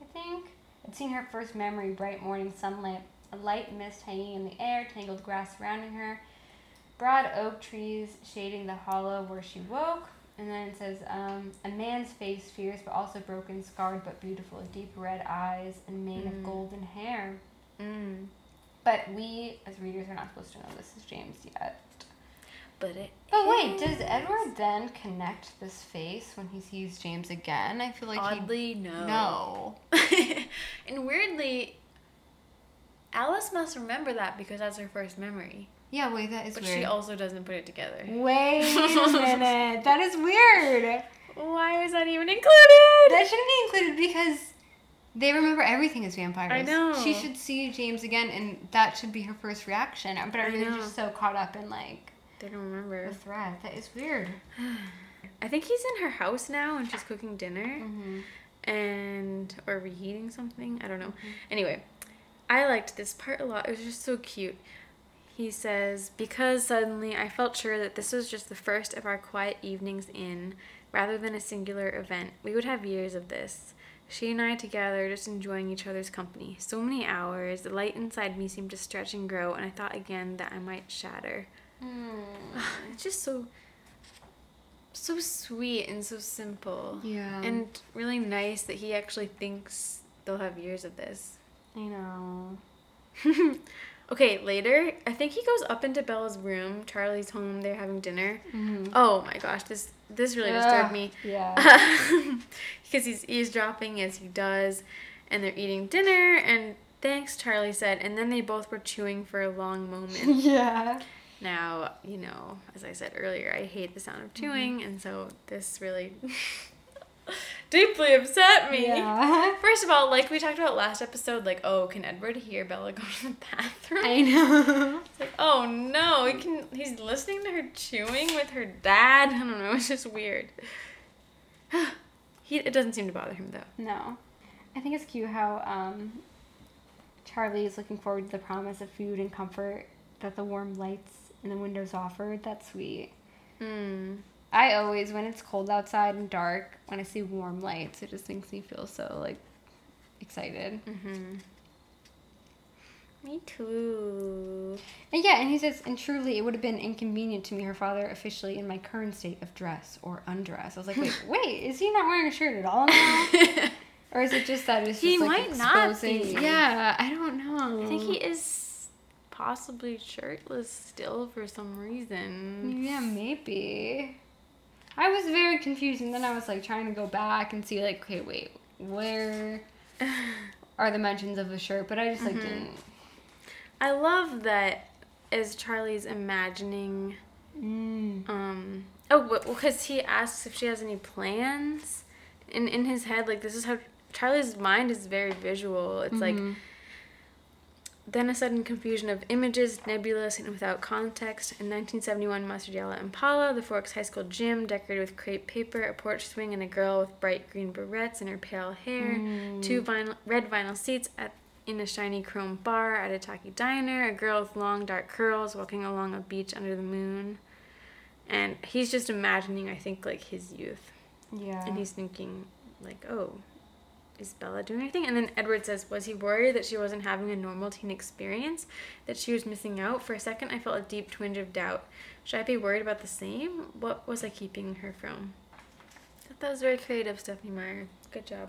I think I'd seen her first memory: bright morning sunlight, a light mist hanging in the air, tangled grass surrounding her, broad oak trees shading the hollow where she woke. And then it says, um, a man's face, fierce but also broken, scarred but beautiful, deep red eyes and mane of golden hair. Mm. But we, as readers, are not supposed to know this is James yet. But it. But wait, does Edward then connect this face when he sees James again? I feel like Oddly, he no. no. and weirdly, Alice must remember that because that's her first memory. Yeah, wait, that is But weird. she also doesn't put it together. wait a minute, that is weird. Why was that even included? That shouldn't be included because they remember everything as vampires. I know. She should see James again, and that should be her first reaction. But I are they know. just so caught up in like They don't remember. the threat. That is weird. I think he's in her house now and she's cooking dinner Mm-hmm. and or reheating something. I don't know. Anyway, I liked this part a lot. It was just so cute. He says, Because suddenly I felt sure that this was just the first of our quiet evenings in, rather than a singular event. We would have years of this. She and I together, just enjoying each other's company. So many hours. The light inside me seemed to stretch and grow, and I thought again that I might shatter. Hmm. It's just so, so sweet and so simple. Yeah. And really nice that he actually thinks they'll have years of this. I know. okay, later, I think he goes up into Bella's room. Charlie's home. They're having dinner. Mm-hmm. Oh my gosh, this this really disturbed me. Yeah. because he's eavesdropping as he does, and they're eating dinner. And thanks, Charlie said. And then they both were chewing for a long moment. yeah. Now, you know, as I said earlier, I hate the sound of chewing, and so this really deeply upset me. Yeah. First of all, like we talked about last episode, like, oh, can Edward hear Bella go to the bathroom? I know. It's like, oh no, he can. He's listening to her chewing with her dad. I don't know. It's just weird. he it doesn't seem to bother him though. No. I think it's cute how um, Charlie is looking forward to the promise of food and comfort that the warm lights and the windows offered. That's sweet. Hmm. I always, when it's cold outside and dark, when I see warm lights, it just makes me feel so like excited. Mm-hmm. Me too. And yeah, and he says, and truly, it would have been inconvenient to meet her father officially in my current state of dress or undress. I was like, wait, wait, is he not wearing a shirt at all now? or is it just that it's just He like might not be. Yeah, I don't know. I think he is possibly shirtless still for some reason. Yeah, maybe. I was very confused, and then I was like trying to go back and see, like, okay, wait, where are the mentions of the shirt? But I just like didn't. I love that as Charlie's imagining Mm. um oh because he asks if she has any plans in in his head like this is how Charlie's mind is very visual. It's like then a sudden confusion of images, nebulous and without context. In 1971, Mustard Yellow Impala, the Forks High School gym, decorated with crepe paper, a porch swing, and a girl with bright green barrettes in her pale hair. Hmm. Two vinyl, red vinyl seats at in a shiny chrome bar at a tacky diner. A girl with long dark curls walking along a beach under the moon. And he's just imagining, I think, like his youth. Yeah. And he's thinking, like, oh, is Bella doing anything? And then Edward says, was he worried that she wasn't having a normal teen experience? That she was missing out? For a second, I felt a deep twinge of doubt. Should I be worried about the same? What was I keeping her from? I thought that was very creative, Stephenie Meyer. Good job.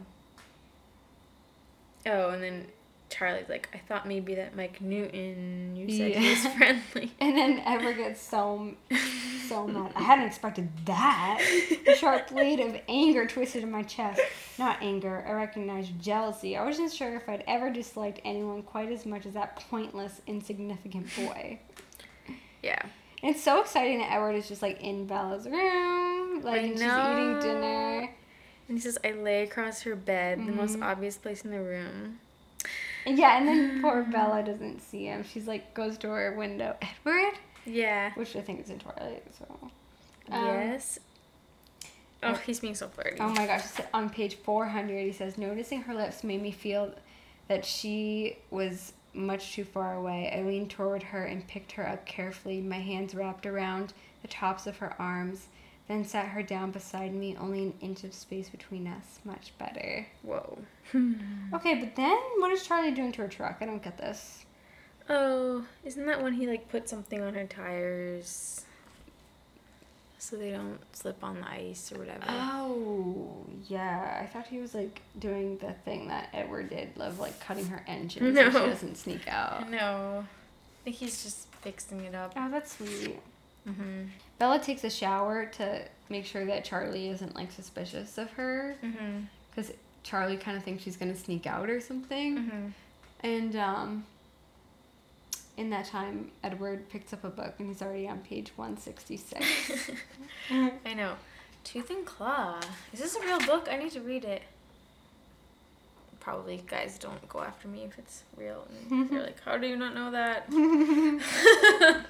Oh, and then Charlie's like, I thought maybe that Mike Newton, you said he was friendly. And then Edward gets so, so mad. I hadn't expected that. A sharp blade of anger twisted in my chest. Not anger, I recognized jealousy. I wasn't sure if I'd ever disliked anyone quite as much as that pointless, insignificant boy. Yeah. And it's so exciting that Edward is just like in Bella's room, like she's eating dinner. And he says, I lay across her bed, the most Mm-hmm. obvious place in the room. Yeah, and then poor Bella doesn't see him. She's like goes to her window. Edward, Yeah. which I think is in Twilight. So. Um, yes. Oh, he's being so flirty. Oh my gosh, on page 400, he says, Noticing her lips made me feel that she was much too far away. I leaned toward her and picked her up carefully, my hands wrapped around the tops of her arms, then sat her down beside me, only an inch of space between us. Much better. Whoa. Okay, but then what is Charlie doing to her truck? I don't get this. Oh, isn't that when he like put something on her tires so they don't slip on the ice or whatever? Oh, yeah. I thought he was like doing the thing that Edward did, of like cutting her engine No. so she doesn't sneak out. no. I think he's just fixing it up. Oh, that's sweet. Mhm. Bella takes a shower to make sure that Charlie isn't like suspicious of her because Charlie kind of thinks she's gonna sneak out or something. Mhm. And um, in that time, Edward picks up a book and he's already on page one sixty six. I know. Tooth and Claw. Is this a real book? I need to read it. Probably guys don't go after me if it's real. And they're like, how do you not know that?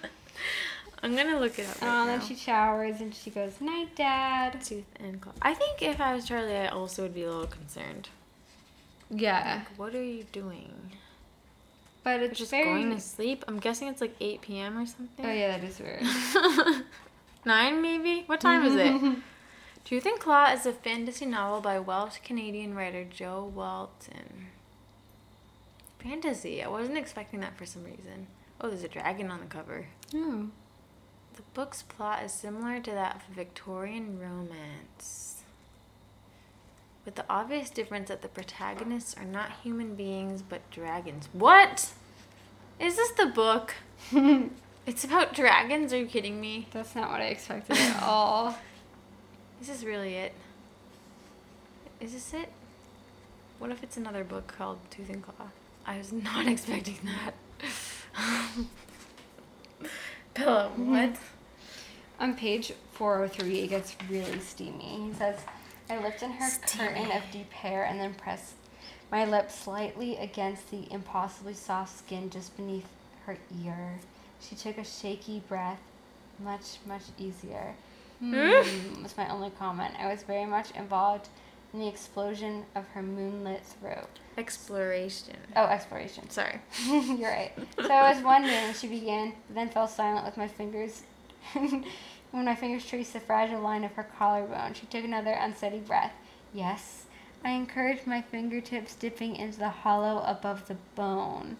I'm gonna look it up right Oh, now. then she showers and she goes, "Night, Dad." Tooth and Claw. I think if I was Charlie, I also would be a little concerned. Yeah, Like, what are you doing? but You're it's just very. going to sleep? I'm guessing it's like 8 p.m. or something. Oh yeah, that is weird. Nine, maybe? What time is it? Tooth and Claw is a fantasy novel by Welsh Canadian writer Jo Walton. Fantasy. I wasn't expecting that for some reason. Oh, there's a dragon on the cover. oh. The book's plot is similar to that of a Victorian romance. With the obvious difference that the protagonists are not human beings but dragons. What? Is this the book? It's about dragons? Are you kidding me? That's not what I expected at all. Is this really it? Is this it? What if it's another book called Tooth and Claw? I was not expecting that. Bella, what? On page 403, it gets really steamy. He says, I lifted her curtain of deep hair and then pressed my lips slightly against the impossibly soft skin just beneath her ear. She took a shaky breath, much, much easier. Hmm, was my only comment. I was very much involved in the explosion of her moonlit throat. Exploration. Oh, exploration. Sorry. You're right. So I was wondering, she began, then fell silent with my fingers. when my fingers traced the fragile line of her collarbone, she took another unsteady breath. Yes, I encouraged my fingertips dipping into the hollow above the bone.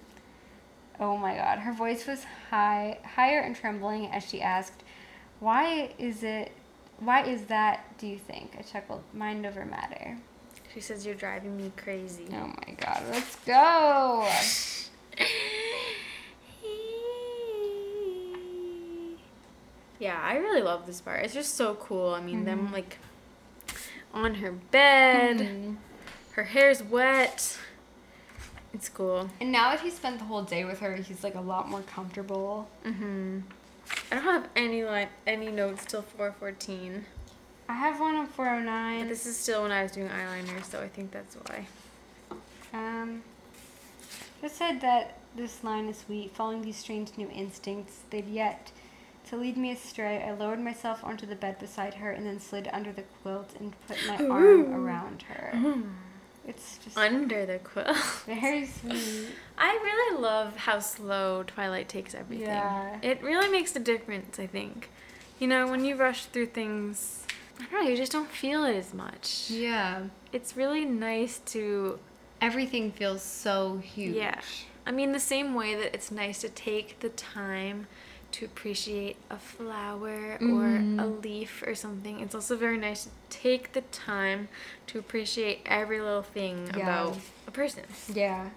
Oh my god. Her voice was high, higher and trembling as she asked, Why is it, why is that, do you think? I chuckled. Mind over matter. She says, You're driving me crazy. Oh my god, let's go! yeah, I really love this part. It's just so cool. I mean, mm-hmm. them like on her bed, mm-hmm. her hair's wet. It's cool. And now that he spent the whole day with her, he's like a lot more comfortable. Mm hmm. I don't have any line, any notes till 414. I have one on 409. But 409. this is still when I was doing eyeliner, so I think that's why. Um, just said that this line is sweet. Following these strange new instincts, they've yet to lead me astray. I lowered myself onto the bed beside her and then slid under the quilt and put my arm around her. It's just Under the quilt. very sweet. I really love how slow Twilight takes everything. Yeah. It really makes a difference, I think. You know, when you rush through things, I don't know, you just don't feel it as much. Yeah. It's really nice to, Everything feels so huge. yeah. I mean, the same way that it's nice to take the time to appreciate a flower or a Mhm. leaf or something, it's also very nice to take the time to appreciate every little thing Yeah. about a person. Yeah.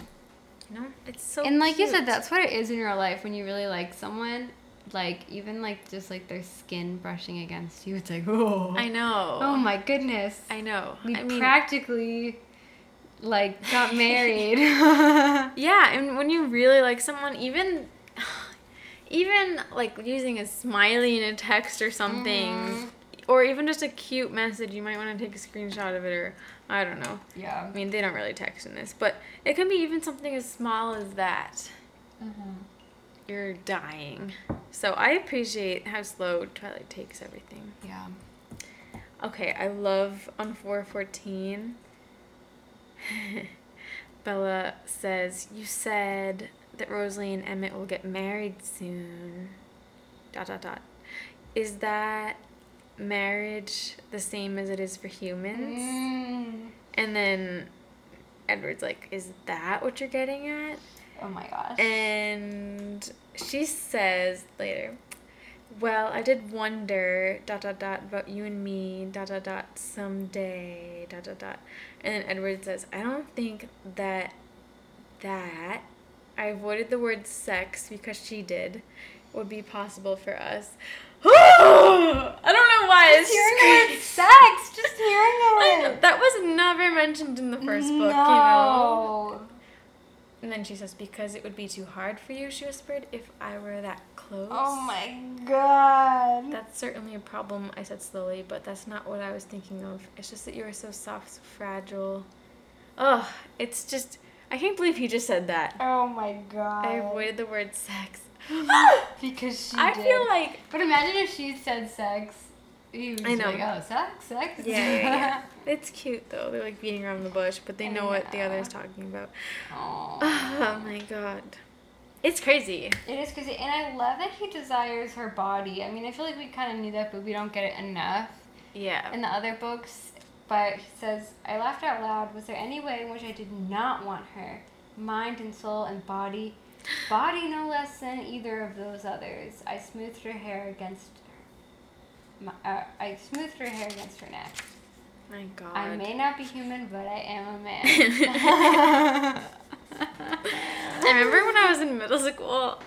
You know? It's so and like you said, that's what it is in real life when you really like someone. Like even like just like their skin brushing against you, it's like oh. I know. Oh my goodness. I know. we I mean, practically like got married. yeah, and when you really like someone, even, even like using a smiley in a text or something, Mhm. or even just a cute message, you might want to take a screenshot of it, or I don't know. yeah. I mean, they don't really text in this, but it can be even something as small as that. You're dying. So I appreciate how slow Twilight takes everything. Yeah. Okay, I love on 414. Bella says, You said that Rosalie and Emmett will get married soon. Dot, dot, dot. Is that marriage the same as it is for humans? Mm. And then Edward's like, Is that what you're getting at? Oh my gosh. And she says later, well, I did wonder, dot, dot, dot, about you and me, dot, dot, dot, someday, dot, dot, dot. And then Edward says, I don't think that that, I avoided the word sex because she did, would be possible for us. I don't know why. just hearing the word sex. Just hearing I know, the word. that was never mentioned in the first book, you know. And then she says, Because it would be too hard for you, she whispered, if I were that close. Oh my god. That's certainly a problem, I said slowly, but that's not what I was thinking of. It's just that you are so soft, so fragile. Ugh, it's just. I can't believe he just said that. oh my god. I avoided the word sex. because she I did. feel like. But imagine if she said sex. He was I know. like, oh, sex, sex. Yeah, yeah, yeah. it's cute though. They're like beating around the bush, but they know what the know. other's talking about. Aw. Oh my god. It's crazy. It is crazy, and I love that he desires her body. I mean, I feel like we kind of knew that, but we don't get it enough Yeah. in the other books. But he says, I laughed out loud. Was there any way in which I did not want her? Mind and soul and body. Body no less than either of those others. I smoothed her hair against my, uh, I smoothed her hair against her neck. my god. I may not be human, but I am a man. I remember when I was in middle school,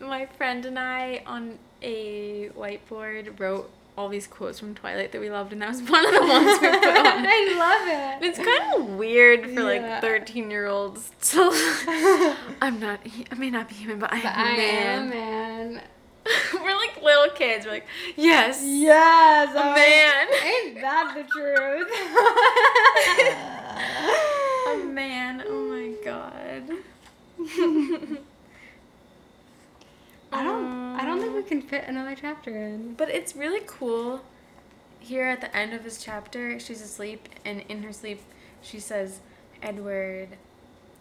my friend and I on a whiteboard wrote all these quotes from Twilight that we loved, and that was one of the ones we put on. I love it. It's kind of weird for Yeah. like 13 year olds to. I'm not, I may not be human, but I am But I man. am a man. We're like little kids. We're like, yes, Yes, a oh, man. Ain't that the truth? A man. Oh my god. I don't. I don't think we can fit another chapter in. But it's really cool. Here at the end of his chapter, she's asleep, and in her sleep, she says, "Edward,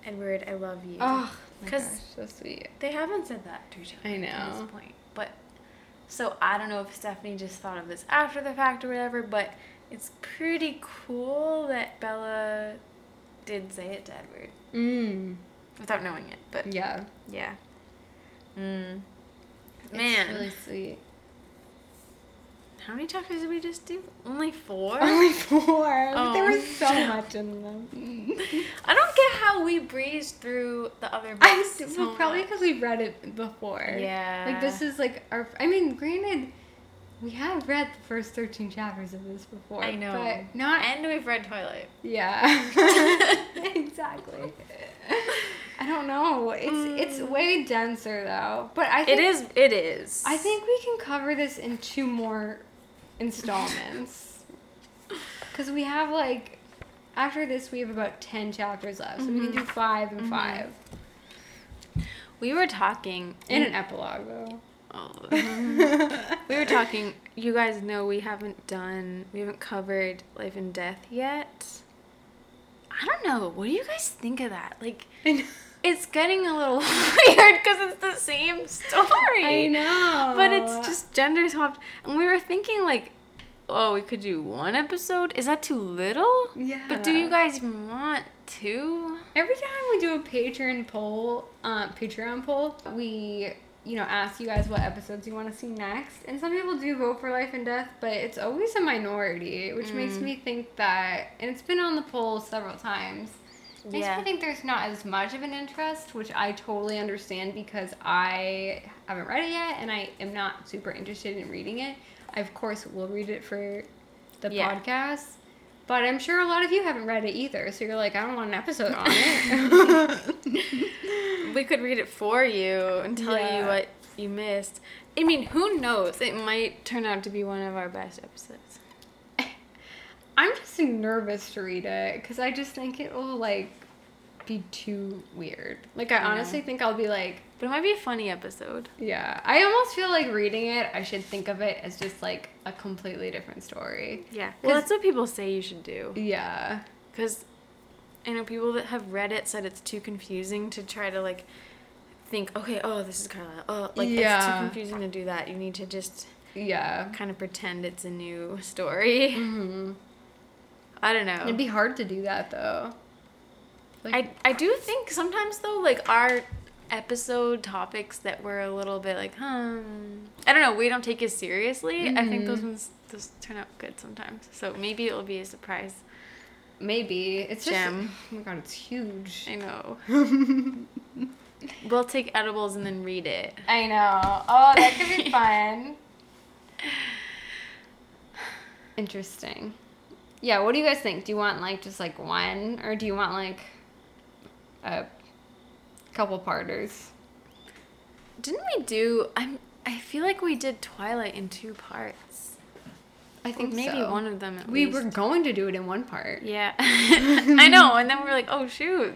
Edward, I love you." Oh, my 'Cause- gosh, so sweet. They haven't said that to each other I at know. this point, but so I don't know if Stephenie just thought of this after the fact or whatever, but it's pretty cool that Bella did say it to Edward Mm. without knowing it. But Yeah. yeah, mm. It's man, really sweet. how many chapters did we just do? Only four. Only four. Oh. There was so much in them. I don't get how we breezed through the other I books. so probably because we read it before. Yeah. Like this is like our. I mean, granted, we have read the first 13 chapters of this before. I know. But not. And we've read Twilight. Yeah. exactly. I don't know. It's it's hmm. way denser though. But I think It is. It is. I think we can cover this in two more installments. Cuz we have like after this we have about 10 chapters left. So we can mm-hmm. do 5 and mm-hmm. 5. we were talking in an epilogue though. Oh. we were talking. You guys know we haven't done. We haven't covered life and death yet. I don't know. What do you guys think of that? Like, it's getting a little weird because it's the same story. I know. But it's just gender swapped. And we were thinking, like, oh, we could do one episode. Is that too little? Yeah. But do you guys want two? Every time we do a Patreon poll, um, Patreon poll, we you know ask you guys what episodes you want to see next, and some people do vote for Life and Death, but it's always a minority, which makes Mm. me think that, and it's been on the poll several times. Yeah. me think there's not as much of an interest, which I totally understand because I haven't read it yet, and I am not super interested in reading it. I of course will read it for the Yeah. podcast. But I'm sure a lot of you haven't read it either, so you're like, I don't want an episode on it. We could read it for you and tell you what you missed. I mean, who knows? It might turn out to be one of our best episodes. I'm just nervous to read it because I just think it will like be too weird. Like I, know. honestly think I'll be like, But it might be a funny episode. yeah. I almost feel like reading it. I should think of it as just like a completely different story. Yeah. Well, that's what people say you should do. Yeah. Because I know people that have read it said it's too confusing to try to, like, think, okay, oh, this is Carlisle. Oh, like, it's too confusing to do that. You need to just Yeah. kind of pretend it's a new story. hmm I don't know. It'd be hard to do that though. Like, I, I do think sometimes though like our episode topics that were a little bit like hmm I don't know we don't take as seriously I think those Mhm. ones those turn out good sometimes so maybe it'll be a surprise maybe it's just. Oh my god, it's huge. I know we'll take edibles and then read it I know. Oh, that could be fun. Interesting. Yeah, what do you guys think? Do you want like just like one or do you want like a couple parters? didn't we do I'm I feel like we did Twilight in two parts I think maybe so. one of them at We least. were going to do it in one part. yeah I know and then we were like oh shoot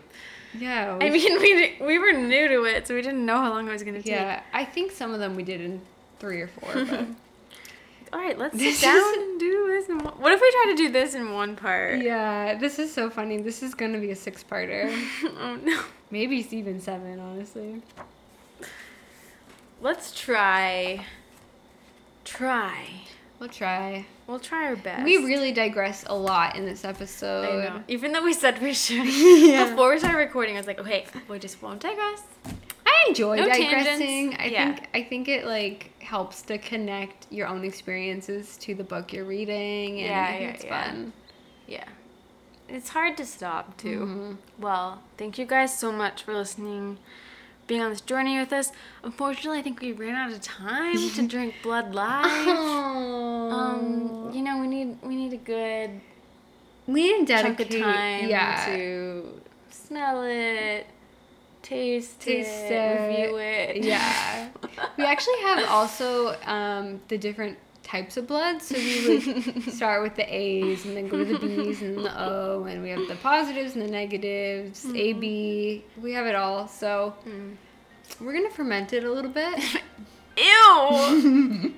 Yeah. I mean we we were new to it so we didn't know how long it was gonna take yeah, I think some of them we did in three or four, but All right, let's sit down and do this. In one, what if we try to do this in one part? yeah, this is so funny. This is gonna be a six-parter. oh no. Maybe it's even seven, honestly. Let's try. Try. We'll try. We'll try our best. We really digress a lot in this episode. I know. Even though we said we should. Yeah. Before we started recording, I was like, okay, we just won't digress. I enjoy No digressing. tangents. I Yeah. think I think it like helps to connect your own experiences to the book you're reading, and Yeah, yeah, it's yeah. fun. Yeah. It's hard to stop, too. Mhm. Well, thank you guys so much for listening, being on this journey with us. Unfortunately, I think we ran out of time to drink Blood Live. Um, you know, we need we need a good we need to dedicate time yeah. to smell it, taste, Taste it, it. review it. Yeah. we actually have also um, the different types of blood. So we would start with the A's and then go to the B's and the O, and we have the positives and the negatives, A, B. We have it all. So Mm. we're gonna ferment it a little bit. Ew.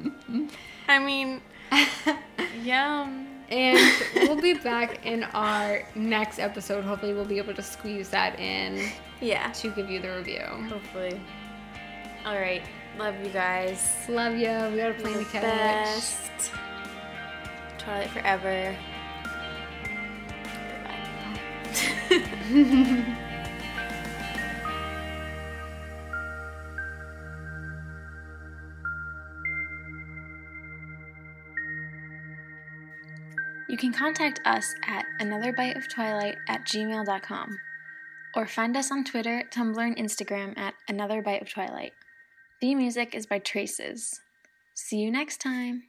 I mean, yum. And we'll be back in our next episode. Hopefully, we'll be able to squeeze that in Yeah. to give you the review. Hopefully. All right. Love you guys. Love you. We gotta play the the couch. best. Twilight forever. Bye. You can contact us at anotherbiteoftwilight at gmail.com or find us on Twitter, Tumblr, and Instagram at Another Bite of Twilight. The music is by Traces. See you next time.